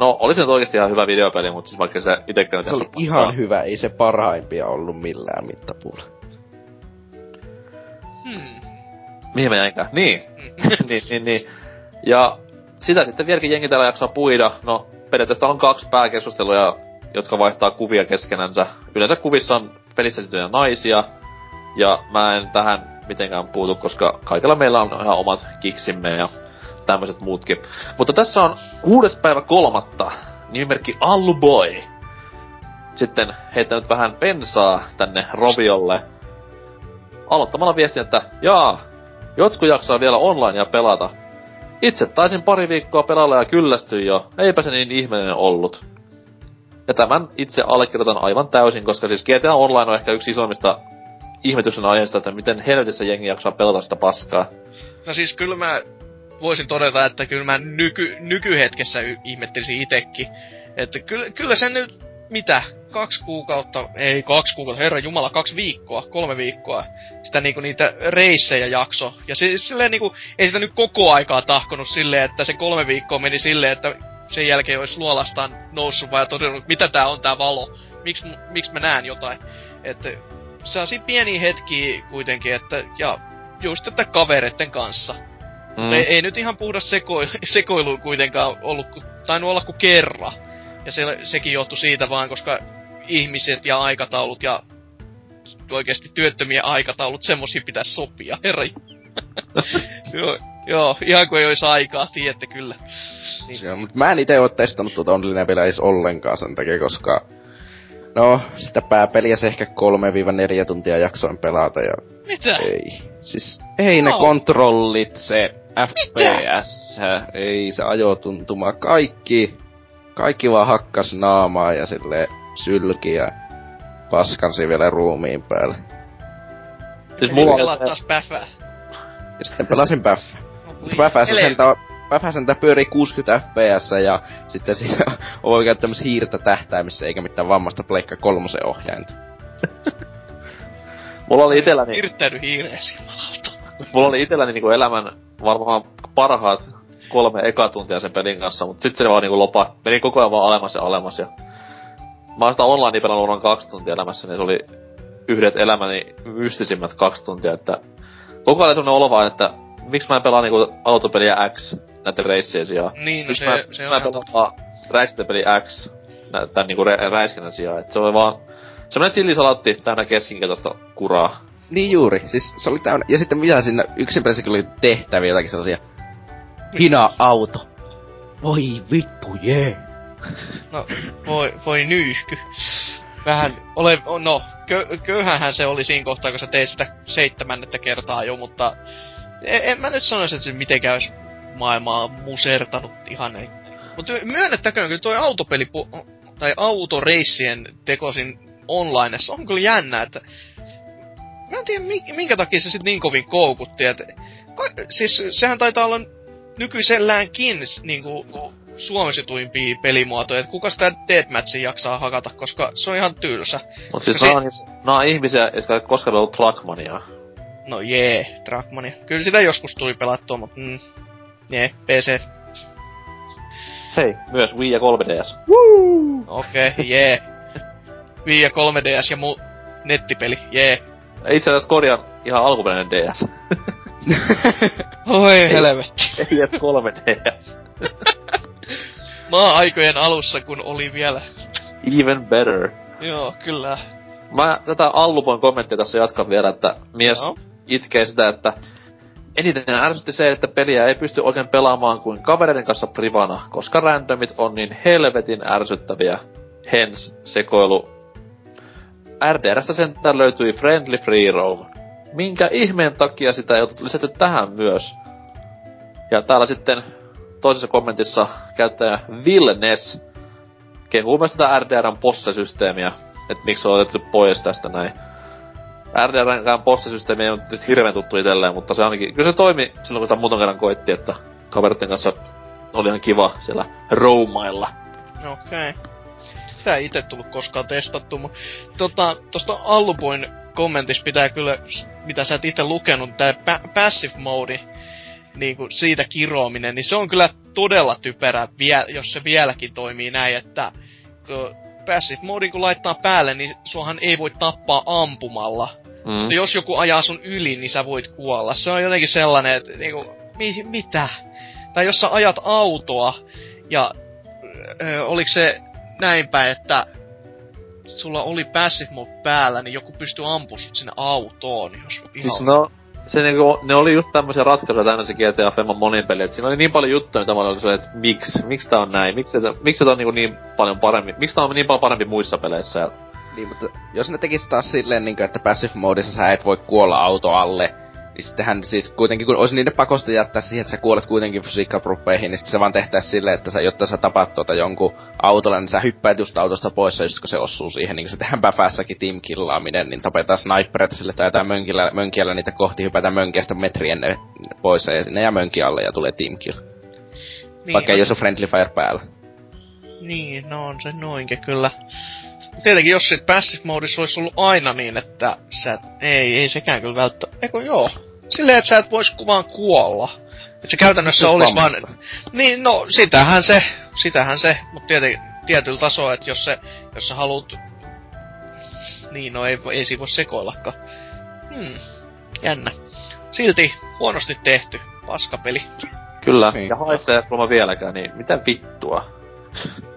No, oli se nyt oikeesti ihan hyvä videopeli, mutta siis vaikka se itekään Se oli ihan hyvä, ei se parhaimpia ollut millään mittapuulla. Hmm. Mihin mä jäinkään? Niin. niin, niin, niin. Ja sitä sitten vieläkin jengi täällä jaksaa puida. No, periaatteessa on kaksi pääkeskustelua, jotka vaihtaa kuvia keskenänsä. Yleensä kuvissa on pelissä esiintyjä naisia. Ja mä en tähän mitenkään puutu, koska kaikilla meillä on ihan omat kiksimme ja tämmöiset muutkin. Mutta tässä on kuudes päivä kolmatta nimimerkki Allu Boy. Sitten heittänyt vähän pensaa tänne Roviolle. Aloittamalla viestin, että jaa, jotkut jaksaa vielä online ja pelata. Itse taisin pari viikkoa pelailla ja kyllästyin jo, eipä se niin ihmeellinen ollut. Ja tämän itse allekirjoitan aivan täysin, koska siis GTA Online on ehkä yksi isoimmista ihmetyksen aiheista, että miten helvetissä jengi jaksaa pelata sitä paskaa. No siis kyllä mä voisin todeta, että kyllä mä nyky, nykyhetkessä ihmettelisin itekin. Että kyllä, kyllä se nyt, mitä, kaksi kuukautta, ei kaksi kuukautta, herra jumala, kaksi viikkoa, kolme viikkoa, sitä niinku niitä reissejä jakso. Ja siis silleen niinku, ei sitä nyt koko aikaa tahkonut silleen, että se kolme viikkoa meni silleen, että sen jälkeen olisi luolastaan noussut ja todennut, mitä tää on tää valo, miksi miks mä näen jotain. Että sellaisia pieniä hetkiä kuitenkin, että, ja just että kavereiden kanssa. Mm. Ei, ei nyt ihan puhdas sekoilu, sekoilu kuitenkaan ollut, tainnut olla kuin kerran. Ja se, sekin johtui siitä vaan, koska ihmiset ja aikataulut ja oikeasti työttömien aikataulut, semmosia pitäisi sopia, herra. joo, joo, ihan kuin ei olisi aikaa, tiedätte kyllä. Niin. Joo, mutta mä en ite oo testannut tuota online peliä edes ollenkaan sen takia, koska... No, sitä pääpeliä se ehkä 3-4 tuntia jaksoin pelata ja Mitä? ei. Siis ei ne Joo. kontrollit, se FPS, ei se ajotuntuma, kaikki, kaikki vaan hakkas naamaa ja sille sylki ja paskansi vielä ruumiin päälle. Siis mulla Pelaa on taas päfää. Ja sitten pelasin Päffä. No, Mutta Päfässä Ele- sentään, Päfä sentään pyörii 60 fps ja sitten siinä on oikein tämmössä hiirtä tähtäimissä eikä mitään vammasta pleikka kolmosen ohjainta. mulla oli itelläni, Hirttäydy hiireesi, mulla oli itelläni niinku elämän varmaan parhaat kolme eka tuntia sen pelin kanssa, mutta sitten se vaan niinku lopa, meni koko ajan vaan alemmas ja alemmas ja mä oon sitä online pelannut noin kaksi tuntia elämässä, niin se oli yhdet elämäni mystisimmät kaksi tuntia, että koko ajan semmonen olo vaan, että miksi mä en pelaa niinku autopeliä X näiden reissien sijaan. Niin, no Miksi se, mä, se mä on ihan pelaan räiskintäpeli X tän niinku rä- räiskinnän sijaan, et se oli vaan semmonen sillisalaatti täynnä keskinkertaista kuraa. Niin juuri, siis se oli täynnä. Ja sitten mitä siinä yksin pelissä oli tehtäviä jotakin sellaisia. Hina auto. Voi vittu, jee. No, voi, voi nyyhky. Vähän, ole, no, kö, köyhähän se oli siinä kohtaa, kun sä teit sitä seitsemännettä kertaa jo, mutta en, en mä nyt sanoisi, että se mitenkään olisi maailmaa musertanut ihan. Mutta myönnettäköön, kyllä toi autopeli tai autoreissien tekosin onlineessa on kyllä jännä, että mä en tiedä minkä takia se sit niin kovin koukutti, että siis sehän taitaa olla nykyiselläänkin niinku suosituimpia pelimuotoja, että kuka sitä Deathmatchia jaksaa hakata, koska se on ihan tylsä. Mut siis se... nää on ihmisiä, jotka ei koskaan ollut Trackmania. No jee, yeah, Trackmania. Kyllä sitä joskus tuli pelattua, mutta mm, jee, yeah, PC. Hei, myös Wii ja 3DS. Okei, okay, jee. Yeah. Wii ja 3DS ja mu nettipeli, jee. Yeah. Itse asiassa korjaan ihan alkuperäinen DS. Oi helvetti. Ei edes 3DS. Maa-aikojen alussa, kun oli vielä... Even better. Joo, kyllä. Mä tätä Allupon kommenttia tässä jatkan vielä, että mies no. itkee sitä, että eniten ärsytti se, että peliä ei pysty oikein pelaamaan kuin kavereiden kanssa privana, koska randomit on niin helvetin ärsyttäviä. Hens sekoilu. RDRstä sentään löytyi Friendly Free Roam. Minkä ihmeen takia sitä ei oltu lisätty tähän myös? Ja täällä sitten toisessa kommentissa käyttäjä Vilnes kehuu myös tätä RDRn posse-systeemiä, että miksi on otettu pois tästä näin. RDRn posse-systeemi ei ole nyt hirveän tuttu itselleen, mutta se ainakin, kyllä se toimi silloin kun sitä muutaman kerran koitti, että kaveritten kanssa oli ihan kiva siellä roumailla. Okei. Okay. Sitä ei itse tullut koskaan testattu, mutta tota, tosta Allupoin kommentissa pitää kyllä, mitä sä et itse lukenut, tää pa- passive mode, niin kuin siitä kiroaminen, niin se on kyllä todella typerä, vie, jos se vieläkin toimii näin, että kun passive mode kun laittaa päälle, niin suohan ei voi tappaa ampumalla. Mm. Mutta jos joku ajaa sun yli, niin sä voit kuolla. Se on jotenkin sellainen, että niinku, mi, mitä? Tai jos sä ajat autoa, ja ö, oliko se näin päin, että sulla oli passive mode päällä, niin joku pystyy ampumaan sinne autoon, jos ihan... Siis no, se niinku, ne oli just tämmöisiä ratkaisuja täynnä se GTA Femman monin peli, siinä oli niin paljon juttuja tavallaan se, että miksi, miksi tää on näin, miksi, miksi tää on niinku niin paljon parempi, miksi tää on niin paljon parempi muissa peleissä. Ja... Niin, mutta jos ne tekis taas silleen, niin kuin, että passive modissa sä et voi kuolla auto alle, niin sittenhän siis kuitenkin, kun olisi niiden pakosta jättää siihen, että sä kuolet kuitenkin fysiikkapruppeihin, niin se vaan tehtäis silleen, että sä, jotta sä tapat tuota jonkun autolla, niin sä hyppäät just autosta pois, just kun se osuu siihen, niin kuin se tehdään päfässäkin team-killaaminen, niin tapetaan snipereita sille tai jotain mönkillä, mönkiällä niitä kohti, hypätään mönkiästä metri ennen pois, ja ne jää mönki alle ja tulee team kill. Niin, Vaikka ei ole friendly fire päällä. Niin, no on se noinkin kyllä. Tietenkin jos sit passive modissa olisi ollut aina niin, että sä... Ei, ei sekään kyllä välttämättä... Eikö joo? Silleen, että sä et vois vaan kuolla. Että se käytännössä olisi vaan... Niin, no, sitähän se, sitähän se, mutta tietenkin tietyllä tasolla, että jos se, jos sä haluut... Niin, no ei, ei siinä voi sekoillakaan. Hmm, jännä. Silti huonosti tehty, paskapeli. Kyllä, niin. ja haistaa vieläkään, niin mitä vittua?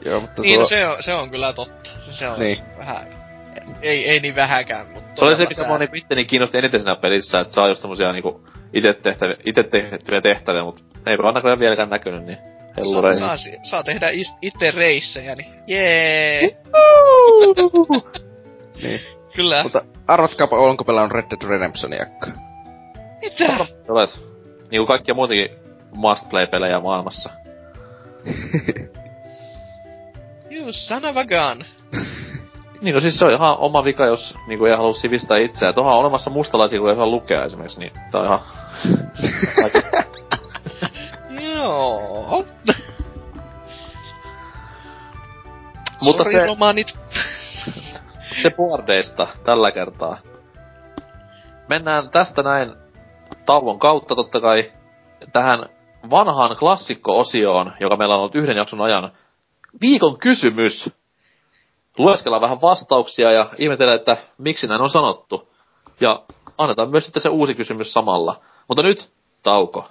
Joo, mutta niin, tuo... no se on, se on kyllä totta. Se on niin. vähän... Ei, ei niin vähäkään, mutta... Se oli se, mikä mua niin itteni kiinnosti eniten siinä pelissä, että saa just semmosia niinku ite, tehtäviä, ite tehtyjä tehtäviä, mutta ei vaan näköjään vieläkään näkynyt, niin hellureihin. Saa, saa, saa tehdä itse reissejä, niin jee! niin. Kyllä. Mutta arvatkaapa, onko pelannut Red Dead Redemptioniakka? Mitä? Olet. Niinku kaikkia muutenkin must play-pelejä maailmassa. You son of a gun. Niin no siis se on ihan oma vika, jos niinku ei halua sivistää itseään. Tuohon on olemassa mustalaisia, kun ei saa lukea esimerkiksi, niin tää on ihan... Joo. Mutta Sorry, se... romanit. se boardeista tällä kertaa. Mennään tästä näin tauon kautta totta kai tähän vanhaan klassikko-osioon, joka meillä on ollut yhden jakson ajan viikon kysymys. Lueskellaan vähän vastauksia ja ihmetellään, että miksi näin on sanottu. Ja annetaan myös sitten se uusi kysymys samalla. Mutta nyt tauko.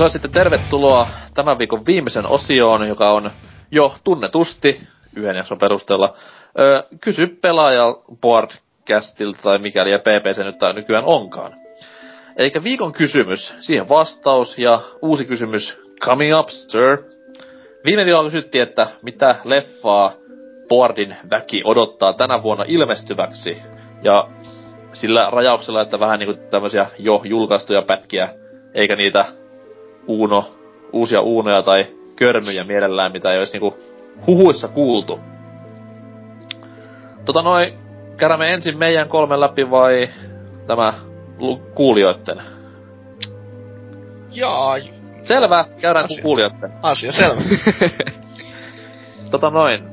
Se on sitten tervetuloa tämän viikon viimeisen osioon, joka on jo tunnetusti yhden jakson perusteella. Öö, kysy pelaaja podcastilta tai mikäli ja PPC nyt tai nykyään onkaan. Eli viikon kysymys, siihen vastaus ja uusi kysymys coming up, sir. Viime viikolla kysyttiin, että mitä leffaa Boardin väki odottaa tänä vuonna ilmestyväksi. Ja sillä rajauksella, että vähän niinku tämmöisiä jo julkaistuja pätkiä, eikä niitä uuno, uusia uunoja tai körmyjä mielellään, mitä ei olisi niinku huhuissa kuultu. Tota noin, käydäämme ensin meidän kolmen läpi vai tämä kuulijoitten? Jaa. Selvä, käydään Asia. kuulijoitten. Asia selvä. Tota noin,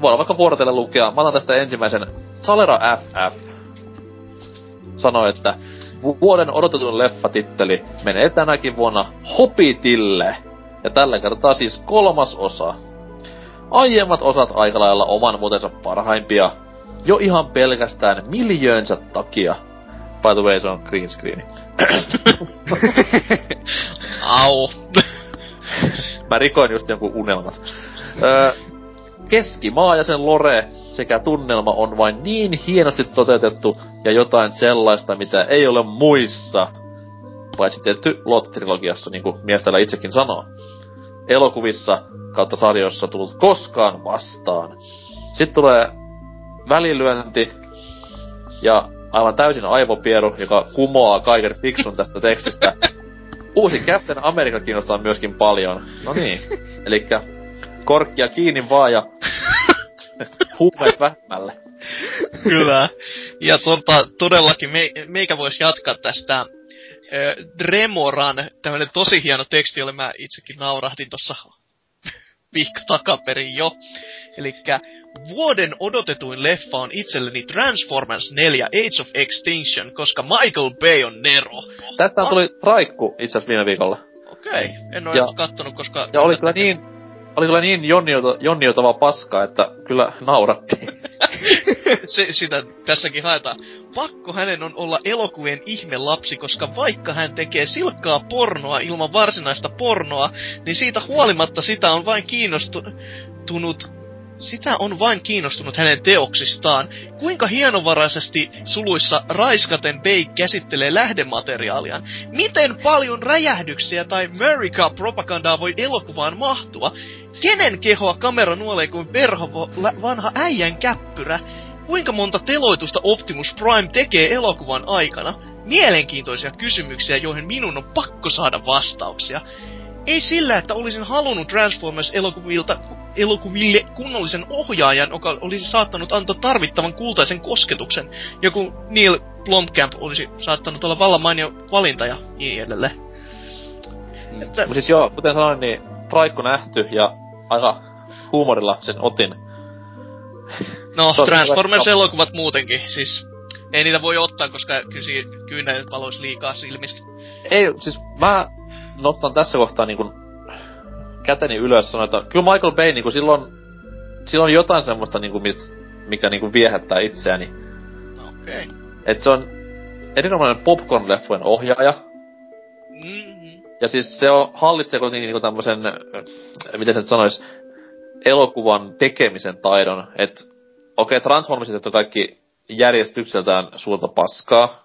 voidaan vaikka vuorotelle lukea. Mä otan tästä ensimmäisen. Salera FF sanoi, että vuoden odotetun leffatitteli menee tänäkin vuonna Hobbitille. Ja tällä kertaa siis kolmas osa. Aiemmat osat aika lailla oman muutensa parhaimpia. Jo ihan pelkästään miljöönsä takia. By the way, se on green screeni. Au. Mä rikoin just jonkun unelmat. Öö, keskimaa ja sen lore sekä tunnelma on vain niin hienosti toteutettu ja jotain sellaista, mitä ei ole muissa. Paitsi tietty Lot-trilogiassa, niin kuin mies täällä itsekin sanoo. Elokuvissa kautta sarjoissa tullut koskaan vastaan. Sitten tulee välilyönti ja aivan täysin aivopieru, joka kumoaa kaiken fiksun tästä tekstistä. Uusi Captain America kiinnostaa myöskin paljon. No niin. Elikkä korkkia kiinni vaan ja huumeet vähemmälle. Kyllä. Ja tota, todellakin me, meikä voisi jatkaa tästä Dremoran, tämmönen tosi hieno teksti, jolle mä itsekin naurahdin tossa viikko takaperin jo. Elikkä vuoden odotetuin leffa on itselleni Transformers 4 Age of Extinction, koska Michael Bay on Nero. Tästä tuli traikku itse asiassa viime viikolla. Okei, okay. en ole Ja- edes kattonut, koska... Ja oli kyllä niin, oli kyllä niin jonniota, jonniotava paska, että kyllä naurattiin. se, sitä tässäkin haetaan. Pakko hänen on olla elokuvien ihme lapsi, koska vaikka hän tekee silkkaa pornoa ilman varsinaista pornoa, niin siitä huolimatta sitä on vain kiinnostunut sitä on vain kiinnostunut hänen teoksistaan. Kuinka hienovaraisesti suluissa raiskaten Bay käsittelee lähdemateriaaliaan? Miten paljon räjähdyksiä tai America-propagandaa voi elokuvaan mahtua? Kenen kehoa kamera nuolee kuin perho vanha äijän käppyrä? Kuinka monta teloitusta Optimus Prime tekee elokuvan aikana? Mielenkiintoisia kysymyksiä, joihin minun on pakko saada vastauksia. Ei sillä, että olisin halunnut Transformers-elokuvilta elokuville kunnollisen ohjaajan, joka olisi saattanut antaa tarvittavan kultaisen kosketuksen. Joku Neil Blomkamp olisi saattanut olla vallan mainio valinta ja niin edelleen. Että, Mut siis joo, kuten sanoin, niin traikku nähty ja aika huumorilla sen otin. no, Transformers-elokuvat muutenkin, siis ei niitä voi ottaa, koska kyllä kyyneleet palois liikaa silmissä. Ei, siis mä nostan tässä kohtaa niinku käteni ylös sanoa, että kyllä Michael Bay niinku silloin, silloin jotain semmoista niinku, mit, mikä niinku viehättää itseäni. Okei. Okay. Et se on erinomainen popcorn-leffojen ohjaaja. Mm-hmm. Ja siis se on, hallitsee kuitenkin niinku tämmösen, äh, miten se nyt sanois, elokuvan tekemisen taidon. Et okei, okay, Transformersit on kaikki järjestykseltään suurta paskaa.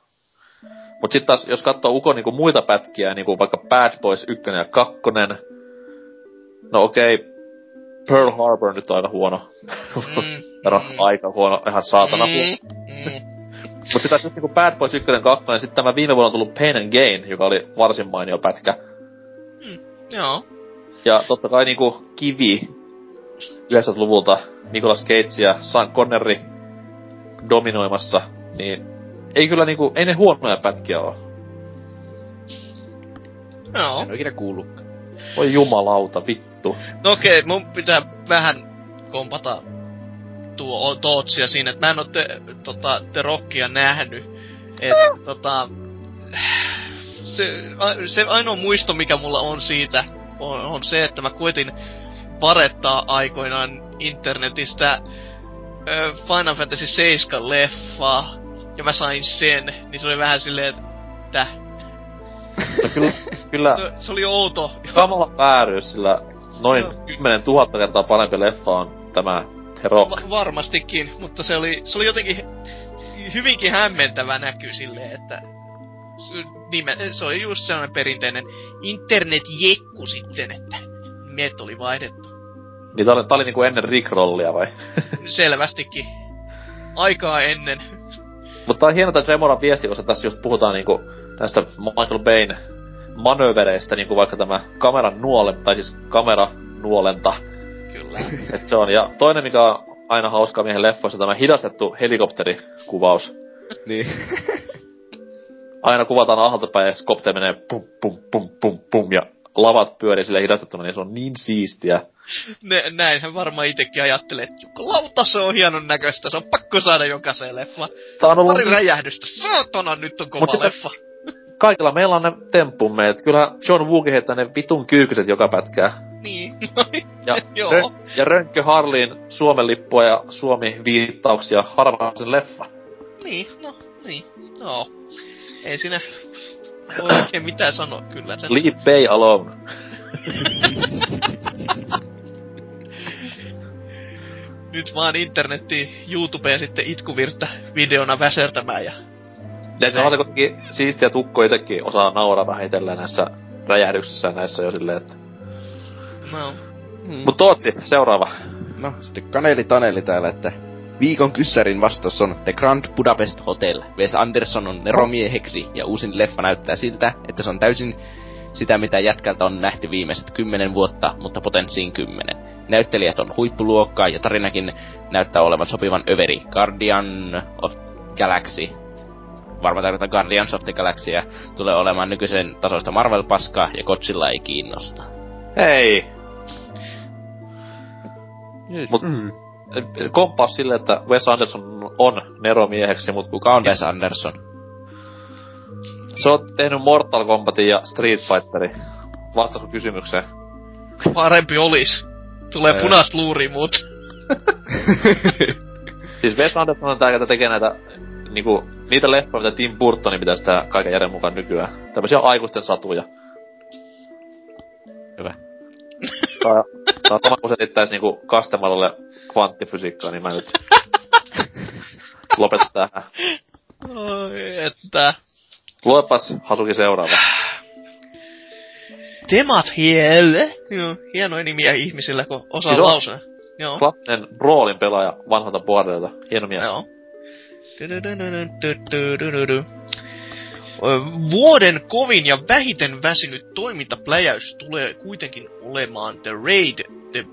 Mut sit taas, jos katsoo Ukon niinku muita pätkiä, niinku vaikka Bad Boys 1 ja 2, no okei, okay, Pearl Harbor nyt on aika huono. Mm, mm. aika huono, ihan saatana huono. Mm, mm. Mut sit taas just niinku Bad Boys 1 ja 2, ja sit tämä viime vuonna tullut Pain and Gain, joka oli varsin mainio pätkä. Joo. Ja totta kai niinku kivi 90-luvulta Nicolas Cage ja Sean Connery dominoimassa, niin ei kyllä niinku, ei ne huonoja pätkiä oo. Joo. En oo ikinä kuullutkaan. Voi jumalauta, vittu. No okei, mun pitää vähän kompata tuo Tootsia siinä, että mä en oo te, tota, te Rockia nähnyt. Et, tota, se, a, se ainoa muisto, mikä mulla on siitä, on, on se, että mä koitin parettaa aikoinaan internetistä ö, Final Fantasy 7 leffaa, ja mä sain sen, niin se oli vähän silleen, että No kyllä, kyllä Se, se oli outo. kamala vääryys, sillä noin Joo. 10 000 kertaa parempi leffa on tämä The Rock. Va- varmastikin, mutta se oli, se oli jotenkin hyvinkin hämmentävä näky silleen, että se, nime, se oli just sellainen perinteinen internet-jekku sitten, että nimet oli vaihdettu. Niin tää oli, tää oli niinku ennen Rickrollia vai? Selvästikin. Aikaa ennen. Mutta tää on hieno tää Tremoran viesti, koska tässä just puhutaan niinku näistä Michael Bayn manövereistä, niinku vaikka tämä kameran nuole, tai siis kameranuolenta, Kyllä. et se on. Ja toinen, mikä on aina hauskaa miehen leffoissa, tämä hidastettu helikopterikuvaus. Niin. Aina kuvataan alhaalta päin ja skopte menee pum pum pum pum pum ja lavat pyörii sille hidastettuna, niin se on niin siistiä. Ne, näinhän varmaan itekin ajattelee, että jumalauta se on hienon näköistä, se on pakko saada jokaiseen leffa. Tää on ollut Pari räjähdystä, saatana nyt on kova Mut leffa. Kaikilla meillä on ne temppumme, että kyllä John Wookin heittää ne vitun kyykkyset joka pätkää. Niin, Ja, Joo. Rön, ja Rönkkö Harliin Suomen lippua ja Suomi-viittauksia harvanaisen leffa. niin, no, niin, no. Ei siinä voi oikein mitään sanoa kyllä. Sen, Leave Bay alone. nyt vaan internettiin YouTubeen sitten itkuvirttä videona väsertämään ja... Ja se on se kuitenkin siistiä tukko itekin osaa nauraa vähitellen näissä räjähdyksissä ja näissä jo silleen, että... No. Mut Tootsi, seuraava. No, sitten Kaneli Taneli täällä, että viikon kyssärin vastaus on The Grand Budapest Hotel. Wes Anderson on neromieheksi ja uusin leffa näyttää siltä, että se on täysin sitä, mitä jätkältä on nähty viimeiset kymmenen vuotta, mutta potenssiin kymmenen. Näyttelijät on huippuluokkaa ja tarinakin näyttää olevan sopivan överi. Guardian of Galaxy varmaan tarkoittaa Guardians of the Galaxy ja tulee olemaan nykyisen tasoista Marvel-paskaa ja Godzilla ei kiinnosta. Hei! Mut komppaus sille, että Wes Anderson on neromieheksi, mut Kuka on Wes Anderson? se on tehnyt Mortal Kombatin ja Street Fighterin. Vastasko kysymykseen? Parempi olis. Tulee Ää. punaista luuria muut. Siis Wes Anderson on tää, joka tekee näitä niinku, niitä leffoja, mitä Tim Burtonin pitäisi tehdä kaiken järjen mukaan nykyään. Tämmöisiä aikuisten satuja. Hyvä. Tää, tää on sama kuin selittäis niinku Kastemalolle kvanttifysiikkaa, niin mä nyt lopetan tähän. Oi, että... Luepas Hasuki seuraava. Temat hielle. Joo, hienoja nimiä ihmisillä, kun osaa Siis lausua. Joo. Klassinen roolin pelaaja vanhalta bordelta. Hieno mies. Joo. Vuoden kovin ja vähiten väsynyt toimintapläjäys tulee kuitenkin olemaan The Raid The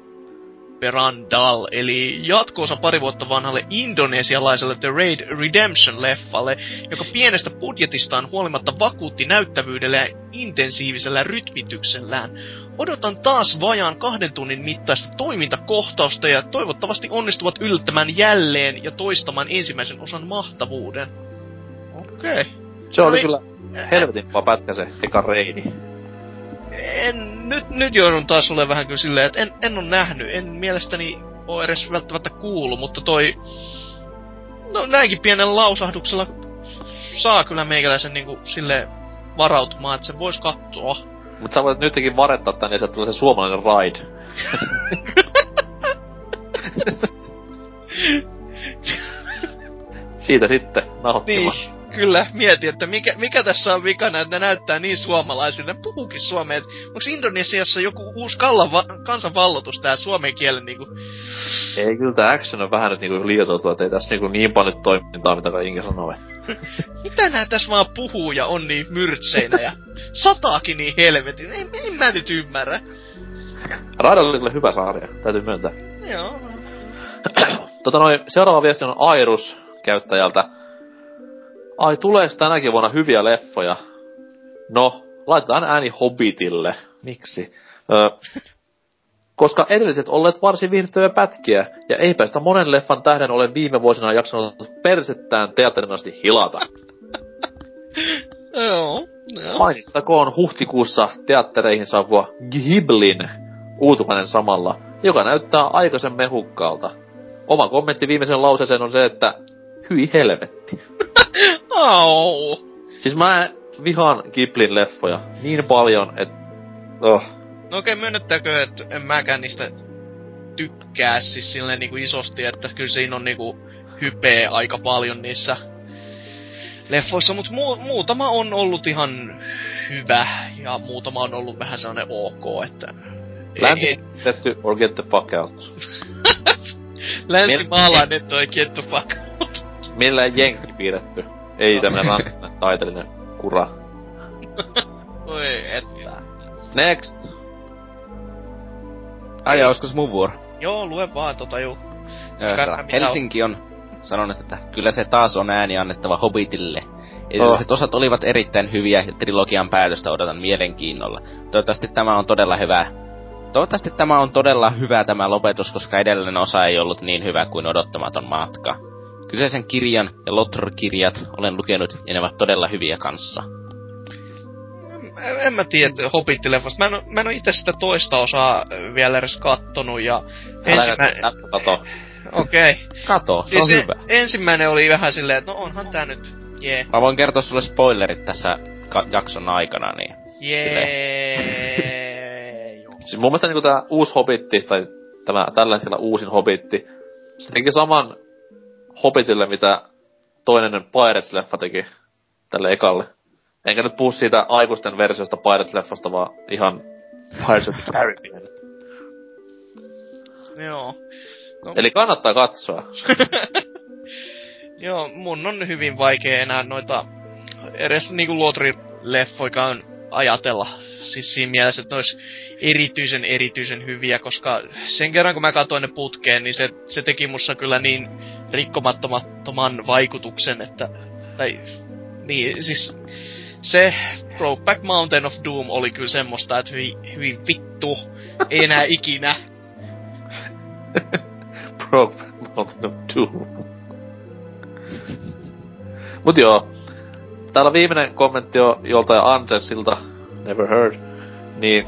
Perandal, eli jatkoosa pari vuotta vanhalle indonesialaiselle The Raid Redemption-leffalle, joka pienestä budjetistaan huolimatta vakuutti näyttävyydellä ja intensiivisellä rytmityksellään. Odotan taas vajaan kahden tunnin mittaista toimintakohtausta ja toivottavasti onnistuvat yllättämään jälleen ja toistamaan ensimmäisen osan mahtavuuden. Okei. Okay. Se oli No kyllä helvetin kova pätkä se eka reidi. En, nyt, nyt joudun taas olemaan vähän kyllä silleen, että en, en ole nähnyt, en mielestäni ole edes välttämättä kuullut, mutta toi... No näinkin pienellä lausahduksella saa kyllä meikäläisen niinku sille varautumaan, että se vois katsoa. Mut sä voit nytkin varettaa tän ja sieltä tulee se suomalainen ride. Siitä sitten Niin, nauttimaan. Kyllä, mietin, että mikä, mikä tässä on vikana, että ne näyttää niin suomalaisilta. Ne puhuukin suomea. Onko Indonesiassa joku uusi kallan va- kansanvallotus tää suomen kielen niinku... Ei kyllä tää action on vähän nyt niinku liioiteltu, että ei tässä niinku niin paljon toimintaa, mitä Inge sanoo. Mitä nää tässä vaan puhuu ja on niin myrtseinä ja sataakin niin helvetin. En, en mä nyt ymmärrä. Ride oli kyllä hyvä sarja, täytyy myöntää. Joo. tota noin, seuraava viesti on Airus käyttäjältä. Ai, tuleeks tänäkin vuonna hyviä leffoja? No, laitetaan ääni Hobbitille. Miksi? Öö, koska edelliset olleet varsin viihdyttäviä pätkiä, ja eipä sitä monen leffan tähden ole viime vuosina jaksanut persettään teatterin asti hilata. Joo. Mainittakoon huhtikuussa teattereihin saavua Ghiblin uutukainen samalla, joka näyttää aikaisen mehukkaalta. Oma kommentti viimeisen lauseeseen on se, että hyi helvetti. Au. Siis mä vihaan Ghiblin leffoja niin paljon, että... Oh. No okei, okay, myönnettäkö, että en mäkään niistä tykkää siis silleen niinku isosti, että kyllä siinä on niinku hypeä aika paljon niissä leffoissa, mutta mu- muutama on ollut ihan hyvä ja muutama on ollut vähän sellainen ok, että... Länsi or get the fuck out. Länsimaalainen toi get the fuck out. Millään jenkki piirretty. Ei tämmönen ranskainen taiteellinen kura. Oi, että. Next! Ai ja olisiko se mun vuoro? Joo, lue vaan tota juu. Helsinki on sanonut, että kyllä se taas on ääni annettava Hobbitille. Edelliset osat olivat erittäin hyviä ja trilogian päätöstä odotan mielenkiinnolla. Toivottavasti tämä on todella hyvä. Toivottavasti tämä on todella hyvä tämä lopetus, koska edellinen osa ei ollut niin hyvä kuin odottamaton matka. Kyseisen kirjan ja Lotr-kirjat olen lukenut ja ne ovat todella hyviä kanssa. En, en mä tiedä Hobbit-leffasta. Mä en, mä en oo itse sitä toista osaa vielä edes kattonut ja... Ensimmä... Älä nyt kato. Okei. Okay. Kato, se Siis on hyvä. ensimmäinen oli vähän silleen, että no onhan tää nyt, jee, Mä voin kertoa sulle spoilerit tässä ka- jakson aikana, niin... jee, joo. Siis mun mielestä niinku tää uusi Hobbitti, tai tämä tällä hetkellä uusin Hobbitti, se teki saman Hobbitille, mitä toinen Pirates-leffa teki tälle ekalle. Enkä nyt puhu siitä aikuisten versiosta Pirates-leffasta, vaan ihan Pirates of the Caribbean. Joo. No, Eli kannattaa katsoa. Joo, mun on hyvin vaikea enää noita edes niinku Lotri-leffoikaan ajatella. Siis siinä mielessä, että ne olisi erityisen erityisen hyviä, koska sen kerran kun mä katsoin ne putkeen, niin se, se teki mussa kyllä niin rikkomattomattoman vaikutuksen, että... Tai, niin, siis se Brokeback Mountain of Doom oli kyllä semmoista, että hyvin, hyvin vittu, ei enää ikinä. Brokeback Mountain of Doom. Mut joo. Täällä viimeinen kommentti on joltain Anselsilta, never heard. Niin,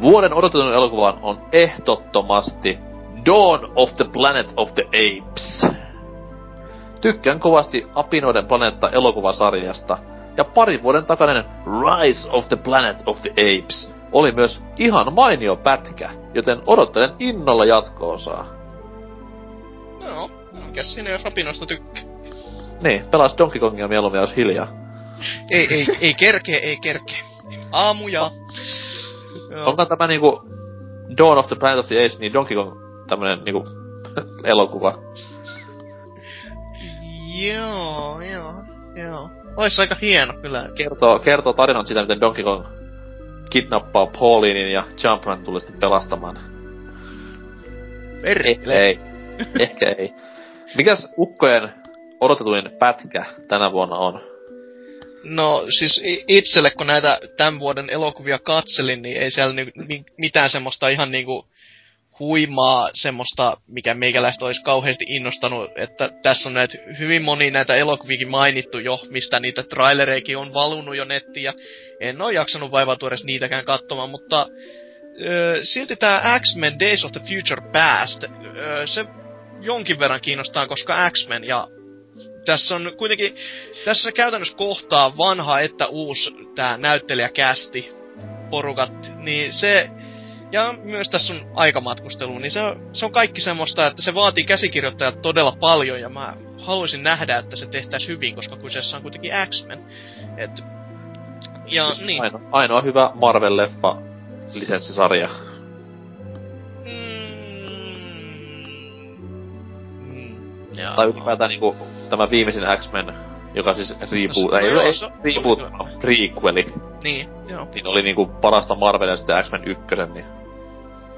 vuoden odotetun elokuvan on ehdottomasti Dawn of the Planet of the Apes. Tykkään kovasti Apinoiden planeetta elokuvasarjasta. Ja parin vuoden takainen Rise of the Planet of the Apes oli myös ihan mainio pätkä, joten odottelen innolla jatko-osaa. No, mikäs siinä jos rapinoista tykkää? Niin, pelas Donkey Kongia mieluummin, jos hiljaa. Ei, ei, ei kerkeä, ei kerkeä. Aamuja. Onko tämä niinku Dawn of the Planet of the Apes, niin Donkey Kong tämmönen niinku elokuva? Joo, joo, joo. Ois aika hieno kyllä. Kertoo, kertoo tarinan siitä, miten Donkey Kong kidnappaa Paulinin ja Jumpman tulee sitten pelastamaan. Perkele. Ei. Ehkä ei. Mikäs ukkojen odotetuin pätkä tänä vuonna on? No siis itselle kun näitä tämän vuoden elokuvia katselin, niin ei siellä ni- mi- mitään semmoista ihan niinku huimaa semmoista, mikä meikäläistä olisi kauheasti innostanut, että tässä on näitä hyvin moni näitä elokuviakin mainittu jo, mistä niitä trailereikin on valunut jo nettiin, ja en ole jaksanut vaivautua niitäkään katsomaan, mutta ö, silti tämä X-Men Days of the Future Past, ö, se jonkin verran kiinnostaa, koska X-Men ja tässä on kuitenkin, tässä käytännössä kohtaa vanha että uusi tää näyttelijäkästi porukat, niin se, ja myös tässä on aikamatkustelu, niin se on, se on kaikki semmoista, että se vaatii käsikirjoittajat todella paljon, ja mä haluaisin nähdä, että se tehtäisiin hyvin, koska kyseessä on kuitenkin X-Men. Et, ja Just niin. Ainoa, ainoa hyvä Marvel-leffa lisenssisarja. Mm, jaa. Tai ylipäätään niinku tämä viimeisin X-Men, joka siis reboot, No ei, joo, ei se- se reboot, vaan prequeli. Niin, joo. Niin oli niinku parasta Marvelia sitten X-Men ykkösen, niin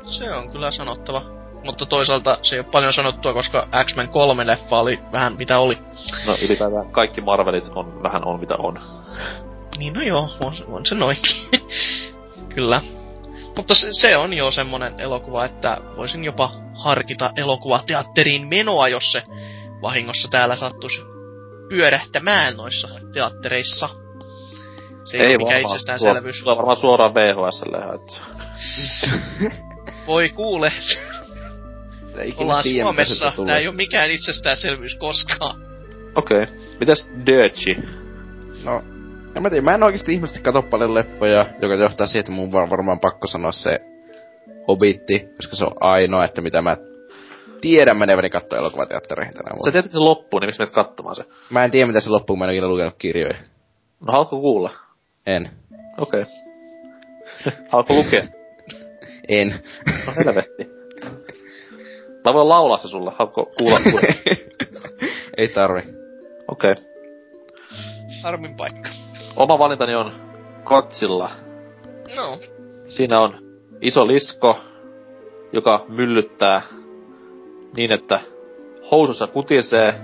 Se on kyllä sanottava. Mutta toisaalta se ei ole paljon sanottua, koska X-Men 3 leffa oli vähän mitä oli. no ylipäätään kaikki Marvelit on vähän on mitä on. Niin no joo, on, on se noinkin. kyllä. Mutta se, se on jo semmonen elokuva, että voisin jopa harkita elokuvateatteriin menoa, jos se vahingossa täällä sattuisi pyörähtämään noissa teattereissa. Se ei, ei ole mikään itsestäänselvyys. Tulee varmaan suoraan VHSlle, että... Voi kuule, ollaan tiedä, Suomessa. Tää ei ole mikään itsestäänselvyys koskaan. Okei. Okay. Mitäs Dirty? No, En mä tiedä, mä en oikeesti ihmeellisesti katso paljon leffoja, joka johtaa siihen, että mun var- varmaan pakko sanoa se Hobitti, koska se on ainoa, että mitä mä tiedän meneväni katsoa elokuvateattereihin tänä Sä vuonna. tiedät se loppuun, niin miksi menet katsomaan se? Mä en tiedä, mitä se loppuu, mä en ole lukenut kirjoja. No haluatko kuulla? En. Okei. Okay. haluatko lukea? En. No helvetti. Mä voin laulaa se sulle. Haluatko kuulla? Ei tarvi. Okei. Okay. Harmin paikka. Oma valintani on Kotsilla. No, Siinä on iso lisko, joka myllyttää niin, että housussa kutisee.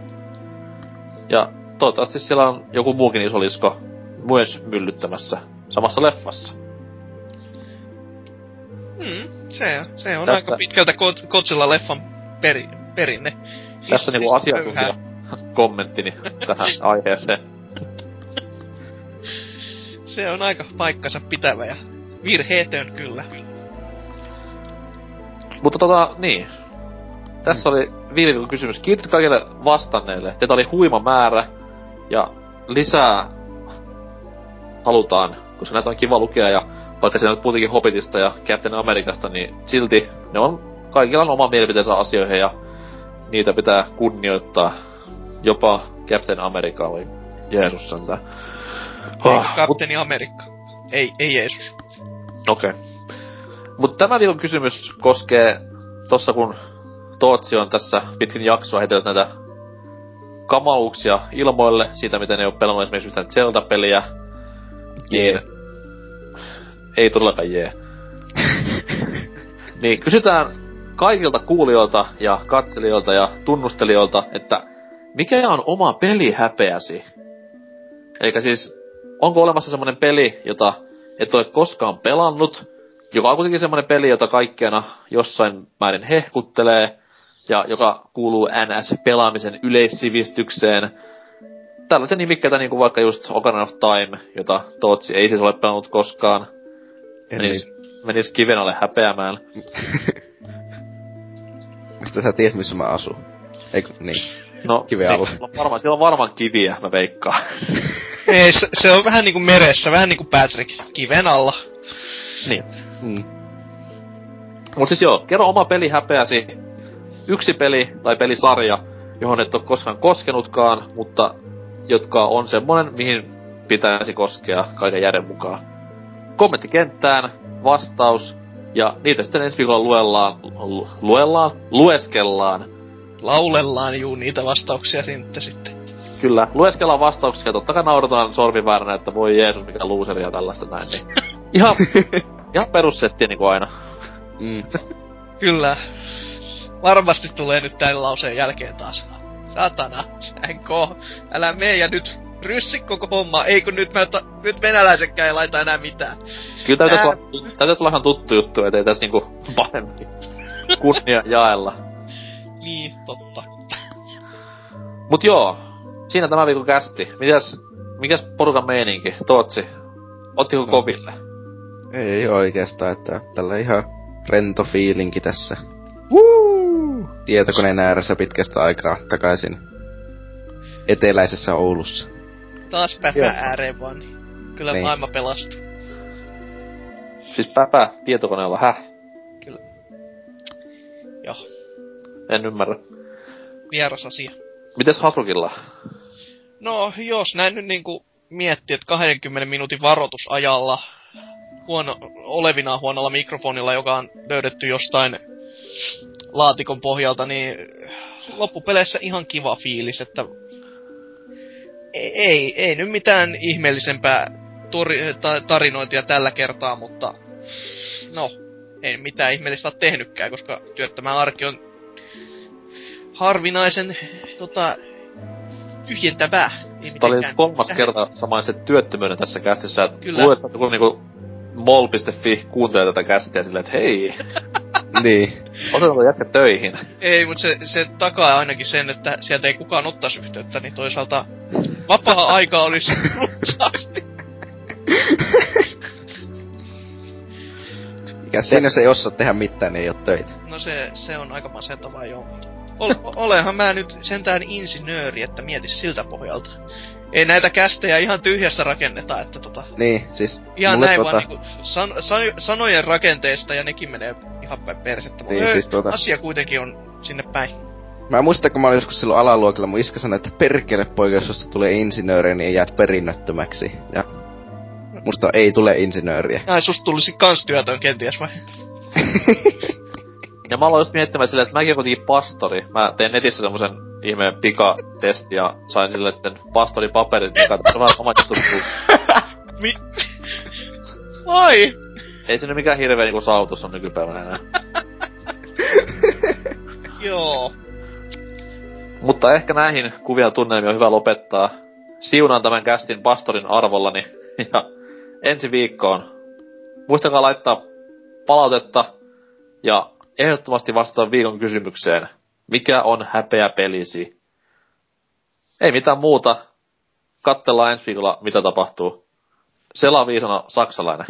Ja toivottavasti siellä on joku muukin iso lisko myös myllyttämässä samassa leffassa. Mm, se, se on Tässä- aika pitkältä Kot- Kotsilla leffan peri, perinne. Tässä niinku asiantuntija kommenttini tähän aiheeseen. Se on aika paikkansa pitävä ja virheetön kyllä. Mutta tota, niin. Tässä oli viime kysymys. Kiitos kaikille vastanneille. Teitä oli huima määrä. Ja lisää halutaan, koska näitä on kiva lukea. Ja vaikka siinä nyt puhuttiinkin Hobbitista ja Captain Amerikasta, niin silti ne on, kaikilla on oma mielipiteensä asioihin ja niitä pitää kunnioittaa. Jopa Captain America oli Jeesus sentään. Ei, Ah, mut- Kapteeni Amerikka. Ei, ei Jeesus. Okei. Okay. Mutta tämä viikon kysymys koskee tossa kun Tootsi on tässä pitkin jaksoa heitellyt näitä kamauksia ilmoille siitä, miten ne ei ole pelannut esimerkiksi yhtään Zelda-peliä. Niin, ei todellakaan jee. niin kysytään kaikilta kuulijoilta ja katselijoilta ja tunnustelijoilta, että mikä on oma pelihäpeäsi? Eikä siis, onko olemassa semmonen peli, jota et ole koskaan pelannut, joka on kuitenkin semmoinen peli, jota kaikkeena jossain määrin hehkuttelee, ja joka kuuluu NS-pelaamisen yleissivistykseen. Tällaisia nimikkeitä niin kuin vaikka just Ocarina of Time, jota Tootsi ei siis ole pelannut koskaan. Menis, menis kiven alle häpeämään. Mistä sä tiedät, missä mä asun? Eikö, niin. No, Kiven niin, alla. siellä on varmaan, siellä on varmaan kiviä, mä veikkaan. Ei, se, se on vähän niinku meressä, vähän niinku Patrick, kiven alla. niin. Mm. Mut siis joo, kerro oma peli häpeäsi. Yksi peli tai pelisarja, johon et ole koskaan koskenutkaan, mutta jotka on semmonen, mihin pitäisi koskea kaiken järjen mukaan. Kommenttikenttään, vastaus, ja niitä sitten ensi viikolla luellaan, lu, luellaan, lueskellaan. Laulellaan juu niitä vastauksia sitten sitten. Kyllä, lueskellaan vastauksia ja totta kai naurataan sormivääränä, että voi Jeesus, mikä luuseri ja tällaista näin. Niin. Ihan, ihan perussettiä niinku aina. Mm. Kyllä. Varmasti tulee nyt tämän lauseen jälkeen taas. Satana, sänko. Älä mene ja nyt ryssi koko homma. Ei kun nyt, mä ta- nyt venäläisetkään ei laita enää mitään. Kyllä täytyisi Ää. olla, ihan tuttu juttu, ettei tässä niinku pahemmin kunnia jaella. Niin, totta. Mut joo, siinä tämä viikon kästi. Mitäs, mikäs porukan meininki? Tootsi, ottiko No. koville? Ei oikeastaan, että tällä ihan rento fiilinki tässä. Woo! Tietokoneen ääressä pitkästä aikaa takaisin eteläisessä Oulussa. Taas päpä ääreen vaan, niin kyllä Niin. maailma pelastuu. Siis päpä tietokoneella, häh? Joo, En ymmärrä. vieras asia. Mites Hasrukilla? No, jos näin nyt niinku miettii, että 20 minuutin varoitusajalla huono, olevinaan huonolla mikrofonilla, joka on löydetty jostain laatikon pohjalta, niin loppupeleissä ihan kiva fiilis, että ei, ei, ei nyt mitään ihmeellisempää tori, ta, tarinointia tällä kertaa, mutta no, ei mitään ihmeellistä ole tehnytkään, koska työttömän arki on harvinaisen tota, tyhjentävää. Tää oli kolmas tähän- kerta samaisen työttömyyden tässä kästissä, että Kyllä. luulet, että kun niinku mol.fi kuuntelee tätä kästiä silleen, että hei, niin. otetaan jätkä töihin. Ei, mutta se, se takaa ainakin sen, että sieltä ei kukaan ottaisi yhteyttä, niin toisaalta vapaa-aika olisi runsaasti. Mikä siinä, jos ei osaa tehdä mitään, niin ei oo töitä. No se, se on aika masentavaa joo. Ol, olehan mä nyt sentään insinööri, että mieti siltä pohjalta. Ei näitä kästejä ihan tyhjästä rakenneta, että tota... Niin, siis... Ihan näin tota, vaan niinku san, san, sanojen rakenteesta ja nekin menee ihan päin persettä. Mutta Niin, siis tuota- asia kuitenkin on sinne päin. Mä muistan, kun mä olin joskus silloin alaluokilla, mun iskä sanoi, että perkele poika, jos susta tulee insinööri, niin jäät perinnöttömäksi. Ja musta ei tule insinööriä. Ai, susta tulisi kans työtön kenties vai? Ja mä aloin just miettimään silleen, että mäkin kuitenkin pastori. Mä tein netissä semmosen ihmeen pikatesti ja sain sille sitten pastoripaperit, niin katsoin vähän omat jutut. kun Mi... Ai! Ei se nyt mikään hirveä niinku saavutus on nykypäivänä enää. Joo. Mutta ehkä näihin kuvia tunnelmia on hyvä lopettaa. Siunaan tämän kästin pastorin arvollani. Ja ensi viikkoon. Muistakaa laittaa palautetta ja ehdottomasti vastata viikon kysymykseen. Mikä on häpeä pelisi? Ei mitään muuta. Kattellaan ensi viikolla, mitä tapahtuu. Sela viisana saksalainen.